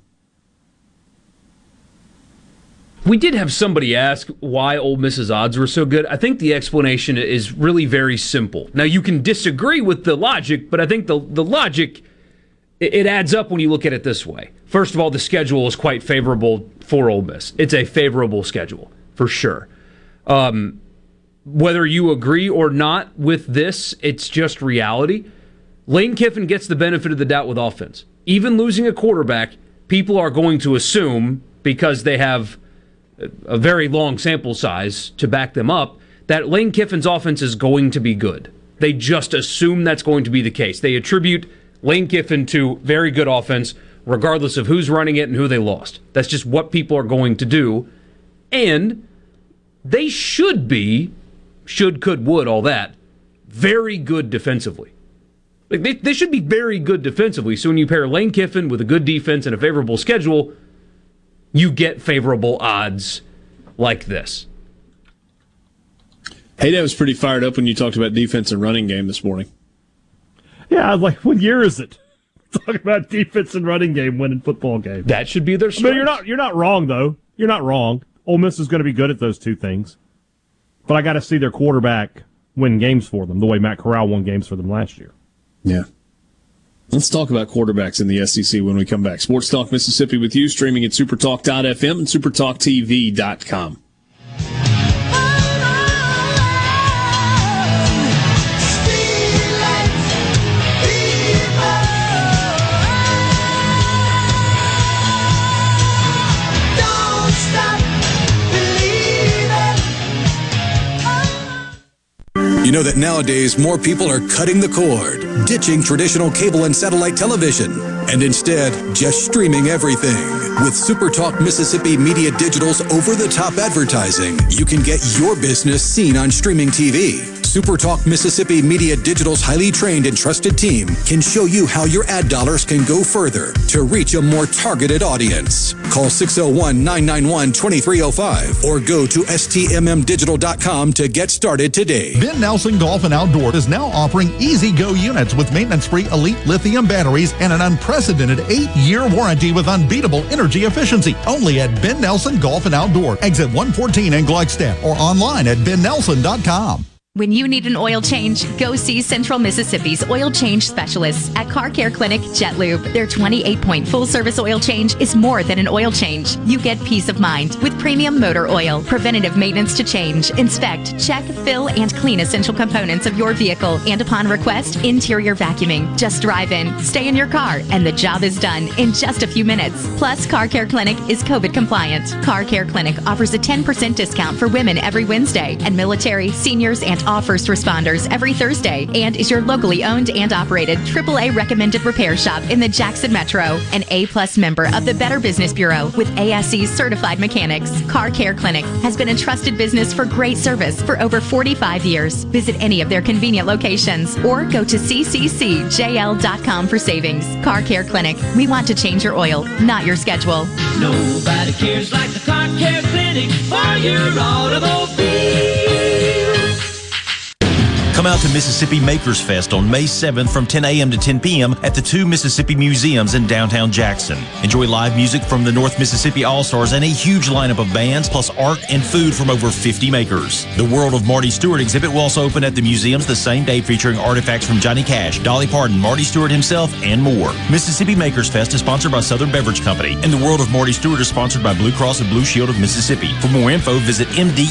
We did have somebody ask why Ole Miss's odds were so good. I think the explanation is really very simple. Now you can disagree with the logic, but I think the the logic it, adds up when you look at it this way. First of all, the schedule is quite favorable for Ole Miss. It's a favorable schedule for sure. Um, whether you agree or not with this, it's just reality. Lane Kiffin gets the benefit of the doubt with offense. Even losing a quarterback, people are going to assume because they have a very long sample size to back them up that Lane Kiffin's offense is going to be good. They just assume that's going to be the case. They attribute Lane Kiffin to very good offense, regardless of who's running it and who they lost. That's just what people are going to do. And they should be, should, could, would, all that, very good defensively. Like they, they should be very good defensively. So when you pair Lane Kiffin with a good defense and a favorable schedule, you get favorable odds like this. Hey, that was pretty fired up when you talked about defense and running game this morning. Yeah, like, what year is it? Talking about defense and running game winning football game. That should be their I mean, you're not you're not wrong though. You're not wrong. Ole Miss is going to be good at those two things, but I got to see their quarterback win games for them the way Matt Corral won games for them last year. Yeah. Let's talk about quarterbacks in the SEC when we come back. Sports Talk Mississippi with you, streaming at supertalk.fm and supertalktv.com. You know that nowadays more people are cutting the cord, ditching traditional cable and satellite television, and instead just streaming everything. With SuperTalk Mississippi Media Digital's over the top advertising, you can get your business seen on streaming TV. SuperTalk Mississippi Media Digital's highly trained and trusted team can show you how your ad dollars can go further to reach a more targeted audience. Call 601 991 2305 or go to stmmdigital.com to get started today. Ben Nelson Golf and Outdoor is now offering E-Z-GO units with maintenance-free elite lithium batteries and an unprecedented eight-year warranty with unbeatable energy efficiency. Only at Ben Nelson Golf and Outdoor, exit 114 in Gluckstadt or online at bennelson.com. When you need an oil change, go see Central Mississippi's oil change specialists at Car Care Clinic Jet Lube. Their 28 point full service oil change is more than an oil change. You get peace of mind with premium motor oil, preventative maintenance to change, inspect, check, fill, and clean essential components of your vehicle, and upon request, interior vacuuming. Just drive in, stay in your car, and the job is done in just a few minutes. Plus, Car Care Clinic is COVID compliant. Car Care Clinic offers a 10% discount for women every Wednesday, and military, seniors, and first responders every Thursday and is your locally owned and operated AAA recommended repair shop in the Jackson Metro. An A plus member of the Better Business Bureau with ASE certified mechanics. Car Care Clinic has been a trusted business for great service for over 45 years. Visit any of their convenient locations or go to cccjl.com for savings. Car Care Clinic. We want to change your oil, not your schedule. Nobody cares like the Car Care Clinic for your automobile. Come out to Mississippi Makers Fest on May 7th from 10 a.m. to 10 p.m. at the two Mississippi Museums in downtown Jackson. Enjoy live music from the North Mississippi All Stars and a huge lineup of bands, plus art and food from over 50 makers. The World of Marty Stuart exhibit will also open at the museums the same day, featuring artifacts from Johnny Cash, Dolly Parton, Marty Stuart himself, and more. Mississippi Makers Fest is sponsored by Southern Beverage Company, and the World of Marty Stuart is sponsored by Blue Cross and Blue Shield of Mississippi. For more info, visit mdah.ms.gov.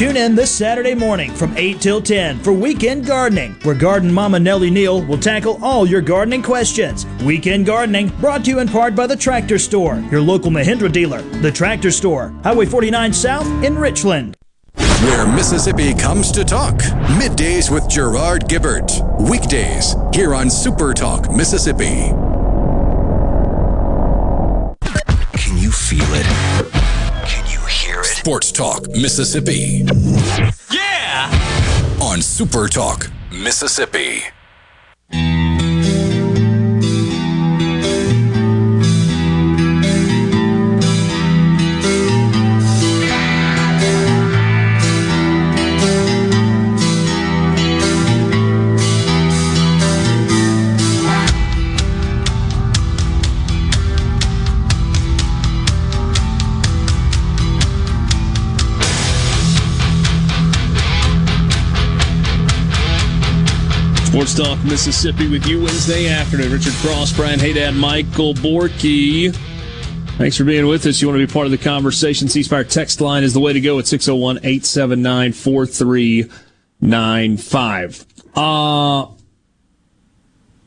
Tune in this Saturday morning from 8 till 10 for Weekend Gardening, where Garden Mama Nellie Neal will tackle all your gardening questions. Weekend Gardening brought to you in part by the Tractor Store, your local Mahindra dealer. The Tractor Store, Highway 49 South in Richland. Where Mississippi comes to talk. Middays with Gerard Gibert. Weekdays here on Super Talk Mississippi. Can you feel it? Sports Talk Mississippi. Yeah! On Super Talk Mississippi. Sports Talk Mississippi with you Wednesday afternoon. Richard Cross, Brian Hadad, Michael Borky. Thanks for being with us. You want to be part of the conversation? C Spire text line is the way to go at 601 879 4395. Uh,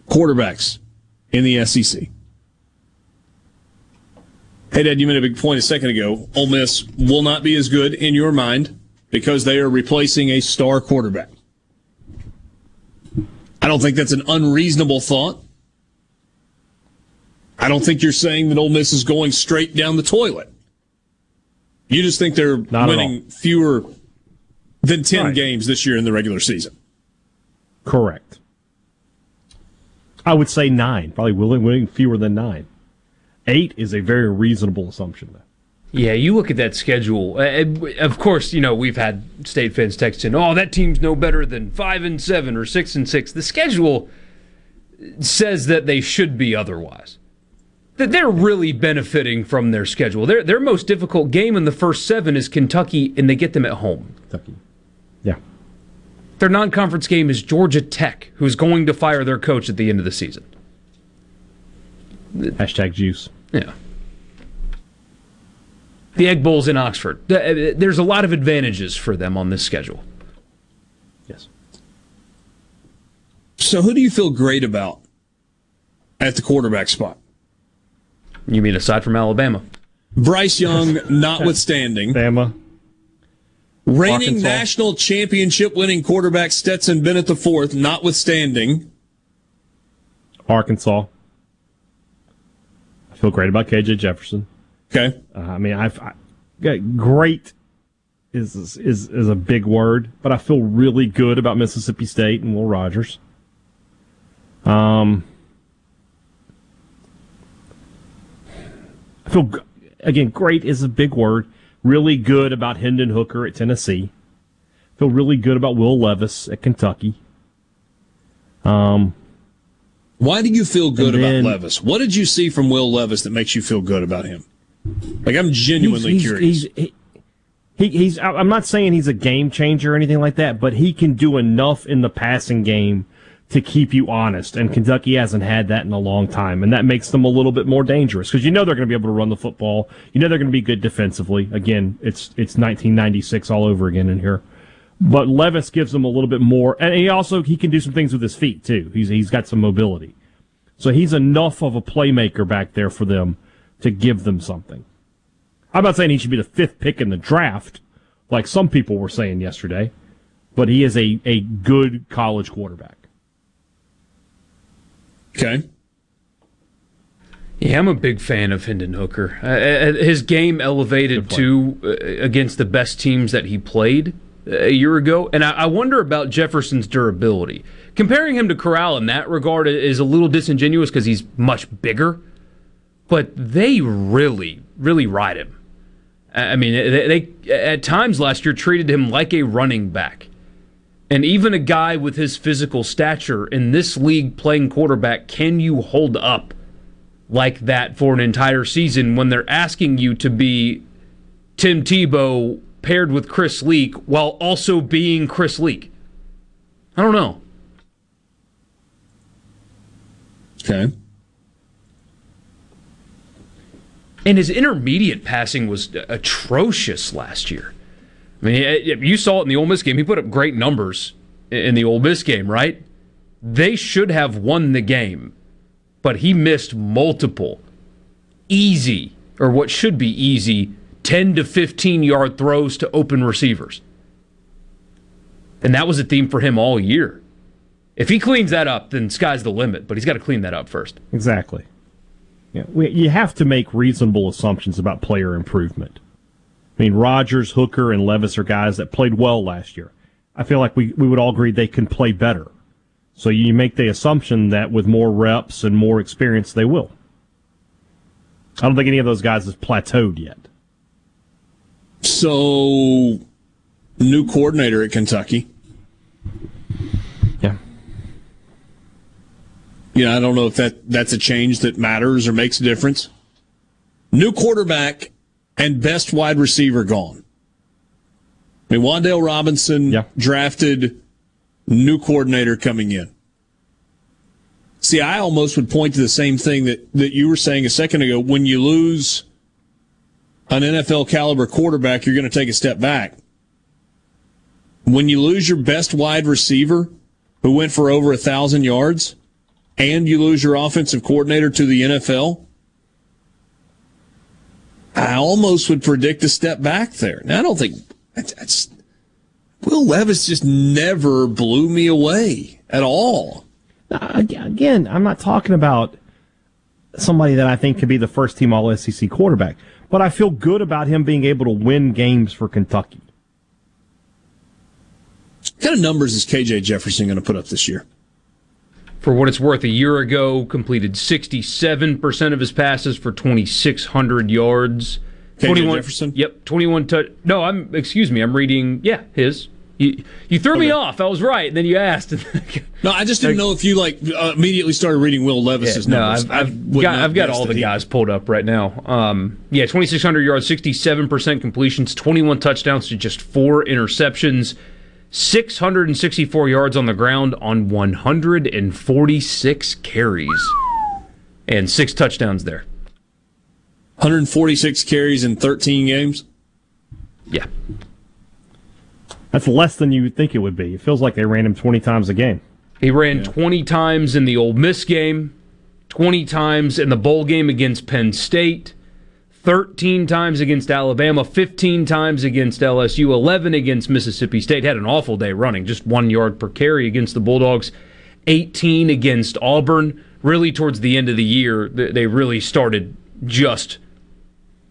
quarterbacks in the SEC. Hey, Dad, you made a big point a second ago. Ole Miss will not be as good in your mind because they are replacing a star quarterback. I don't think that's an unreasonable thought. I don't think you're saying that Ole Miss is going straight down the toilet. You just think they're Not winning fewer than 10 Right. games this year in the regular season. Correct. I would say nine. Probably willing winning fewer than nine. Eight is a very reasonable assumption. Though. Yeah, you look at that schedule. Uh, of course, you know we've had state fans text in, "Oh, that team's no better than five and seven or six and six. The schedule says that they should be otherwise. That they're really benefiting from their schedule. Their their most difficult game in the first seven is Kentucky, and they get them at home. Kentucky. Yeah. Their non-conference game is Georgia Tech, who's going to fire their coach at the end of the season. Hashtag juice. Yeah. The Egg Bowl's in Oxford. Uh, There's a lot of advantages for them on this schedule. Yes. So who do you feel great about at the quarterback spot? You mean aside from Alabama? Bryce Young, notwithstanding. Bama. Reigning Arkansas. national championship winning quarterback Stetson Bennett IV, notwithstanding. Arkansas. I feel great about KJ Jefferson. Okay. Uh, I mean, I've I great is, is is a big word, but I feel really good about Mississippi State and Will Rogers. Um, I feel again great is a big word. Really good about Hendon Hooker at Tennessee. Feel really good about Will Levis at Kentucky. Um, why do you feel good then, about Levis? What did you see from Will Levis that makes you feel good about him? Like I'm genuinely he's, he's, curious. He's, he, he, he's. I'm not saying he's a game changer or anything like that, but he can do enough in the passing game to keep you honest. And Kentucky hasn't had that in a long time, and that makes them a little bit more dangerous because you know they're going to be able to run the football. You know they're going to be good defensively. Again, it's it's 1996 all over again in here. But Levis gives them a little bit more, and he also he can do some things with his feet too. He's he's got some mobility, so he's enough of a playmaker back there for them to give them something. I'm not saying he should be the fifth pick in the draft, like some people were saying yesterday, but he is a, a good college quarterback. Okay. Yeah, I'm a big fan of Hendon Hooker. Uh, uh his game elevated to uh, against the best teams that he played a year ago, and I, I, wonder about Jefferson's durability. Comparing him to Corral in that regard is a little disingenuous because he's much bigger, but they really, really ride him. I mean, they, they at times last year treated him like a running back. And even a guy with his physical stature in this league playing quarterback, can you hold up like that for an entire season when they're asking you to be Tim Tebow paired with Chris Leak while also being Chris Leak? I don't know. Okay. And his intermediate passing was atrocious last year. I mean, eh, eh, you saw it in the Ole Miss game. He put up great numbers in the Ole Miss game, right? They should have won the game, but he missed multiple easy, or what should be easy, 10 to 15 yard throws to open receivers. And that was a theme for him all year. If he cleans that up, then sky's the limit, but he's got to clean that up first. Exactly. Yeah, we, you have to make reasonable assumptions about player improvement. I mean, Rogers, Hooker, and Levis are guys that played well last year. I feel like we, we would all agree they can play better. So you make the assumption that with more reps and more experience, they will. I don't think any of those guys has plateaued yet. So, new coordinator at Kentucky. Yeah, I don't know if that that's a change that matters or makes a difference. New quarterback and best wide receiver gone. I mean, Wan'Dale Robinson yeah. drafted new coordinator coming in. See, I almost would point to the same thing that, that you were saying a second ago. When you lose an NFL caliber quarterback, you're going to take a step back. When you lose your best wide receiver who went for over a thousand yards, and you lose your offensive coordinator to the NFL, I almost would predict a step back there. Now, I don't think that's, that's Will Levis just never blew me away at all. Again, I'm not talking about somebody that I think could be the first team All SEC quarterback, but I feel good about him being able to win games for Kentucky. What kind of numbers is KJ Jefferson going to put up this year? For what it's worth, a year ago, completed 67% of his passes for 2,600 yards. KJ 21, Jefferson? Yep, 21 touch. No, I'm, excuse me, I'm reading, yeah, his. You, you threw okay. me off. I was right, and then you asked. no, I just didn't know if you like uh, immediately started reading Will Levis's yeah, numbers. No, I've, I've got, I've got all the guys pulled up right now. Um, yeah, 2,600 yards, 67% completions, 21 touchdowns to just four interceptions. 664 yards on the ground on 146 carries and six touchdowns there. 146 carries in 13 games? Yeah. That's less than you would think it would be. It feels like they ran him 20 times a game. He ran yeah. 20 times in the Ole Miss game, 20 times in the bowl game against Penn State, 13 times against Alabama, 15 times against LSU, 11 against Mississippi State. Had an awful day running, just one yard per carry against the Bulldogs, 18 against Auburn. Really, towards the end of the year, they really started just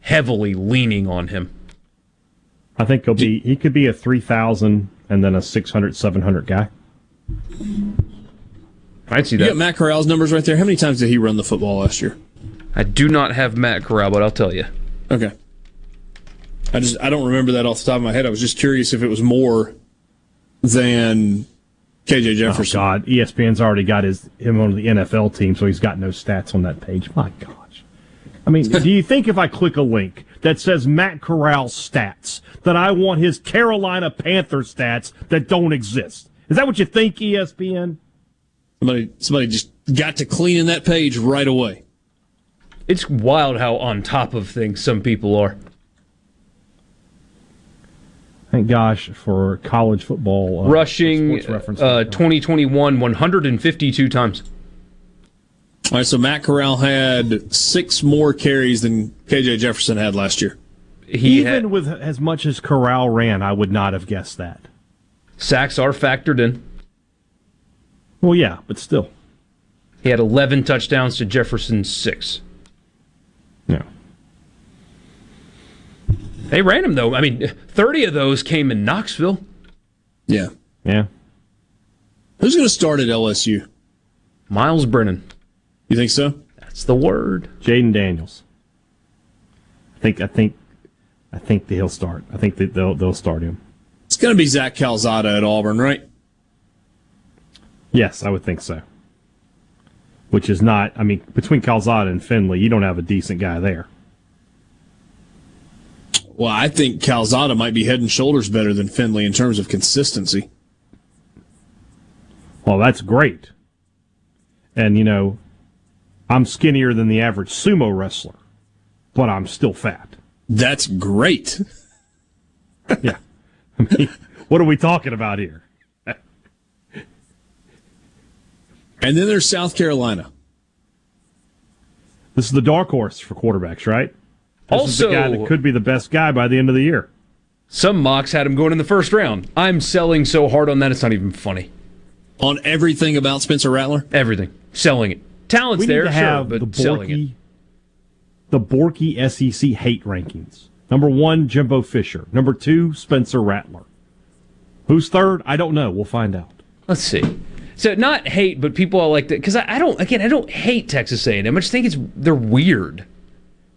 heavily leaning on him. I think he'll be he could be a three thousand and then a 600, 700 guy. I'd see You that. got Matt Corral's numbers right there. How many times did he run the football last year? I do not have Matt Corral, but I'll tell you. Okay. I just I don't remember that off the top of my head. I was just curious if it was more than KJ oh, Jefferson. Oh God, ESPN's already got his him on the NFL team, so he's got no stats on that page. My gosh. I mean, do you think if I click a link that says Matt Corral stats, that I want his Carolina Panther stats that don't exist? Is that what you think, ESPN? Somebody somebody just got to cleaning that page right away. It's wild how on top of things some people are. Thank gosh for college football. Uh, Rushing reference. uh, 2021 152 times. All right, so Matt Corral had six more carries than KJ Jefferson had last year. He Even had, with as much as Corral ran, I would not have guessed that. sacks are factored in. Well, yeah, but still. He had 11 touchdowns to Jefferson's six. Yeah. They ran him though. I mean, 30 of those came in Knoxville. Yeah. Yeah. Who's going to start at LSU? Myles Brennan. You think so? That's the word. Jayden Daniels. I think. I think. I think that he'll start. I think that they'll they'll start him. It's going to be Zach Calzada at Auburn, right? Yes, I would think so. Which is not. I mean, between Calzada and Finley, you don't have a decent guy there. Well, I think Calzada might be head and shoulders better than Finley in terms of consistency. Well, that's great. And you know, I'm skinnier than the average sumo wrestler, but I'm still fat. That's great. yeah. I mean, what are we talking about here? And then there's South Carolina. This is the dark horse for quarterbacks, right? This is the Also- guy that could be the best guy by the end of the year. Some mocks had him going in the first round. I'm selling so hard on that it's not even funny. On everything about Spencer Rattler? Everything. Selling it. Talent's we there, need to sure, have but the selling it. Borky, the Borky SEC hate rankings. Number one, Jimbo Fisher. Number two, Spencer Rattler. Who's third? I don't know. We'll find out. Let's see. So not hate, but people are like that because I, I don't. Again, I don't hate Texas A&M. I just think it's they're weird.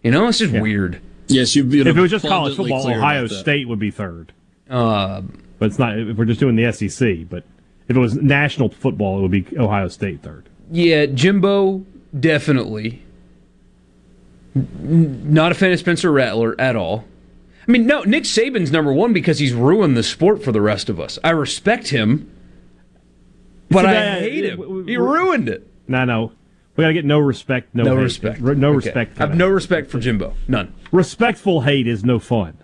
You know, it's just weird. Yes, you've been If it was just college football, Ohio. State would be third. Uh, But it's not. If we're just doing the SEC, but if it was national football, it would be Ohio State third. yeah, Jimbo definitely. Not a fan of Spencer Rattler at all. I mean, no, Nick Saban's number one because he's ruined the sport for the rest of us. I respect him, but See, I that- uh, hate him. He ruined it. No, no. We got to get no respect, no, No hate. respect. R- No Okay. respect. I have that. no respect for Jimbo. None. Respectful hate is no fun.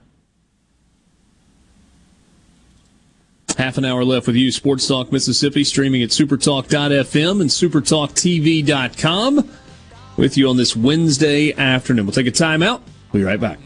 Half an hour left with you, Sports Talk Mississippi, streaming at supertalk.fm and supertalktv.com. With you on this Wednesday afternoon. We'll take a timeout. We'll be right back.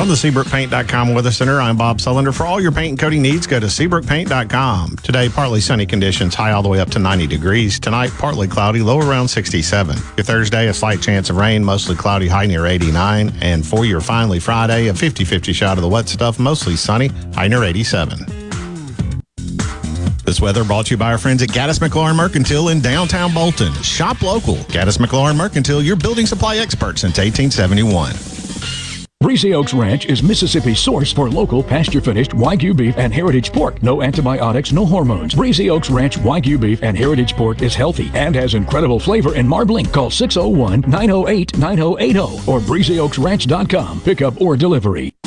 From the SeabrookPaint.com Weather Center, I'm Bob Sullender. For all your paint and coating needs, go to SeabrookPaint.com. Today, partly sunny conditions, high all the way up to 90 degrees. Tonight, partly cloudy, low around 67. Your Thursday, a slight chance of rain, mostly cloudy, high near 89. And for your finally Friday, a 50 50 shot of the wet stuff, mostly sunny, high near 87. This weather brought to you by our friends at Gaddis McLaurin Mercantile in downtown Bolton. Shop local. Gaddis McLaurin Mercantile, your building supply expert since 1871. Breezy Oaks Ranch is Mississippi's source for local pasture-finished Wagyu beef and heritage pork. No antibiotics, no hormones. Breezy Oaks Ranch Wagyu beef and heritage pork is healthy and has incredible flavor and marbling. Call 601-908-9080 or breezyoaksranch.com. Pickup or delivery.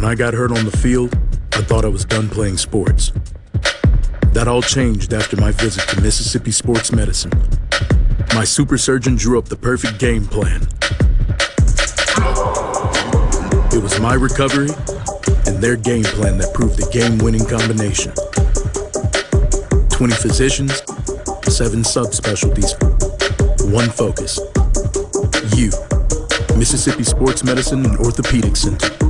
When I got hurt on the field, I thought I was done playing sports. That all changed after my visit to Mississippi Sports Medicine. My super surgeon drew up the perfect game plan. It was my recovery and their game plan that proved the game winning combination. 20 physicians, 7 subspecialties, one focus. You, Mississippi Sports Medicine and Orthopedic Center.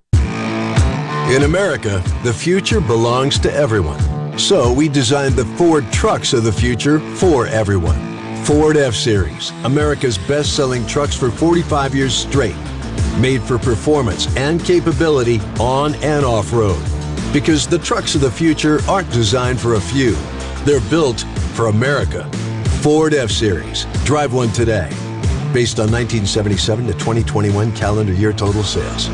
In America, the future belongs to everyone. So we designed the Ford trucks of the future for everyone. Ford F-Series, America's best-selling trucks for 45 years straight. Made for performance and capability on and off-road. Because the trucks of the future aren't designed for a few. They're built for America. Ford F-Series. Drive one today. Based on 1977 to 2021 calendar year total sales.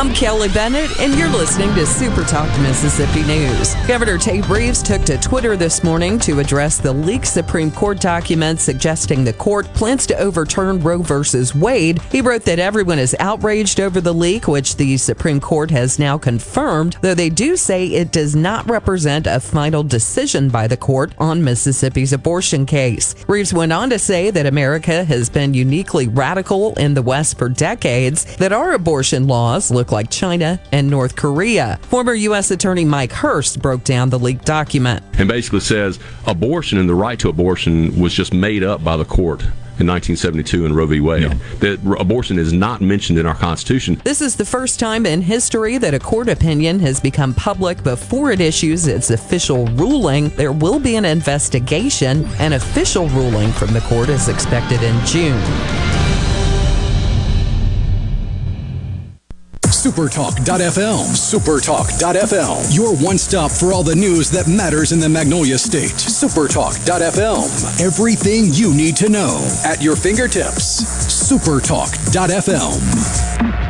I'm Kelly Bennett, and you're listening to Super Talk Mississippi News. Governor Tate Reeves took to Twitter this morning to address the leaked Supreme Court documents suggesting the court plans to overturn Roe v. Wade. He wrote that everyone is outraged over the leak, which the Supreme Court has now confirmed, though they do say it does not represent a final decision by the court on Mississippi's abortion case. Reeves went on to say that America has been uniquely radical in the West for decades, that our abortion laws look like China and North Korea. Former U.S. Attorney Mike Hurst broke down the leaked document. And basically says abortion and the right to abortion was just made up by the court. In 1972 in Roe v. Wade, that abortion is not mentioned in our Constitution. This is the first time in history that a court opinion has become public before it issues its official ruling. There will be an investigation. An official ruling from the court is expected in June. Supertalk.fm. Supertalk.fm. Your one stop for all the news that matters in the Magnolia State. Supertalk.fm. Everything you need to know at your fingertips. Supertalk.fm.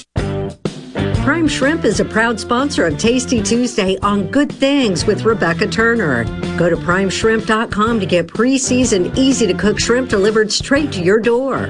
Prime Shrimp is a proud sponsor of Tasty Tuesday on Good Things with Rebecca Turner. Go to primeshrimp.com to get pre seasoned, easy to cook shrimp delivered straight to your door.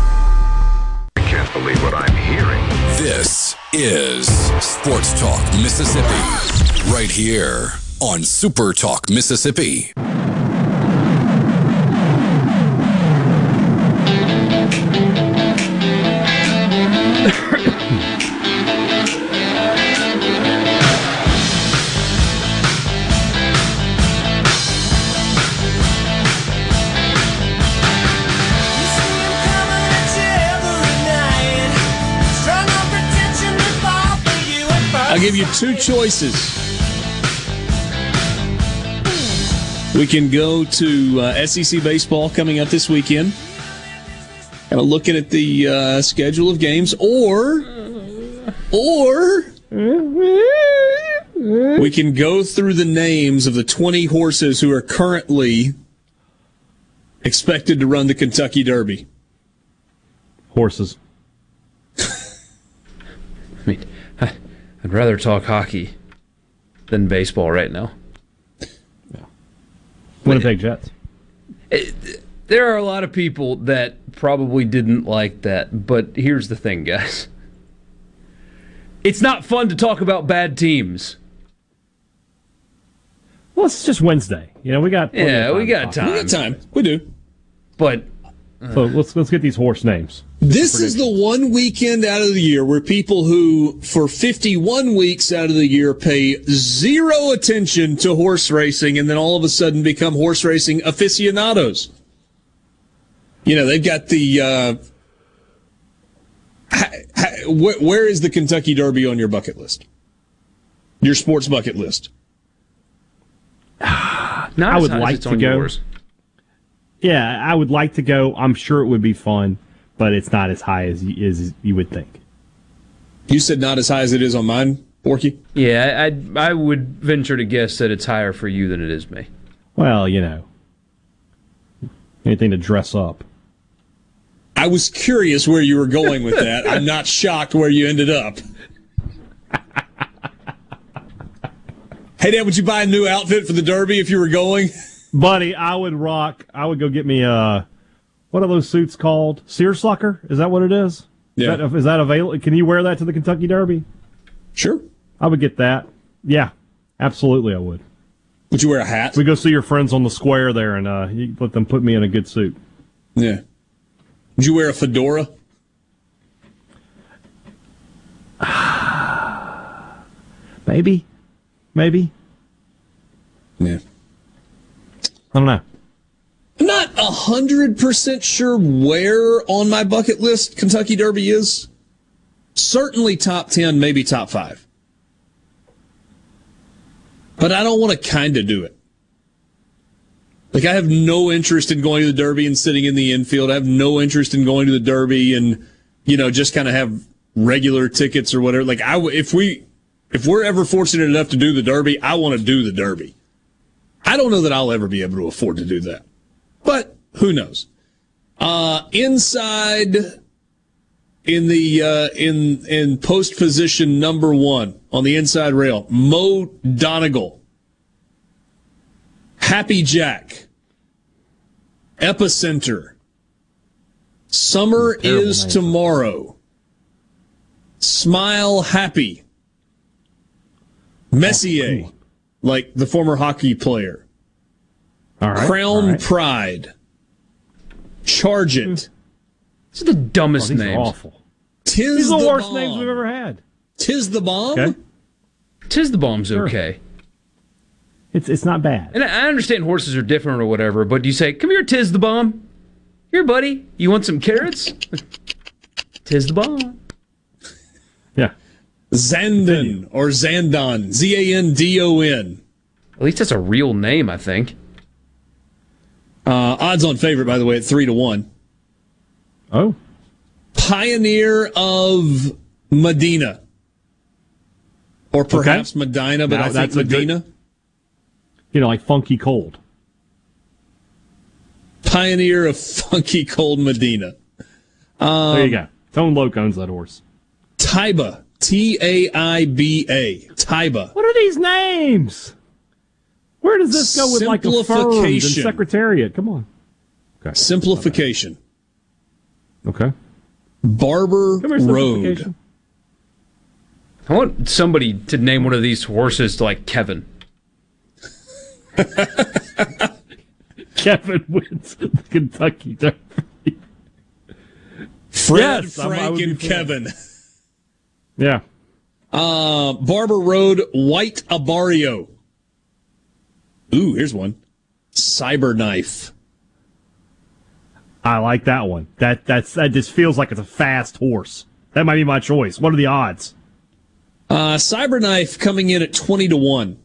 Can't believe what I'm hearing. This is Sports Talk Mississippi, right here on Super Talk Mississippi. Give you two choices. We can go to uh, SEC baseball coming up this weekend. Kind of looking at the uh, schedule of games, or or we can go through the names of the 20 horses who are currently expected to run the Kentucky Derby. Horses. I mean, I'd rather talk hockey than baseball right now. Winnipeg Jets. It, there are a lot of people that probably didn't like that, but here's the thing, guys. It's not fun to talk about bad teams. Well, it's just Wednesday. You know, we got yeah, we got time. We got time. We do. But so let's let's get these horse names. This is the one weekend out of the year where people who, for 51 weeks out of the year, pay zero attention to horse racing and then all of a sudden become horse racing aficionados. You know, they've got the. Uh, ha, ha, wh- where is the Kentucky Derby on your bucket list? Your sports bucket list? Not I would like it's to on go. yours. Yeah, I would like to go. I'm sure it would be fun, but it's not as high as you, as you would think. You said not as high as it is on mine, Porky? Yeah, I I would venture to guess that it's higher for you than it is me. Well, you know, anything to dress up. I was curious where you were going with that. I'm not shocked where you ended up. hey, Dad, would you buy a new outfit for the Derby if you were going? Buddy, I would rock. I would go get me a. What are those suits called? Seersucker? Is that what it is? Yeah. Is that, is that available? Can you wear that to the Kentucky Derby? Sure. I would get that. Yeah, absolutely, I would. Would you wear a hat? We go see your friends on the square there, and uh, you let them put me in a good suit. Yeah. Would you wear a fedora? Maybe, maybe. Yeah. I don't know. I'm not hundred percent sure where on my bucket list Kentucky Derby is. Certainly top ten, maybe top five. But I don't want to kind of do it. Like I have no interest in going to the Derby and sitting in the infield. I have no interest in going to the Derby and you know just kind of have regular tickets or whatever. Like I, if we, if we're ever fortunate enough to do the Derby, I want to do the Derby. I don't know that I'll ever be able to afford to do that, but who knows? Uh, inside in the uh, in in post position number one on the inside rail, Mo Donegal, Happy Jack, Epicenter. Summer is name. tomorrow. Smile Happy. Messier, like the former hockey player. All right. Crown all right. Pride. Charge it. These are the dumbest Oh, these names. awful. Tis These are the worst bomb. names we've ever had. Tiz the Bomb. Okay. Tiz the Bomb's Sure. okay. It's it's not bad. And I I understand horses are different or whatever, but you say, "Come here, Tiz the Bomb"? Here, buddy. You want some carrots? tis the bomb. Yeah. Zandon or Zandon. Z A N D O N. At least that's a real name, I think. Uh, odds on favorite, by the way, at three to one. Oh. Pioneer of Medina. Or perhaps Medina, but Now, I think that's a good- Medina. You know, like funky cold. Pioneer of funky cold Medina. Um, there you go. Tone Loc owns that horse. Taiba. T A I B A. Taiba. What are these names? Where does this go with like affirmed and secretariat? Come on. Simplification. Okay. Barber here, Road. I want somebody to name one of these horses to like Kevin. Kevin wins the Kentucky Derby. Fred, Yes, Frank, and for Kevin. Yeah. Uh, Barber Road, White Abarrio. Ooh, here's one. Cyberknife. I like that one. That that's that just feels like it's a fast horse. That might be my choice. What are the odds? Uh, Cyberknife coming in at 20 to 1.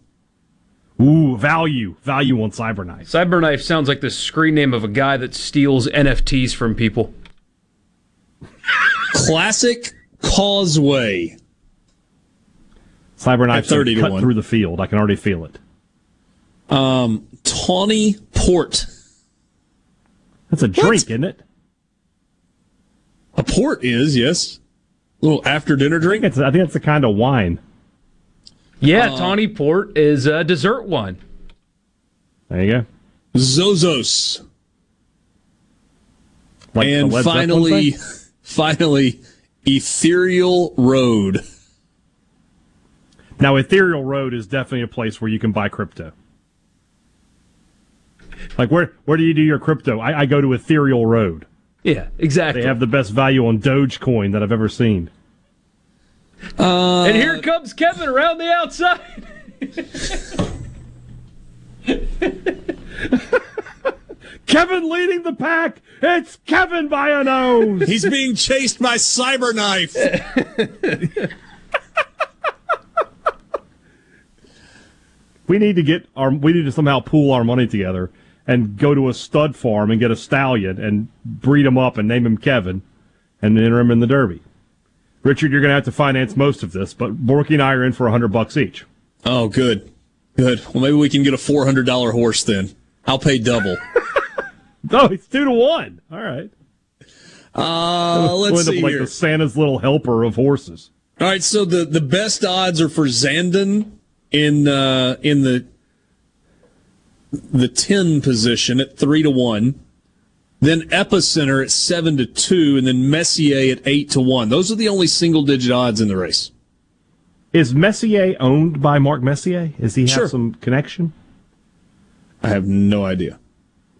Ooh, value. Value on Cyberknife. Cyberknife sounds like the screen name of a guy that steals NFTs from people. Classic Causeway. Cyberknife 30 to cut 1. through the field. I can already feel it. Um, Tawny Port. That's a drink, isn't it? A port is, yes. A little after dinner drink. I think, it's, I think it's the kind of wine. Yeah, Tawny Port is a dessert one. There you go. Zozos. Like and finally, finally, Ethereal Road. Now, Ethereal Road is definitely a place where you can buy crypto. Like where where do you do your crypto? I, I go to Ethereal Road. Yeah, exactly. They have the best value on Dogecoin that I've ever seen. Uh, and here comes Kevin around the outside. Kevin leading the pack. It's Kevin by a nose. He's being chased by Cyberknife. we need to get our we need to somehow pool our money together and go to a stud farm and get a stallion and breed him up and name him Kevin and enter him in the Derby. Richard, you're going to have to finance most of this, but Borky and I are in for a hundred bucks each. Oh, good, good. Well, maybe we can get a four hundred dollar horse then. I'll pay double. oh, it's two to one. All right. Uh, let's end up like here. the Santa's little helper of horses. All right, so the, the best odds are for Zandon in uh, in the the ten position at three to one. Then Epicenter at seven to two, and then Messier at eight to one. Those are the only single digit odds in the race. Is Messier owned by Mark Messier? Is he have Sure. some connection? I have no idea.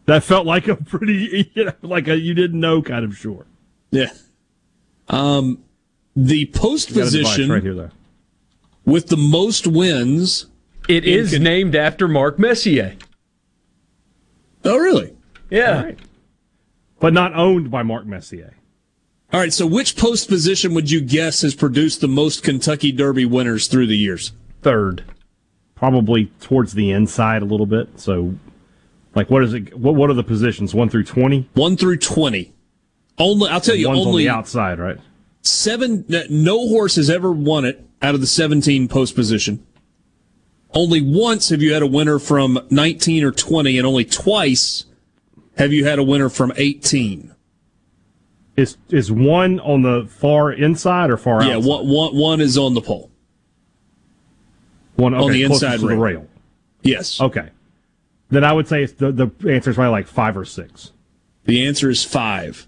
That felt like a pretty, you know, like a you didn't know kind of sure. Yeah. Um, the post You got a device position right here, though. with the most wins. It is in con- named after Mark Messier. Oh, really? Yeah. But not owned by Mark Messier. All right. So, which post position would you guess has produced the most Kentucky Derby winners through the years? Third. Probably towards the inside a little bit. So, like, what is it? What What are the positions? One through twenty. One through twenty. Only, I'll tell you, One's only on the outside, right? seven. No horse has ever won it out of the seventeen post position. Only once have you had a winner from nineteen or twenty, and only twice have you had a winner from eighteen. Is is one on the far inside or far Yeah, outside? one, one, one is on the pole. One on the inside to the rail. rail. Yes. Okay. Then I would say the the answer is probably like five or six. The answer is five.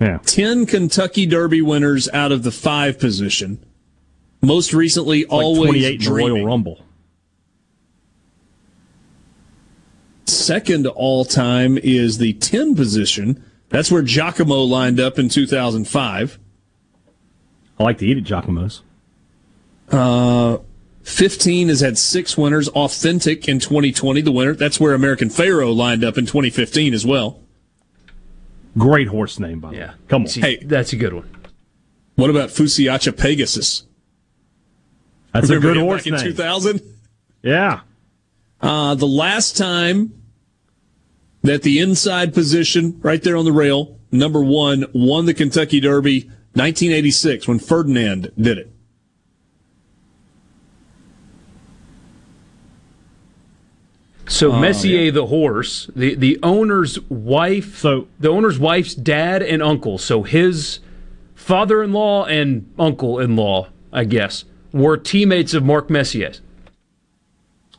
Yeah. 10 Kentucky Derby winners out of the five position. Most recently, like always twenty eight in the dreaming. Royal Rumble. Second all time is the 10 position. That's where Giacomo lined up in 2005. I like to eat at Giacomo's. Uh, 15 has had six winners. Authentic in 2020, the winner. That's where American Pharoah lined up in 2015 as well. Great horse name, by the way. Come on. Hey, that's a good one. What about Fusaichi Pegasus? That's a good him horse back in name. 2000? Yeah. Uh, the last time that the inside position, right there on the rail, number one, won the Kentucky Derby, 1986, when Ferdinand did it. So Oh, Messier yeah. the horse, the the owner's wife, so the owner's wife's dad and uncle, so his father-in-law and uncle-in-law, I guess, were teammates of Mark Messier's,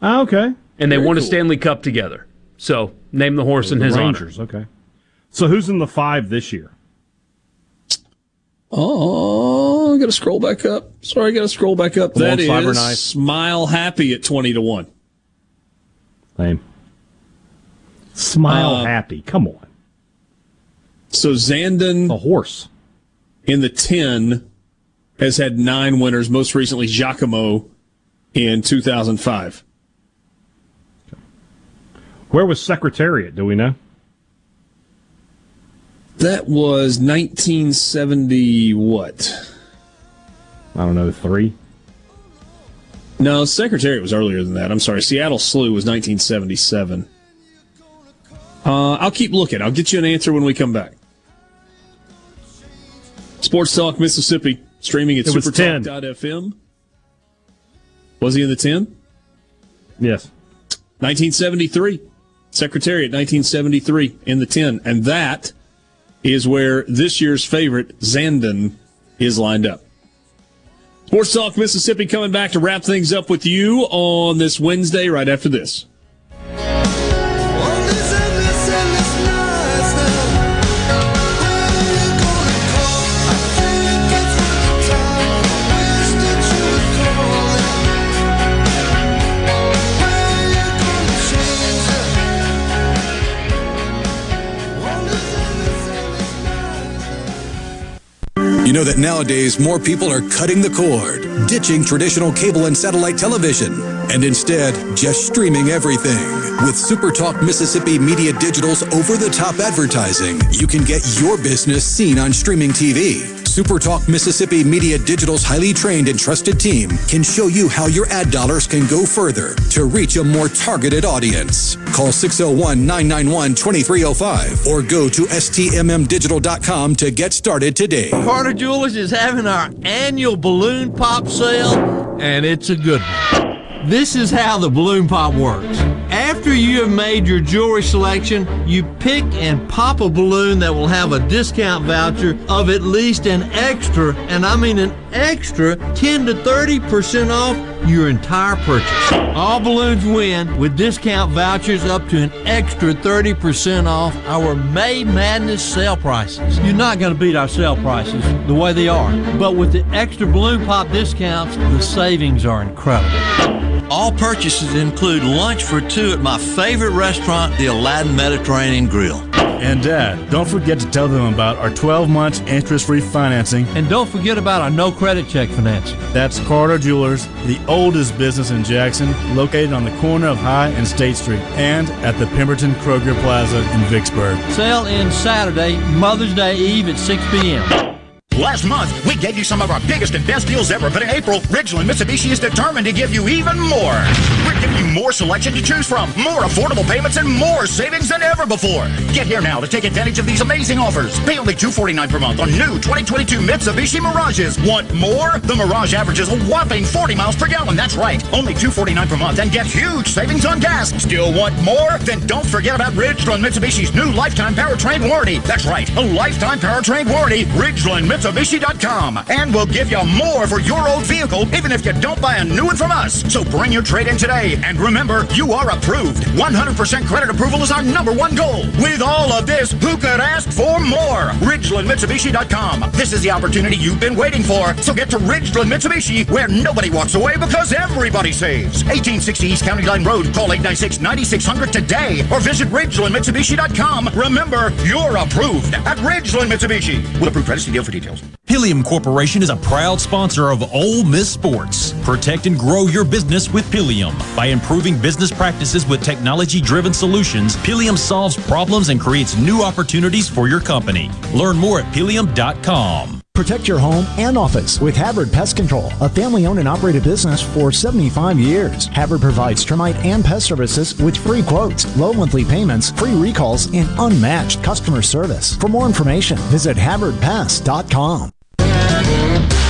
Ah, okay. and they Very won a. Stanley Cup together. So name the horse in The his Rangers, okay. So who's in the five this year? Oh, I got to scroll back up. Sorry, I got to scroll back up. Come on, That is Cyberknife. Smile Happy at 20 to 1. Name. Smile Uh, happy. Come on. So Zandon, a horse, in the 10 has had nine winners, most recently Giacomo in 2005. Where was Secretariat? Do we know? That was 1970 what? I don't know. Three. No, Secretariat was earlier than that. I'm sorry. Seattle Slew was 1977. Uh, I'll keep looking. I'll get you an answer when we come back. Sports Talk Mississippi, streaming at supertalk.fm. Was he in the 10? Yes. 1973. Secretariat, 1973, in the 10. And that is where this year's favorite, Zandon, is lined up. Sports Talk Mississippi coming back to wrap things up with you on this Wednesday right after this. You know that nowadays more people are cutting the cord, ditching traditional cable and satellite television, and instead just streaming everything. With SuperTalk Mississippi Media Digital's over the top advertising, you can get your business seen on streaming TV. SuperTalk Mississippi Media Digital's highly trained and trusted team can show you how your ad dollars can go further to reach a more targeted audience. Call 601 991 2305 or go to stmmdigital.com to get started today. Carter Jewelers is having our annual balloon pop sale, and it's a good one. This is how the balloon pop works. After you have made your jewelry selection, you pick and pop a balloon that will have a discount voucher of at least an extra, and I mean an extra 10 to 30% off your entire purchase. All balloons win with discount vouchers up to an extra 30% off our May Madness sale prices. You're not going to beat our sale prices the way they are, but with the extra balloon pop discounts, the savings are incredible. All purchases include lunch for two at my favorite restaurant, the Aladdin Mediterranean Grill. And Dad, don't forget to tell them about our 12 months interest free financing. And don't forget about our no credit check financing. That's Carter Jewelers, the oldest business in Jackson, located on the corner of High and State Street, and at the Pemberton Kroger Plaza in Vicksburg. Sale ends Saturday, Mother's Day Eve at 6 p.m. Last month, we gave you some of our biggest and best deals ever, but in April, Ridgeland Mitsubishi is determined to give you even more. We're giving you more selection to choose from, more affordable payments, and more savings than ever before. Get here now to take advantage of these amazing offers. Pay only 249 per month on new 2022 Mitsubishi Mirages. Want more? The Mirage averages a whopping 40 miles per gallon. That's right, only 249 per month and get huge savings on gas. Still want more? Then don't forget about Ridgeland Mitsubishi's new lifetime powertrain warranty. That's right, a lifetime powertrain warranty. Ridgeland Mitsubishi Mitsubishi.com. And we'll give you more for your old vehicle, even if you don't buy a new one from us. So bring your trade in today. And remember, you are approved. 100% credit approval is our number one goal. With all of this, who could ask for more? RidgelandMitsubishi.com. This is the opportunity you've been waiting for. So get to Ridgeland Mitsubishi, where nobody walks away because everybody saves. 1860 East County Line Road. Call 896-9600 today or visit RidgelandMitsubishi.com. Remember, you're approved at Ridgeland Mitsubishi. With approved credit, to deal for details. Kelsey. Pileum Corporation is a proud sponsor of Ole Miss Sports. Protect and grow your business with Pileum. By improving business practices with technology driven solutions, Pileum solves problems and creates new opportunities for your company. Learn more at pileum.com. Protect your home and office with Havard Pest Control, a family owned and operated business for 75 years. Havard provides termite and pest services with free quotes, low monthly payments, free recalls, and unmatched customer service. For more information, visit HavardPest.com.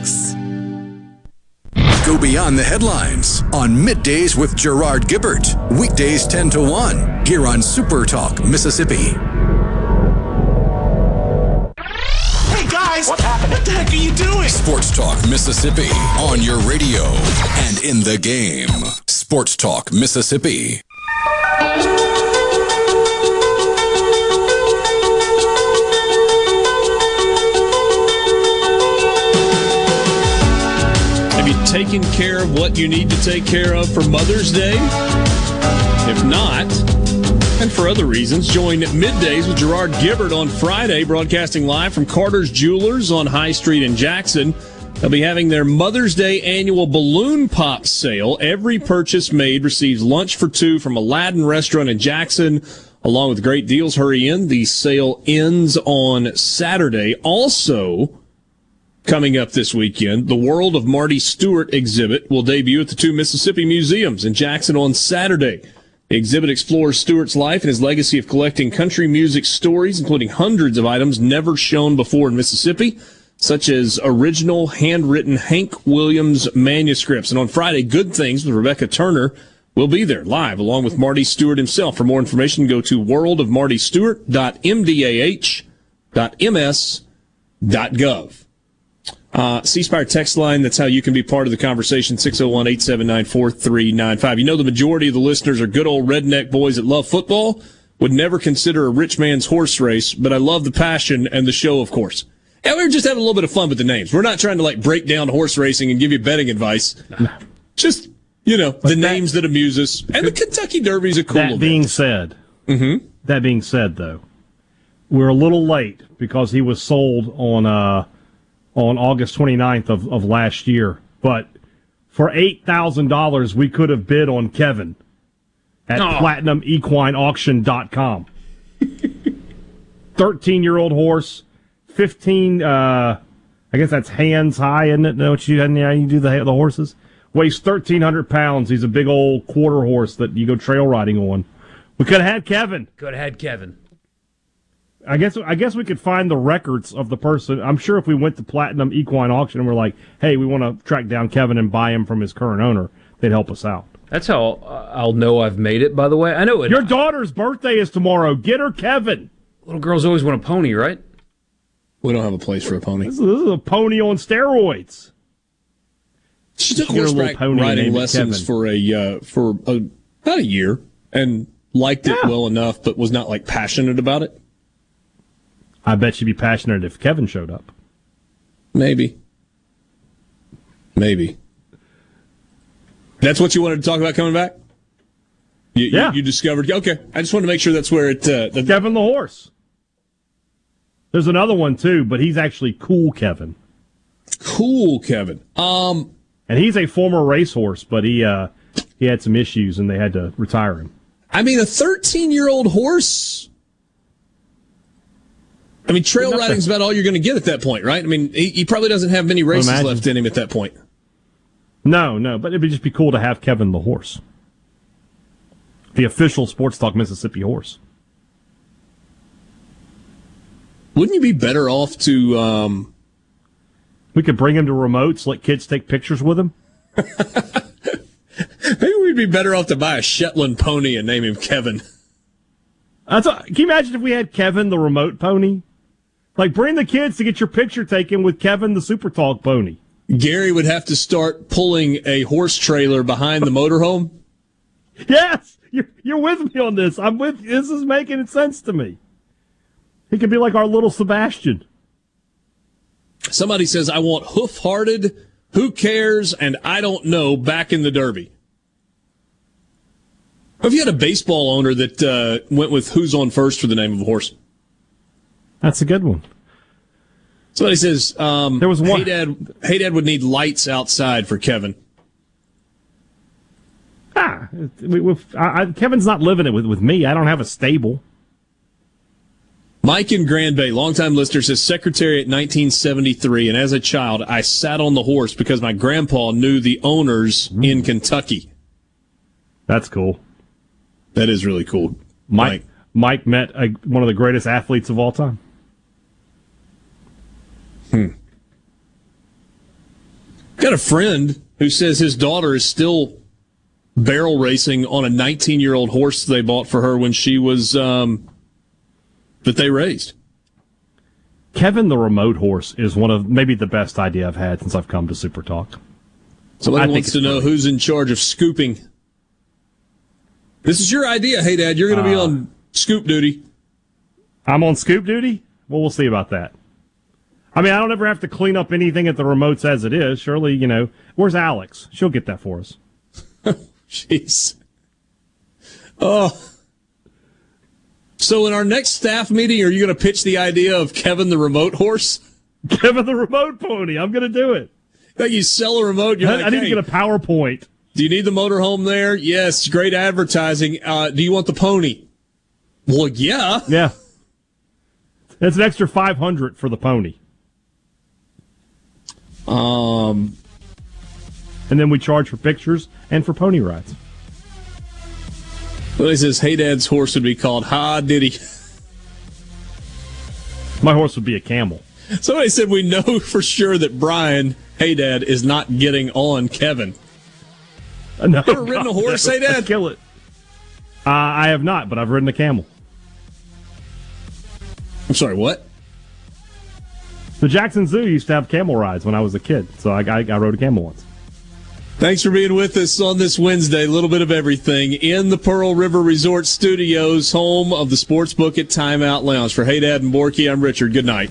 Polk's. Go beyond the headlines on Middays with Gerard Gibert. Weekdays 10 to 1 here on Super Talk, Mississippi. Hey guys, what happened? What the heck are you doing? Sports Talk Mississippi on your radio and in the game. Sports Talk Mississippi. You taken care of what you need to take care of for Mother's Day? If not, and for other reasons, join Middays with Gerard Gibert on Friday, broadcasting live from Carter's Jewelers on High Street in Jackson. They'll be having their Mother's Day annual balloon pop sale. Every purchase made receives lunch for two from Aladdin Restaurant in Jackson, along with great deals. Hurry in. The sale ends on Saturday. Also, Coming up this weekend, the World of Marty Stuart exhibit will debut at the two Mississippi museums in Jackson on Saturday. The exhibit explores Stuart's life and his legacy of collecting country music stories, including hundreds of items never shown before in Mississippi, such as original handwritten Hank Williams manuscripts. And on Friday, Good Things with Rebecca Turner will be there live along with Marty Stuart himself. For more information, go to worldofmartystuart.mdah.ms.gov. Uh, C Spire text line, that's how you can be part of the conversation, 601 879 4395. You know, the majority of the listeners are good old redneck boys that love football, would never consider a rich man's horse race, but I love the passion and the show, of course. And we are just having a little bit of fun with the names. We're not trying to like break down horse racing and give you betting advice. Just, you know, the names that amuse us. And the Kentucky Derby is a cool That event. being said, Mm-hmm. that being said, though, we're a little late because he was sold on uh, on August 29th of, of last year. But for eight thousand dollars, we could have bid on Kevin at Oh. platinumequineauction.com. Thirteen year old horse, fifteen. Uh, I guess that's hands high, isn't it? Know what you how you do the the horses? Weighs thirteen hundred pounds. He's a big old quarter horse that you go trail riding on. We could have had Kevin. Could have had Kevin. I guess I guess we could find the records of the person. I'm sure if we went to Platinum Equine Auction and we're like, "Hey, we want to track down Kevin and buy him from his current owner," they'd help us out. That's how uh, I'll know I've made it. By the way, I know it. Your daughter's birthday is tomorrow. Get her Kevin. Little girls always want a pony, right? We don't have a place for a pony. This is, this is a pony on steroids. She took Get her little horseback pony riding lessons Kevin. for a uh, for a, about a year and liked it well enough, but was not like passionate about it. I bet she'd be passionate if Kevin showed up. Maybe, maybe. That's what you wanted to talk about coming back. You, you- Yeah. you, discovered. Okay, I just wanted to make sure that's where it. Uh, that, Kevin the horse. There's another one too, but he's actually cool Kevin. Cool Kevin. Um, and he's a former racehorse, but he uh he had some issues and they had to retire him. I mean, a 13 year old horse. I mean, trail riding's about all you're going to get at that point, right? I mean, he, he probably doesn't have many races imagine. left in him at that point. No, no, but it'd just be cool to have Kevin the horse. The official Sports Talk Mississippi horse. Wouldn't you be better off to? Um, We could bring him to remotes, let kids take pictures with him. maybe we'd be better off to buy a Shetland pony and name him Kevin. That's a, can you imagine if we had Kevin the remote pony? Like bring the kids to get your picture taken with Kevin the Super Talk pony. Gary would have to start pulling a horse trailer behind the motorhome. Yes, you're you're with me on this. I'm with. This is making sense to me. He could be like our little Sebastian. Somebody says, "I want hoof-hearted, who cares, and I don't know back in the Derby." Have you had a baseball owner that uh, went with "Who's on first for the name of a horse? That's a good one. Somebody says, um, "There was one. Hey Dad, hey Dad would need lights outside for Kevin." Ah, we, we, I, I, Kevin's not living it with, with me. I don't have a stable. Mike in Grand Bay, longtime listener, says Secretariat 1973, and as a child, I sat on the horse because my grandpa knew the owners in Kentucky. That's cool. That is really cool. Mike Mike met a, one of the greatest athletes of all time. Hmm. Got a friend who says his daughter is still barrel racing on a 19 year old horse they bought for her when she was um, that they raised. Kevin the remote horse is one of maybe the best idea I've had since I've come to Super Talk. Somebody I wants to know who's in charge of scooping. This is your idea. Hey, Dad, you're going to uh, be on scoop duty. I'm on scoop duty? Well, we'll see about that. I mean, I don't ever have to clean up anything at the remotes as it is. Surely, you know, where's Alex? She'll get that for us. Jeez. Oh. So, in our next staff meeting, are you going to pitch the idea of Kevin the remote horse? Kevin the remote pony. I'm going to do it. Like you sell a remote. I, like, I, need hey, to get a PowerPoint. Do you need the motorhome there? Yes, great advertising. Uh, do you want the pony? Well, yeah. Yeah. That's an extra 500 for the pony. Um, and then we charge for pictures and for pony rides. Well, he says, "Hey, Dad's horse would be called Ha Diddy." My horse would be a camel. Somebody said we know for sure that Brian, Hey Dad, is not getting on Kevin. Uh, no, ever ridden a horse, Hey Dad? Kill it. Uh, I have not, but I've ridden a camel. I'm sorry, what? The Jackson Zoo used to have camel rides when I was a kid, so I, I, I rode a camel once. Thanks for being with us on this Wednesday. A little bit of everything in the Pearl River Resort Studios, home of the Sportsbook at Timeout Lounge. For Hey Dad and Borky, I'm Richard. Good night.